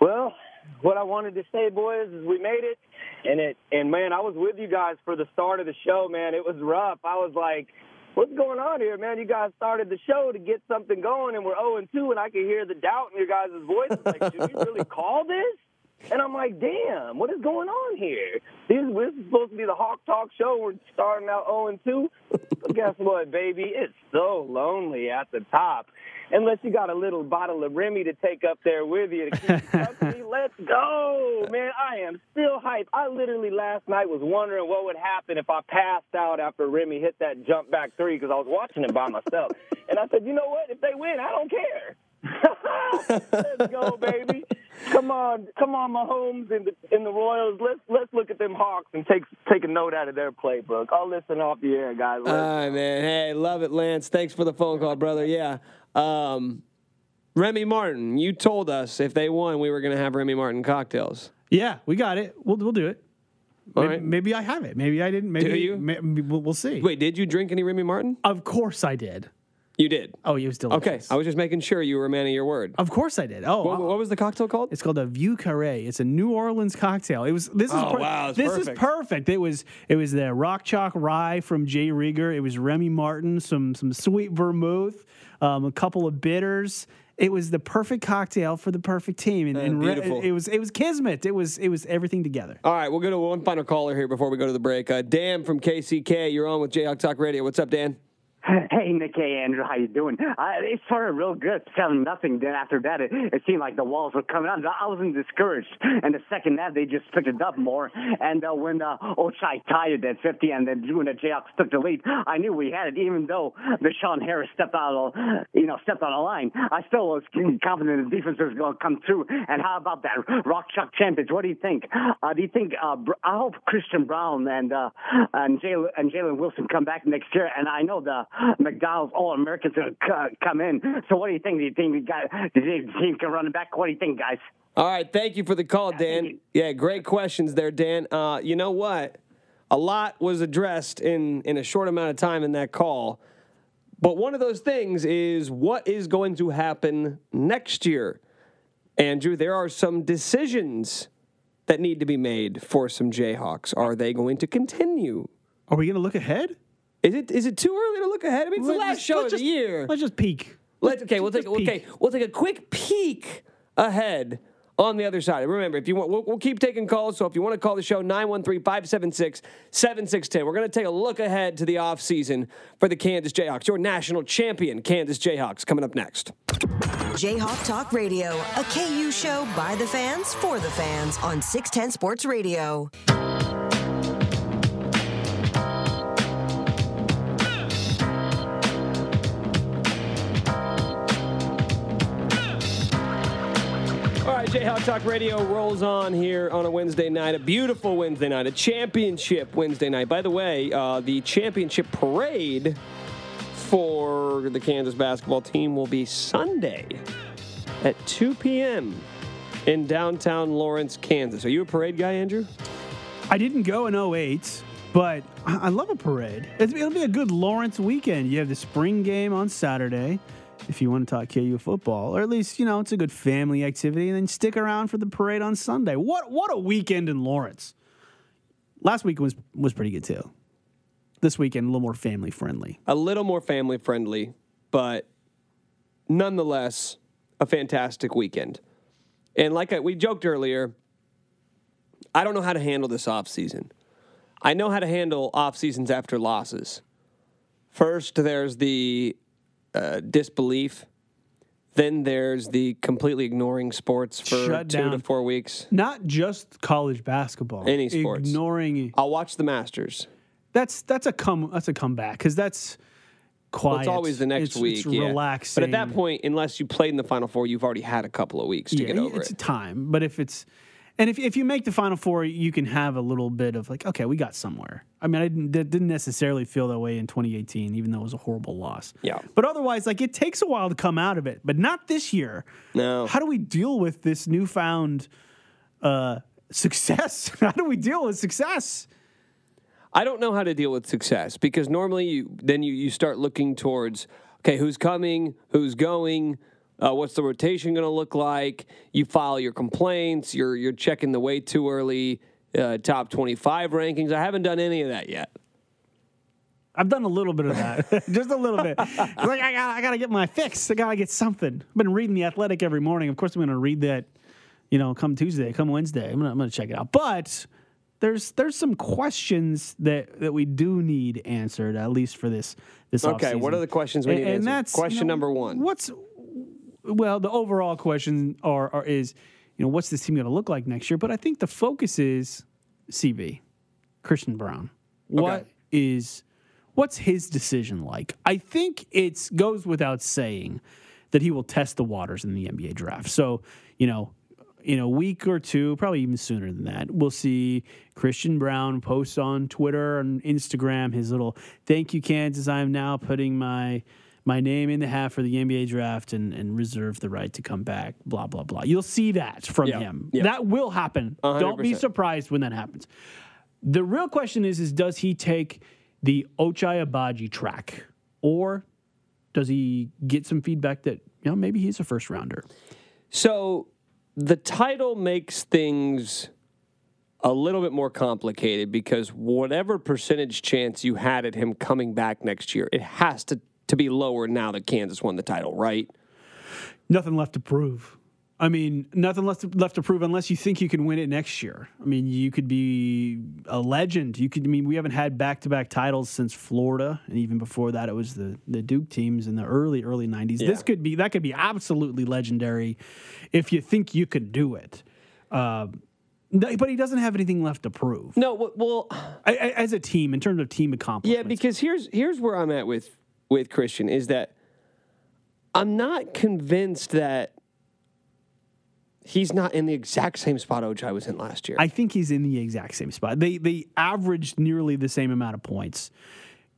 Well, what I wanted to say, boys, is we made it, and it, and man, I was with you guys for the start of the show. Man, it was rough. I was like, "What's going on here, man? You guys started the show to get something going, and we're 0 and 2, and I could hear the doubt in your guys' voices. Like, should we really call this? And I'm like, damn, what is going on here? This, this is supposed to be the Hawk Talk show. We're starting out 0 and 2. But guess what, baby? It's so lonely at the top. Unless you got a little bottle of Remy to take up there with you to keep you company. Let's go, man. I am still hyped. I literally last night was wondering what would happen if I passed out after Remy hit that jump back three because I was watching it by myself. And I said, you know what? If they win, I don't care. Let's go, baby. Come on, come on, Mahomes and the and the Royals. Let's let's look at them Hawks and take take a note out of their playbook. I'll listen off the air, guys.
All right, man. Hey, love it, Lance. Thanks for the phone call, brother. Yeah. Um, Remy Martin, you told us if they won, we were going to have Remy Martin cocktails.
Yeah, we got it. We'll we'll do it.
All
maybe,
right.
maybe I have it. Maybe I didn't. Maybe
Do you?
may- we'll, we'll see.
Wait, did you drink any Remy Martin?
Of course I did.
You did.
Oh, it was delicious.
Okay, I was just making sure you were a man of your word.
Of course I did. Oh,
What, what was the cocktail called?
It's called a Vieux Carré. It's a New Orleans cocktail. It was this is
Oh, wow, it's
this
perfect.
is perfect. It was it was the rock chalk rye from J. Rieger. It was Remy Martin, some some sweet vermouth, um, a couple of bitters. It was the perfect cocktail for the perfect team, and, and re-
beautiful.
it was it was kismet. It was it was everything together.
All right, we'll go to one final caller here before we go to the break. Uh, Dan from KCK, you're on with Jayhawk Talk Radio. What's up, Dan?
Hey, Nick, hey, Andrew, how you doing? Uh, it started real good, seven nothing. Then after that, it, it seemed like the walls were coming out. I wasn't discouraged. And the second half, they just picked it up more. And uh, when uh, Ochai tied it at 50, and then when the Jayhawks took the lead, I knew we had it. Even though Sean Harris stepped out, of, you know, stepped on the line, I still was confident the defense was going to come through. And how about that Rock Chalk Champions? What do you think? Uh, do you think? Uh, I hope Christian Brown and uh, and Jalen Wilson come back next year. And I know the McDonald's All Americans going to come in. So what do you think? Do you think we got do the team can run it back? What do you think, guys?
All right, thank you for the call, Dan. Yeah, great questions there, Dan. Uh, you know what? A lot was addressed in in a short amount of time in that call. But one of those things is what is going to happen next year. Andrew, there are some decisions that need to be made for some Jayhawks. Are they going to continue?
Are we going to look ahead?
Is it is it too early to look ahead? I mean, it's the
Let's
last show of
just-
the year.
Let's just peek.
Let's okay. We'll take
peek.
okay. We'll take a quick peek ahead on the other side. Remember, if you want, we'll, we'll keep taking calls. So if you want to call the show, 913-576-7610. We're going to take a look ahead to the offseason for the Kansas Jayhawks. Your national champion, Kansas Jayhawks, coming up next.
Jayhawk Talk Radio, a KU show by the fans for the fans on 610 Sports Radio.
Right, Jayhawk Talk Radio rolls on here on a Wednesday night, a beautiful Wednesday night, a championship Wednesday night. By the way, uh, the championship parade for the Kansas basketball team will be Sunday at 2 p.m. in downtown Lawrence, Kansas. Are you a parade guy, Andrew?
I didn't go in 08, but I I love a parade. It'll be a good Lawrence weekend. You have the spring game on Saturday if you want to talk KU football, or at least, you know, it's a good family activity, and then stick around for the parade on Sunday. What what a weekend in Lawrence. Last week was was pretty good too. This weekend a little more family friendly.
A little more family friendly, but nonetheless, a fantastic weekend. And like I, we joked earlier, I don't know how to handle this off season. I know how to handle off seasons after losses. First, there's the uh, disbelief. Then there's the completely ignoring sports for
Shut
two to four weeks.
Not just college basketball.
Any sports.
Ignoring
I'll watch the Masters.
that's that's a come that's a comeback because that's quiet.
Well, it's always the next
It's-
week.
It's
yeah.
relaxing.
But at that point, unless you played in the Final Four, you've already had a couple of weeks to
yeah,
get over
it's
it.
It's time. But if it's and if if you make the final four, you can have a little bit of like, okay, we got somewhere. I mean, I didn't, didn't necessarily feel that way in 2018, even though it was a horrible loss.
Yeah.
But otherwise, like it takes a while to come out of it, but not this year.
No.
How do we deal with this newfound uh, success? How do we deal with success?
I don't know how to deal with success because normally you then you, you start looking towards okay who's coming who's going uh, what's the rotation going to look like you file your complaints you're you're checking the way too early uh, top 25 rankings I haven't done any of that yet
I've done a little bit of that, just a little bit. Like I got, I got to get my fix. I got to get something. I've been reading the Athletic every morning. Of course, I'm going to read that. You know, come Tuesday, come Wednesday. I'm going to check it out. But there's there's some questions that that we do need answered at least for this this.
Okay, what are the questions we
And-
need
and
answered?
that's
Question
you know,
number one.
What's well, the overall question are, are is you know what's this team going to look like next year? But I think the focus is CB, Christian Brown. What is what's his decision like? I think it goes without saying that he will test the waters in the NBA draft. So you know. In a week or two, probably even sooner than that, we'll see Christian Brown post on Twitter and Instagram his little "Thank you, Kansas. I am now putting my my name in the hat for the NBA draft and, and reserve the right to come back, blah, blah, blah. You'll see that from
Yeah,
him.
yeah.
That will happen.
Hundred
Don't be surprised when that happens. The real question is, is does he take the Ochai Agbaji track or does he get some feedback that, you know, maybe he's a first rounder?
So the title makes things a little bit more complicated because whatever percentage chance you had at him coming back next year, it has to, to be lower now that Kansas won the title, right?
Nothing left to prove. I mean, nothing left to, left to prove unless you think you can win it next year. I mean, you could be a legend. You could. I mean, we haven't had back to back titles since Florida, and even before that, it was the the Duke teams in the early early '90s. This could be that could be absolutely legendary if you think you could do it. Uh, but he doesn't have anything left to prove.
No, well,
I- I- as a team, in terms of team accomplishments.
yeah, because here's here's where I'm at with with Christian is that I'm not convinced that he's not in the exact same spot Ochai was in last year.
I think he's in the exact same spot. They they averaged nearly the same amount of points.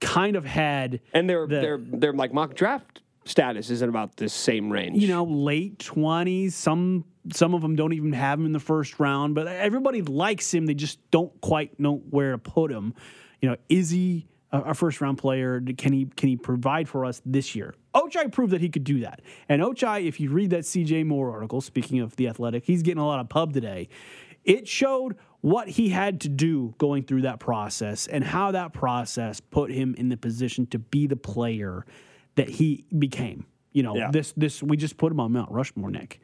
Kind of had
and their
the-
their their like mock draft status is in about the same range.
you know, late twenties. Some some of them don't even have him in the first round, but everybody likes him. They just don't quite know where to put him. You know, is he a, first round player? Can he can he provide for us this year? Ochai proved that he could do that. And Ochai, if you read that CJ Moore article, speaking of the athletic, he's getting a lot of pub today. It showed what he had to do going through that process and how that process put him in the position to be the player that he became. You know,
Yeah.
this this we just put him on Mount Rushmore, Nick.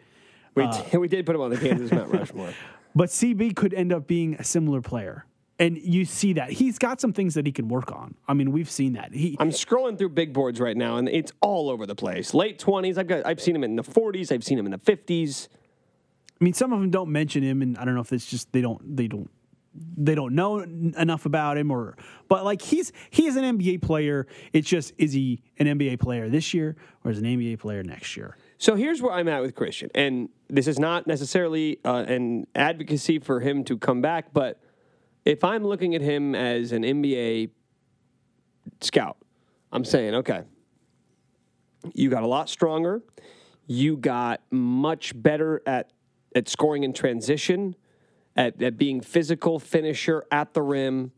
We,
Uh,
we did put him on the Kansas Mount Rushmore.
But CB could end up being a similar player. And you see that. He's got some things that he can work on. I mean, we've seen that. He
I'm scrolling through big boards right now, and it's all over the place. Late 20s. I've got. I've seen him in the 40s. I've seen him in the 50s.
I mean, some of them don't mention him, and I don't know if it's just they don't they don't they don't know enough about him, or but like he's he is an NBA player. It's just is he an NBA player this year or is an NBA player next year?
So here's where I'm at with Christian, and this is not necessarily uh, an advocacy for him to come back, but if I'm looking at him as an NBA scout, I'm saying, okay, you got a lot stronger, you got much better at at scoring in transition, at, at being physical finisher at the rim.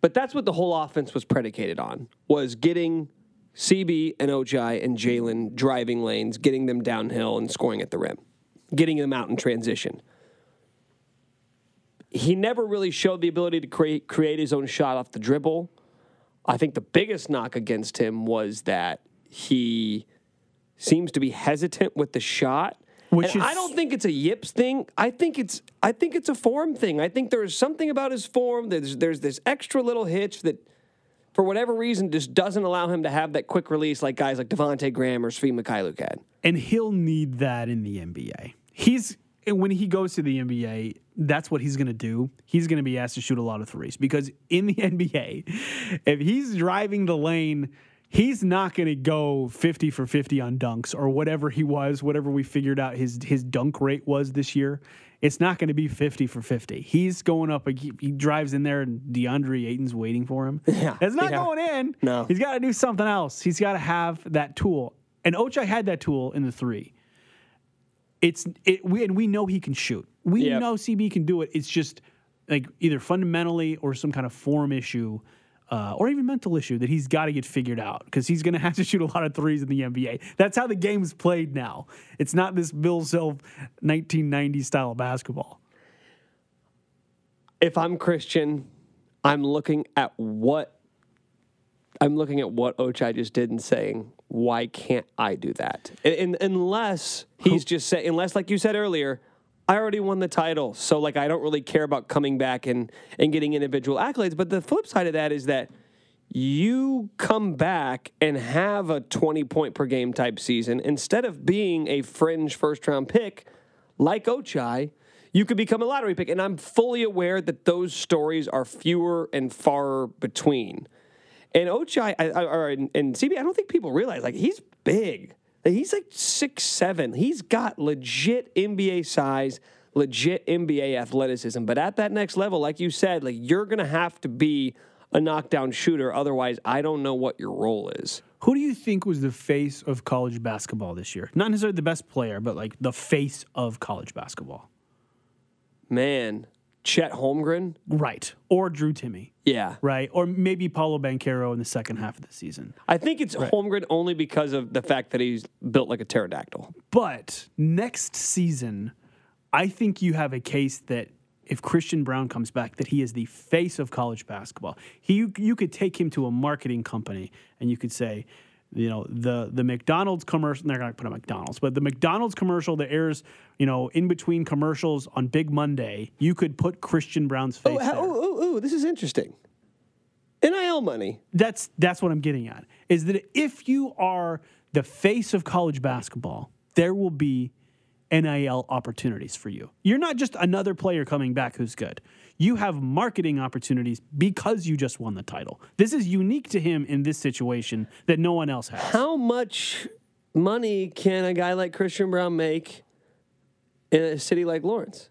But that's what the whole offense was predicated on, was getting CB and Ochai and Jalen driving lanes, getting them downhill and scoring at the rim, getting them out in transition. He never really showed the ability to create create his own shot off the dribble. I think the biggest knock against him was that he seems to be hesitant with the shot.
Which
and
is-
I don't think it's a yips thing. I think it's I think it's a form thing. I think there's something about his form. There's there's this extra little hitch that for whatever reason just doesn't allow him to have that quick release like guys like Devonte Graham or Svi Mykhailiuk had.
and he'll need that in the NBA. He's when he goes to the NBA, that's what he's going to do. He's going to be asked to shoot a lot of threes because in the NBA, if he's driving the lane, he's not going to go 50 for 50 on dunks or whatever he was, whatever we figured out his his dunk rate was this year. It's not going to be 50 for 50. He's going up, he, he drives in there and DeAndre Ayton's waiting for him.
Yeah,
It's not
yeah.
going in.
No.
He's got to do something else. He's got to have that tool. And Ochai had that tool in the three. It's it we and we know he can shoot. We
Yep.
know CB can do it. It's just like either fundamentally or some kind of form issue. Uh, or even mental issue that he's got to get figured out because he's going to have to shoot a lot of threes in the NBA. That's how the game's played now. It's not this Bill Self 1990 style of basketball.
If I'm Christian, I'm looking at what I'm looking at what Ochai just did and saying, why can't I do that? And, and unless he's just saying, unless like you said earlier, I already won the title, so like I don't really care about coming back and and getting individual accolades. But the flip side of that is that you come back and have a 20 point per game type season instead of being a fringe first round pick like Ochai. You could become a lottery pick, and I'm fully aware that those stories are fewer and far between. And Ochai, I, I, or and and CB, I don't think people realize like he's big. Like, he's like six seven. He's got legit NBA size, legit NBA athleticism. But at that next level, like you said, like you're gonna have to be a knockdown shooter. Otherwise, I don't know what your role is.
Who do you think was the face of college basketball this year? Not necessarily the best player, but like the face of college basketball.
Man, Chet Holmgren.
Right. Or Drew Timme.
Yeah.
Right. Or maybe Paolo Banchero in the second half of the season.
I think it's Holmgren only because of the fact that he's built like a pterodactyl.
But next season, I think you have a case that if Christian Braun comes back, that he is the face of college basketball. He, you, you could take him to a marketing company and you could say, you know, the the McDonald's commercial. They're not going to put a McDonald's, but the McDonald's commercial that airs, you know, in between commercials on Big Monday, you could put Christian Braun's oh, face
Oh,
there.
oh, oh, oh, this is interesting. NIL money.
That's that's what I'm getting at. Is that if you are the face of college basketball, there will be NIL opportunities for you. You're not just another player coming back who's good. You have marketing opportunities because you just won the title. This is unique to him in this situation that no one else has.
How much money can a guy like Christian Braun make in a city like Lawrence?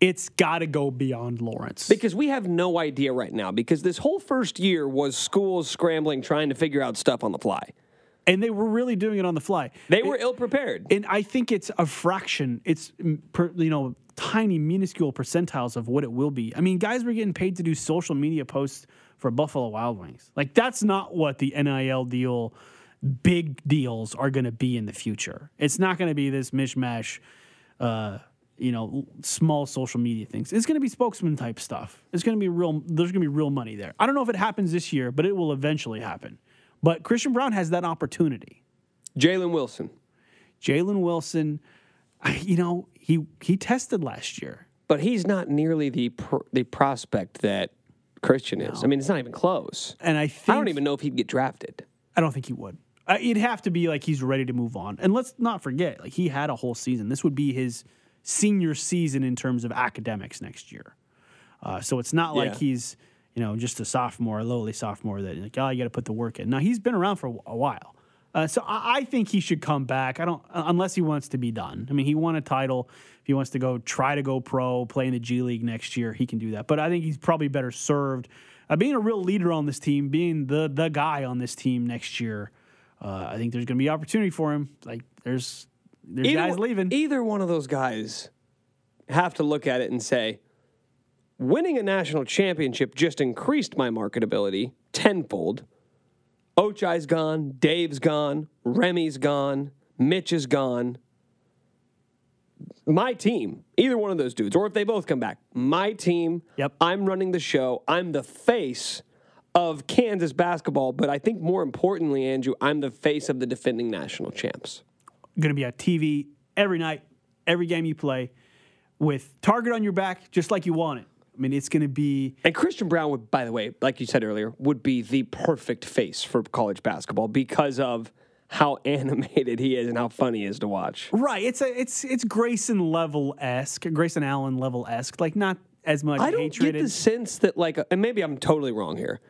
It's got to go beyond Lawrence.
Because we have no idea right now. Because this whole first year was schools scrambling, trying to figure out stuff on the fly.
and they were really doing it on the fly.
They were ill prepared.
and I think it's a fraction. It's mm, you know tiny, minuscule percentiles of what it will be. I mean, guys were getting paid to do social media posts for Buffalo Wild Wings. Like that's not what the NIL deal, big deals are going to be in the future. It's not going to be this mishmash. Uh, you know, small social media things. It's going to be spokesman type stuff. It's going to be real. There's going to be real money there. I don't know if it happens this year, but it will eventually happen. But Christian Braun has that opportunity.
Jalen Wilson.
Jalen Wilson, I- you know, he he tested last year.
But he's not nearly the pr- the prospect that Christian is. I mean, it's not even close.
And I think
I don't even know if he'd get drafted.
I don't think he would. Uh, it'd have to be like he's ready to move on. And let's not forget, like he had a whole season. This would be his senior season in terms of academics next year. Uh, so it's not like
Yeah.
he's you know just a sophomore, a lowly sophomore that like oh you got to put the work in. Now he's been around for a while. Uh, so I, I think he should come back. I don't uh, unless he wants to be done. I mean, he won a title. If he wants to go try to go pro, play in the G League next year, he can do that. But I think he's probably better served uh, being a real leader on this team, being the the guy on this team next year. Uh, I think there's going to be opportunity for him. Like there's there's guys leaving.
Either one of those guys have to look at it and say, winning a national championship just increased my marketability tenfold. Ochai's gone, Dave's gone, Remy's gone, Mitch is gone. My team, either one of those dudes, or if they both come back, my team,
Yep.
I'm running the show. I'm the face of Kansas basketball, but I think more importantly, Andrew, I'm the face of the defending national champs.
going to be on TV every night, every game you play, with target on your back, just like you want it. I mean, it's going to be
And Christian Brown would, by the way, like you said earlier, would be the perfect face for college basketball because of how animated he is and how funny he is to watch.
right. It's a it's it's Grayson level esque, Grayson Allen level esque. Like not as much
I don't
hatred.
get the sense that, like, and maybe I'm totally wrong here.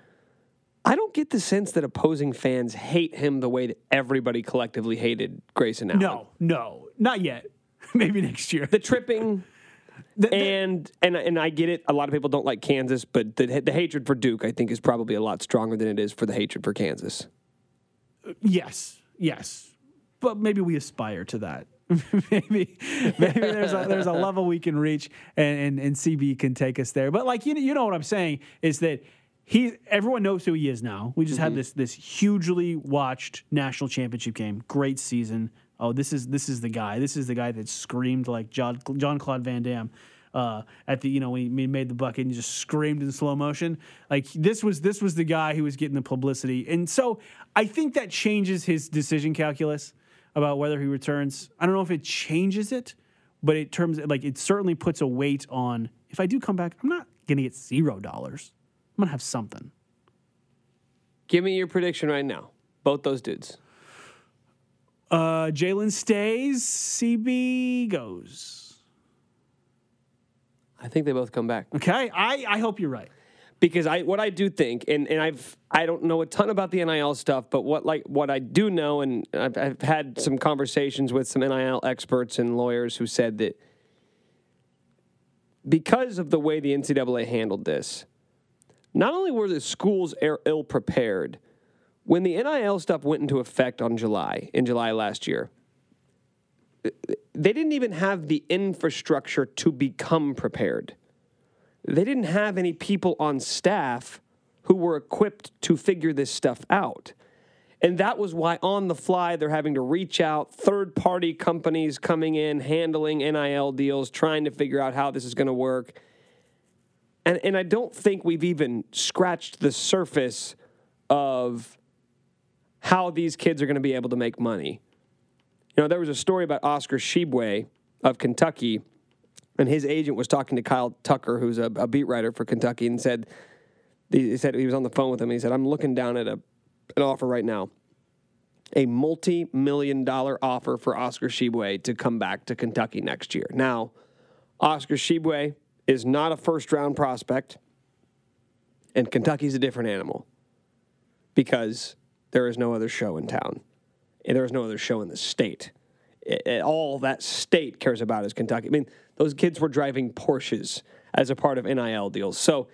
I don't get the sense that opposing fans hate him the way that everybody collectively hated Grayson Allen.
no, no, not yet. Maybe next year.
the tripping.
The- the-
And and and I get it. A lot of people don't like Kansas, but the the hatred for Duke, I think, is probably a lot stronger than it is for the hatred for Kansas.
Yes, yes, but maybe we aspire to that. maybe maybe there's a there's a level we can reach, and, and and CB can take us there. But like you know, you know what I'm saying is that he everyone knows who he is now. We just had mm-hmm. this this hugely watched national championship game, great season. Oh, this is this is the guy. This is the guy that screamed like John John Claude Van Damme. Uh, at the you know when he made the bucket and just screamed in slow motion like this was this was the guy who was getting the publicity and so I think that changes his decision calculus about whether he returns. I don't know if it changes it, but it terms like it certainly puts a weight on if I do come back, I'm not gonna get zero dollars. I'm gonna have something.
Give me your prediction right now. Both those dudes.
Uh, Jalen stays, CB goes.
I think they both come back.
Okay, I, I hope you're right.
because I what I do think, and, and I've I don't know a ton about the NIL stuff, but what like what I do know, and I've, I've had some conversations with some NIL experts and lawyers who said that because of the way the NCAA handled this, not only were the schools ill prepared, when the NIL stuff went into effect on July in July last year, they didn't even have the infrastructure to become prepared they didn't have any people on staff who were equipped to figure this stuff out. And that was why on the fly they're having to reach out, third party companies coming in, handling NIL deals, trying to figure out how this is going to work. And, and I don't think we've even scratched the surface of how these kids are going to be able to make money. You know, there was a story about Oscar Tshiebwe of Kentucky and his agent was talking to Kyle Tucker, who's a, a beat writer for Kentucky, and said he said he was on the phone with him. And he said, "I'm looking down at a an offer right now, a multi-million dollar offer for Oscar Tshiebwe to come back to Kentucky next year." Now, Oscar Tshiebwe is not a first round prospect, and Kentucky's a different animal because there is no other show in town, and there is no other show in the state. It- it- all that state cares about is Kentucky. I mean, those kids were driving Porsches as a part of NIL deals. So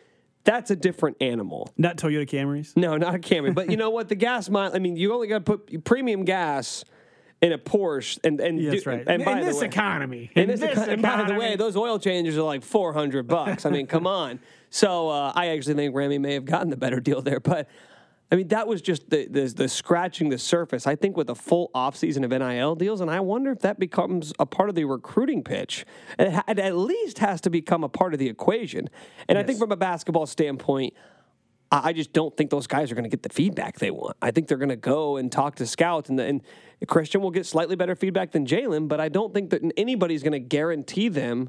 that's a different animal.
Not Toyota Camrys.
No, not a Camry. but you know what? The gas mile. I mean, you only got to put premium gas in a Porsche, and and
that's
do-
right.
And by
in
the
this
way,
economy.
in this,
this
eco- and by the way, those oil changes are like four hundred bucks. I mean, come on. So uh, I actually think Remy may have gotten the better deal there, but I mean, that was just the, the the scratching the surface. I think with a full offseason of NIL deals, and I wonder if that becomes a part of the recruiting pitch. It, ha- it at least has to become a part of the equation. And I think from a basketball standpoint, I I just don't think those guys are going to get the feedback they want. I think they're going to go and talk to scouts, and, the, and Christian will get slightly better feedback than Jalen, but I don't think that anybody's going to guarantee them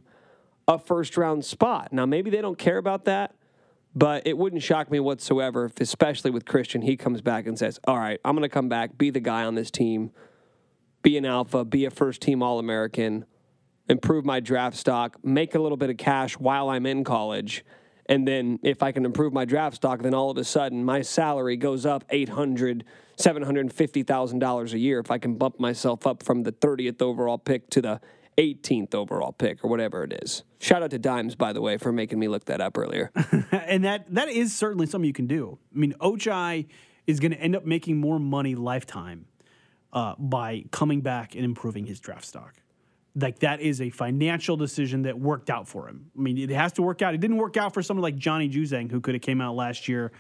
a first round spot. Now, maybe they don't care about that, but it wouldn't shock me whatsoever, if, especially with Christian, he comes back and says, All right, I'm going to come back, be the guy on this team, be an alpha, be a first team All American, improve my draft stock, make a little bit of cash while I'm in college. And then if I can improve my draft stock, then all of a sudden my salary goes up $800, $750,000 a year if I can bump myself up from the 30th overall pick to the 18th overall pick or whatever it is. Shout out to Dimes, by the way, for making me look that up earlier.
and that that is certainly something you can do. I mean, Ochai is going to end up making more money lifetime uh, by coming back and improving his draft stock. Like that is a financial decision that worked out for him. I mean, it has to work out. It didn't work out for someone like Johnny Juzang, who could have came out last year.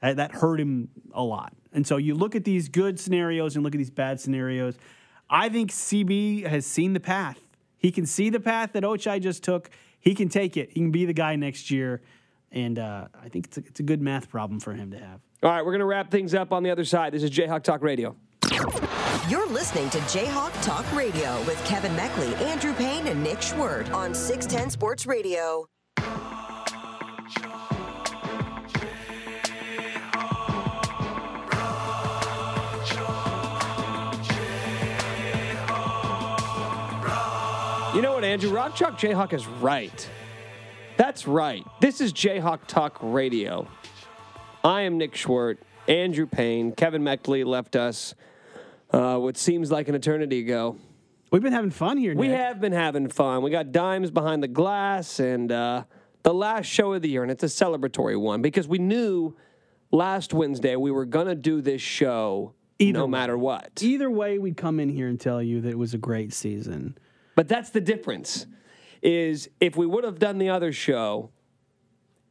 That hurt him a lot. And so you look at these good scenarios and look at these bad scenarios. I think CB has seen the path. He can see the path that Ochai just took. He can take it. He can be the guy next year. And uh, I think it's a, it's a good math problem for him to have.
All right, we're going to wrap things up on the other side. This is Jayhawk Talk Radio.
You're listening to Jayhawk Talk Radio with Kevin Meckley, Andrew Payne, and Nick Schwerdt on 610 Sports Radio.
You know what, Andrew? Rock Chalk Jayhawk is right. That's right. This is Jayhawk Talk Radio. I am Nick Schwerdt, Andrew Payne, Kevin Meckley left us uh, what seems like an eternity ago.
We've been having fun here.
We have been having fun. We got dimes behind the glass and uh, the last show of the year, and it's a celebratory one because we knew last Wednesday we were going to do this show
Either
no matter what.
Either way, we'd come in here and tell you that it was a great season.
But that's the difference. Is if we would have done the other show,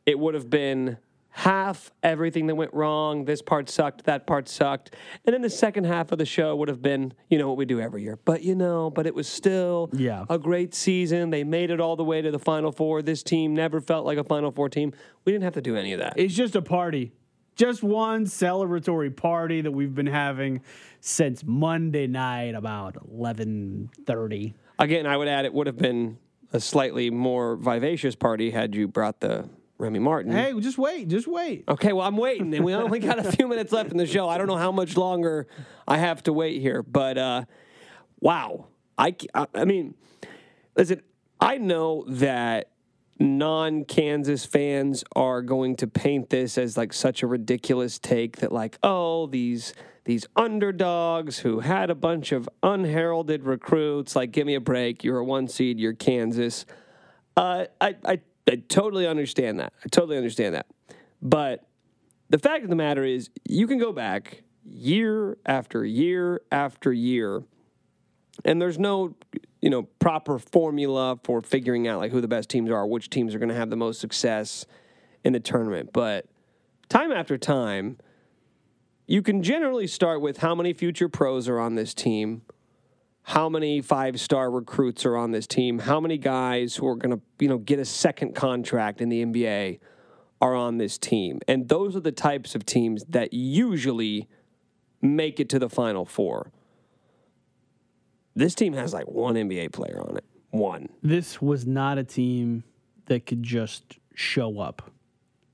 it would have been half everything that went wrong. This part sucked, that part sucked. And then the second half of the show would have been, you know, what we do every year. But you know, but it was still
Yeah.
a great season. They made it all the way to the final four. This team never felt like a final four team. We didn't have to do any of that.
It's just a party. Just one celebratory party that we've been having since Monday night about 11:30.
Again, I would add it would have been a slightly more vivacious party had you brought the Remy Martin.
Hey, just wait, just wait.
Okay, well, I'm waiting, and we only got a few minutes left in the show. I don't know how much longer I have to wait here, but uh, wow, I, I, I mean, listen, I know that non-Kansas fans are going to paint this as like such a ridiculous take that like, oh, these these underdogs who had a bunch of unheralded recruits, like, give me a break, you're a one seed, you're Kansas. Uh, I, I, I totally understand that. I totally understand that. But the fact of the matter is, you can go back year after year after year, and there's no, you know, proper formula for figuring out like who the best teams are, which teams are going to have the most success in the tournament. But time after time, you can generally start with how many future pros are on this team, how many five star recruits are on this team, how many guys who are going to, you know, get a second contract in the NBA are on this team. And those are the types of teams that usually make it to the final four. This team has like one NBA player on it. One.
This was not a team that could just show up.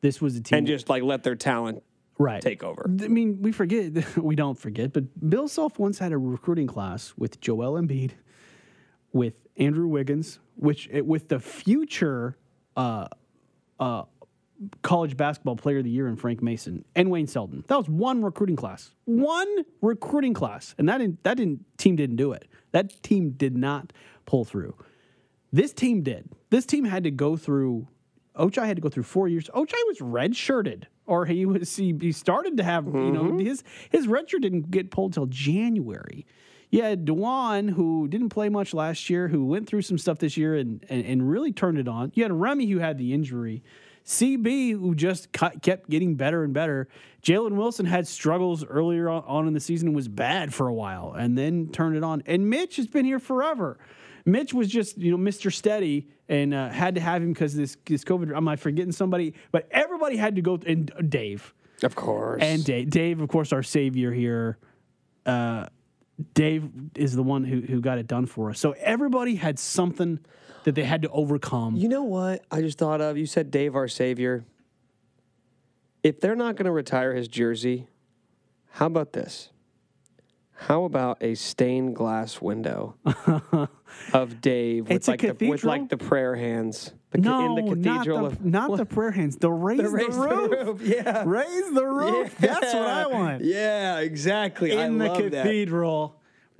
This was a team
And just like let their talent
right.
take over.
I mean, we forget, we don't forget, but Bill Self once had a recruiting class with Joel Embiid, with Andrew Wiggins, which eh, with the future uh, uh, college basketball player of the year in Frank Mason and Wayne Selden. That was one recruiting class, one recruiting class, and that didn't, that didn't team didn't do it. That team did not pull through. This team did. This team had to go through. Ochai had to go through four years. Ochai was redshirted, or he was he, he started to have you know mm-hmm. his his redshirt didn't get pulled till January. You had Dajuan, who didn't play much last year, who went through some stuff this year and, and, and really turned it on. You had Remy, who had the injury CB, who just cut, kept getting better and better. Jalen Wilson had struggles earlier on, on in the season and was bad for a while, and then turned it on. And Mitch has been here forever. Mitch was just you know Mr. Steady and uh, had to have him because this this COVID. Am I forgetting somebody? But everybody had to go and Dave
Of course.
and Dave. Dave, of course, our savior here. Uh, Dave is the one who who got it done for us. So everybody had something that they had to overcome.
You know what I just thought of? You said Dave, our savior. If they're not going to retire his jersey, how about this? How about a stained glass window of Dave with like the, with like the prayer hands the,
no,
in the cathedral
not the,
of
not the prayer hands. The raise the,
raise the
roof.
roof, yeah.
raise the roof. That's what I want.
Yeah, exactly. I
In the
love that.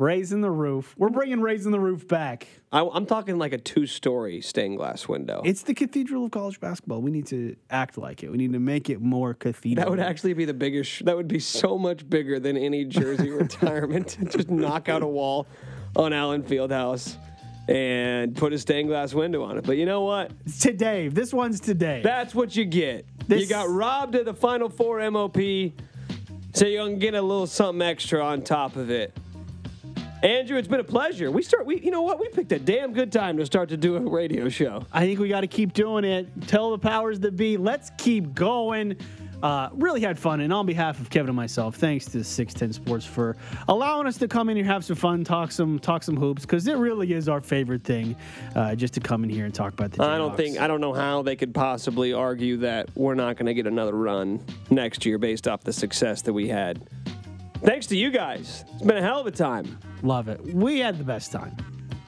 Cathedral, raising the roof. We're mm. bringing raising the roof back.
I, I'm talking like a two-story stained glass window.
It's the cathedral of college basketball. We need to act like it. We need to make it more cathedral.
That would actually be the biggest. That would be so much bigger than any jersey retirement. Just knock out a wall on Allen Fieldhouse and put a stained glass window on it. But you know what?
It's to This one's today.
That's what you get. You got robbed of the Final Four MOP, so you're gonna get a little something extra on top of it. Andrew, it's been a pleasure. We start. We, you know what? We picked a damn good time to start to do a radio show.
I think we got to keep doing it. Tell the powers that be. Let's keep going. Uh, really had fun. And on behalf of Kevin and myself, thanks to 610 Sports for allowing us to come in here, have some fun, talk some talk some hoops, because it really is our favorite thing, uh, just to come in here and talk about the.
I don't think I don't know how they could possibly argue that we're not going to get another run next year based off the success that we had. Thanks to you guys. It's been a hell of a time.
Love it. We had the best time.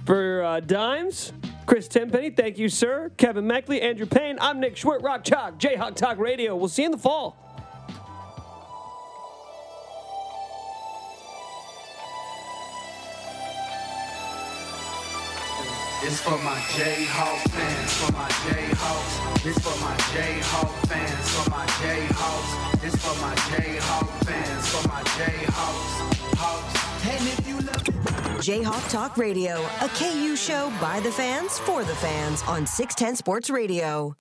For uh, Dimes, Chris Tenpenny, thank you, sir. Kevin Meckley, Andrew Payne, I'm Nick Schwerdt, Rock Chalk, Jayhawk Talk Radio. We'll see you in the fall.
It's for my Jayhawk fans, for my Jayhawks. It's for my Jayhawk fans, for my Jayhawks. It's for my Jayhawk
Jayhawk Talk Radio, a KU show by the fans for the fans on 610 Sports Radio.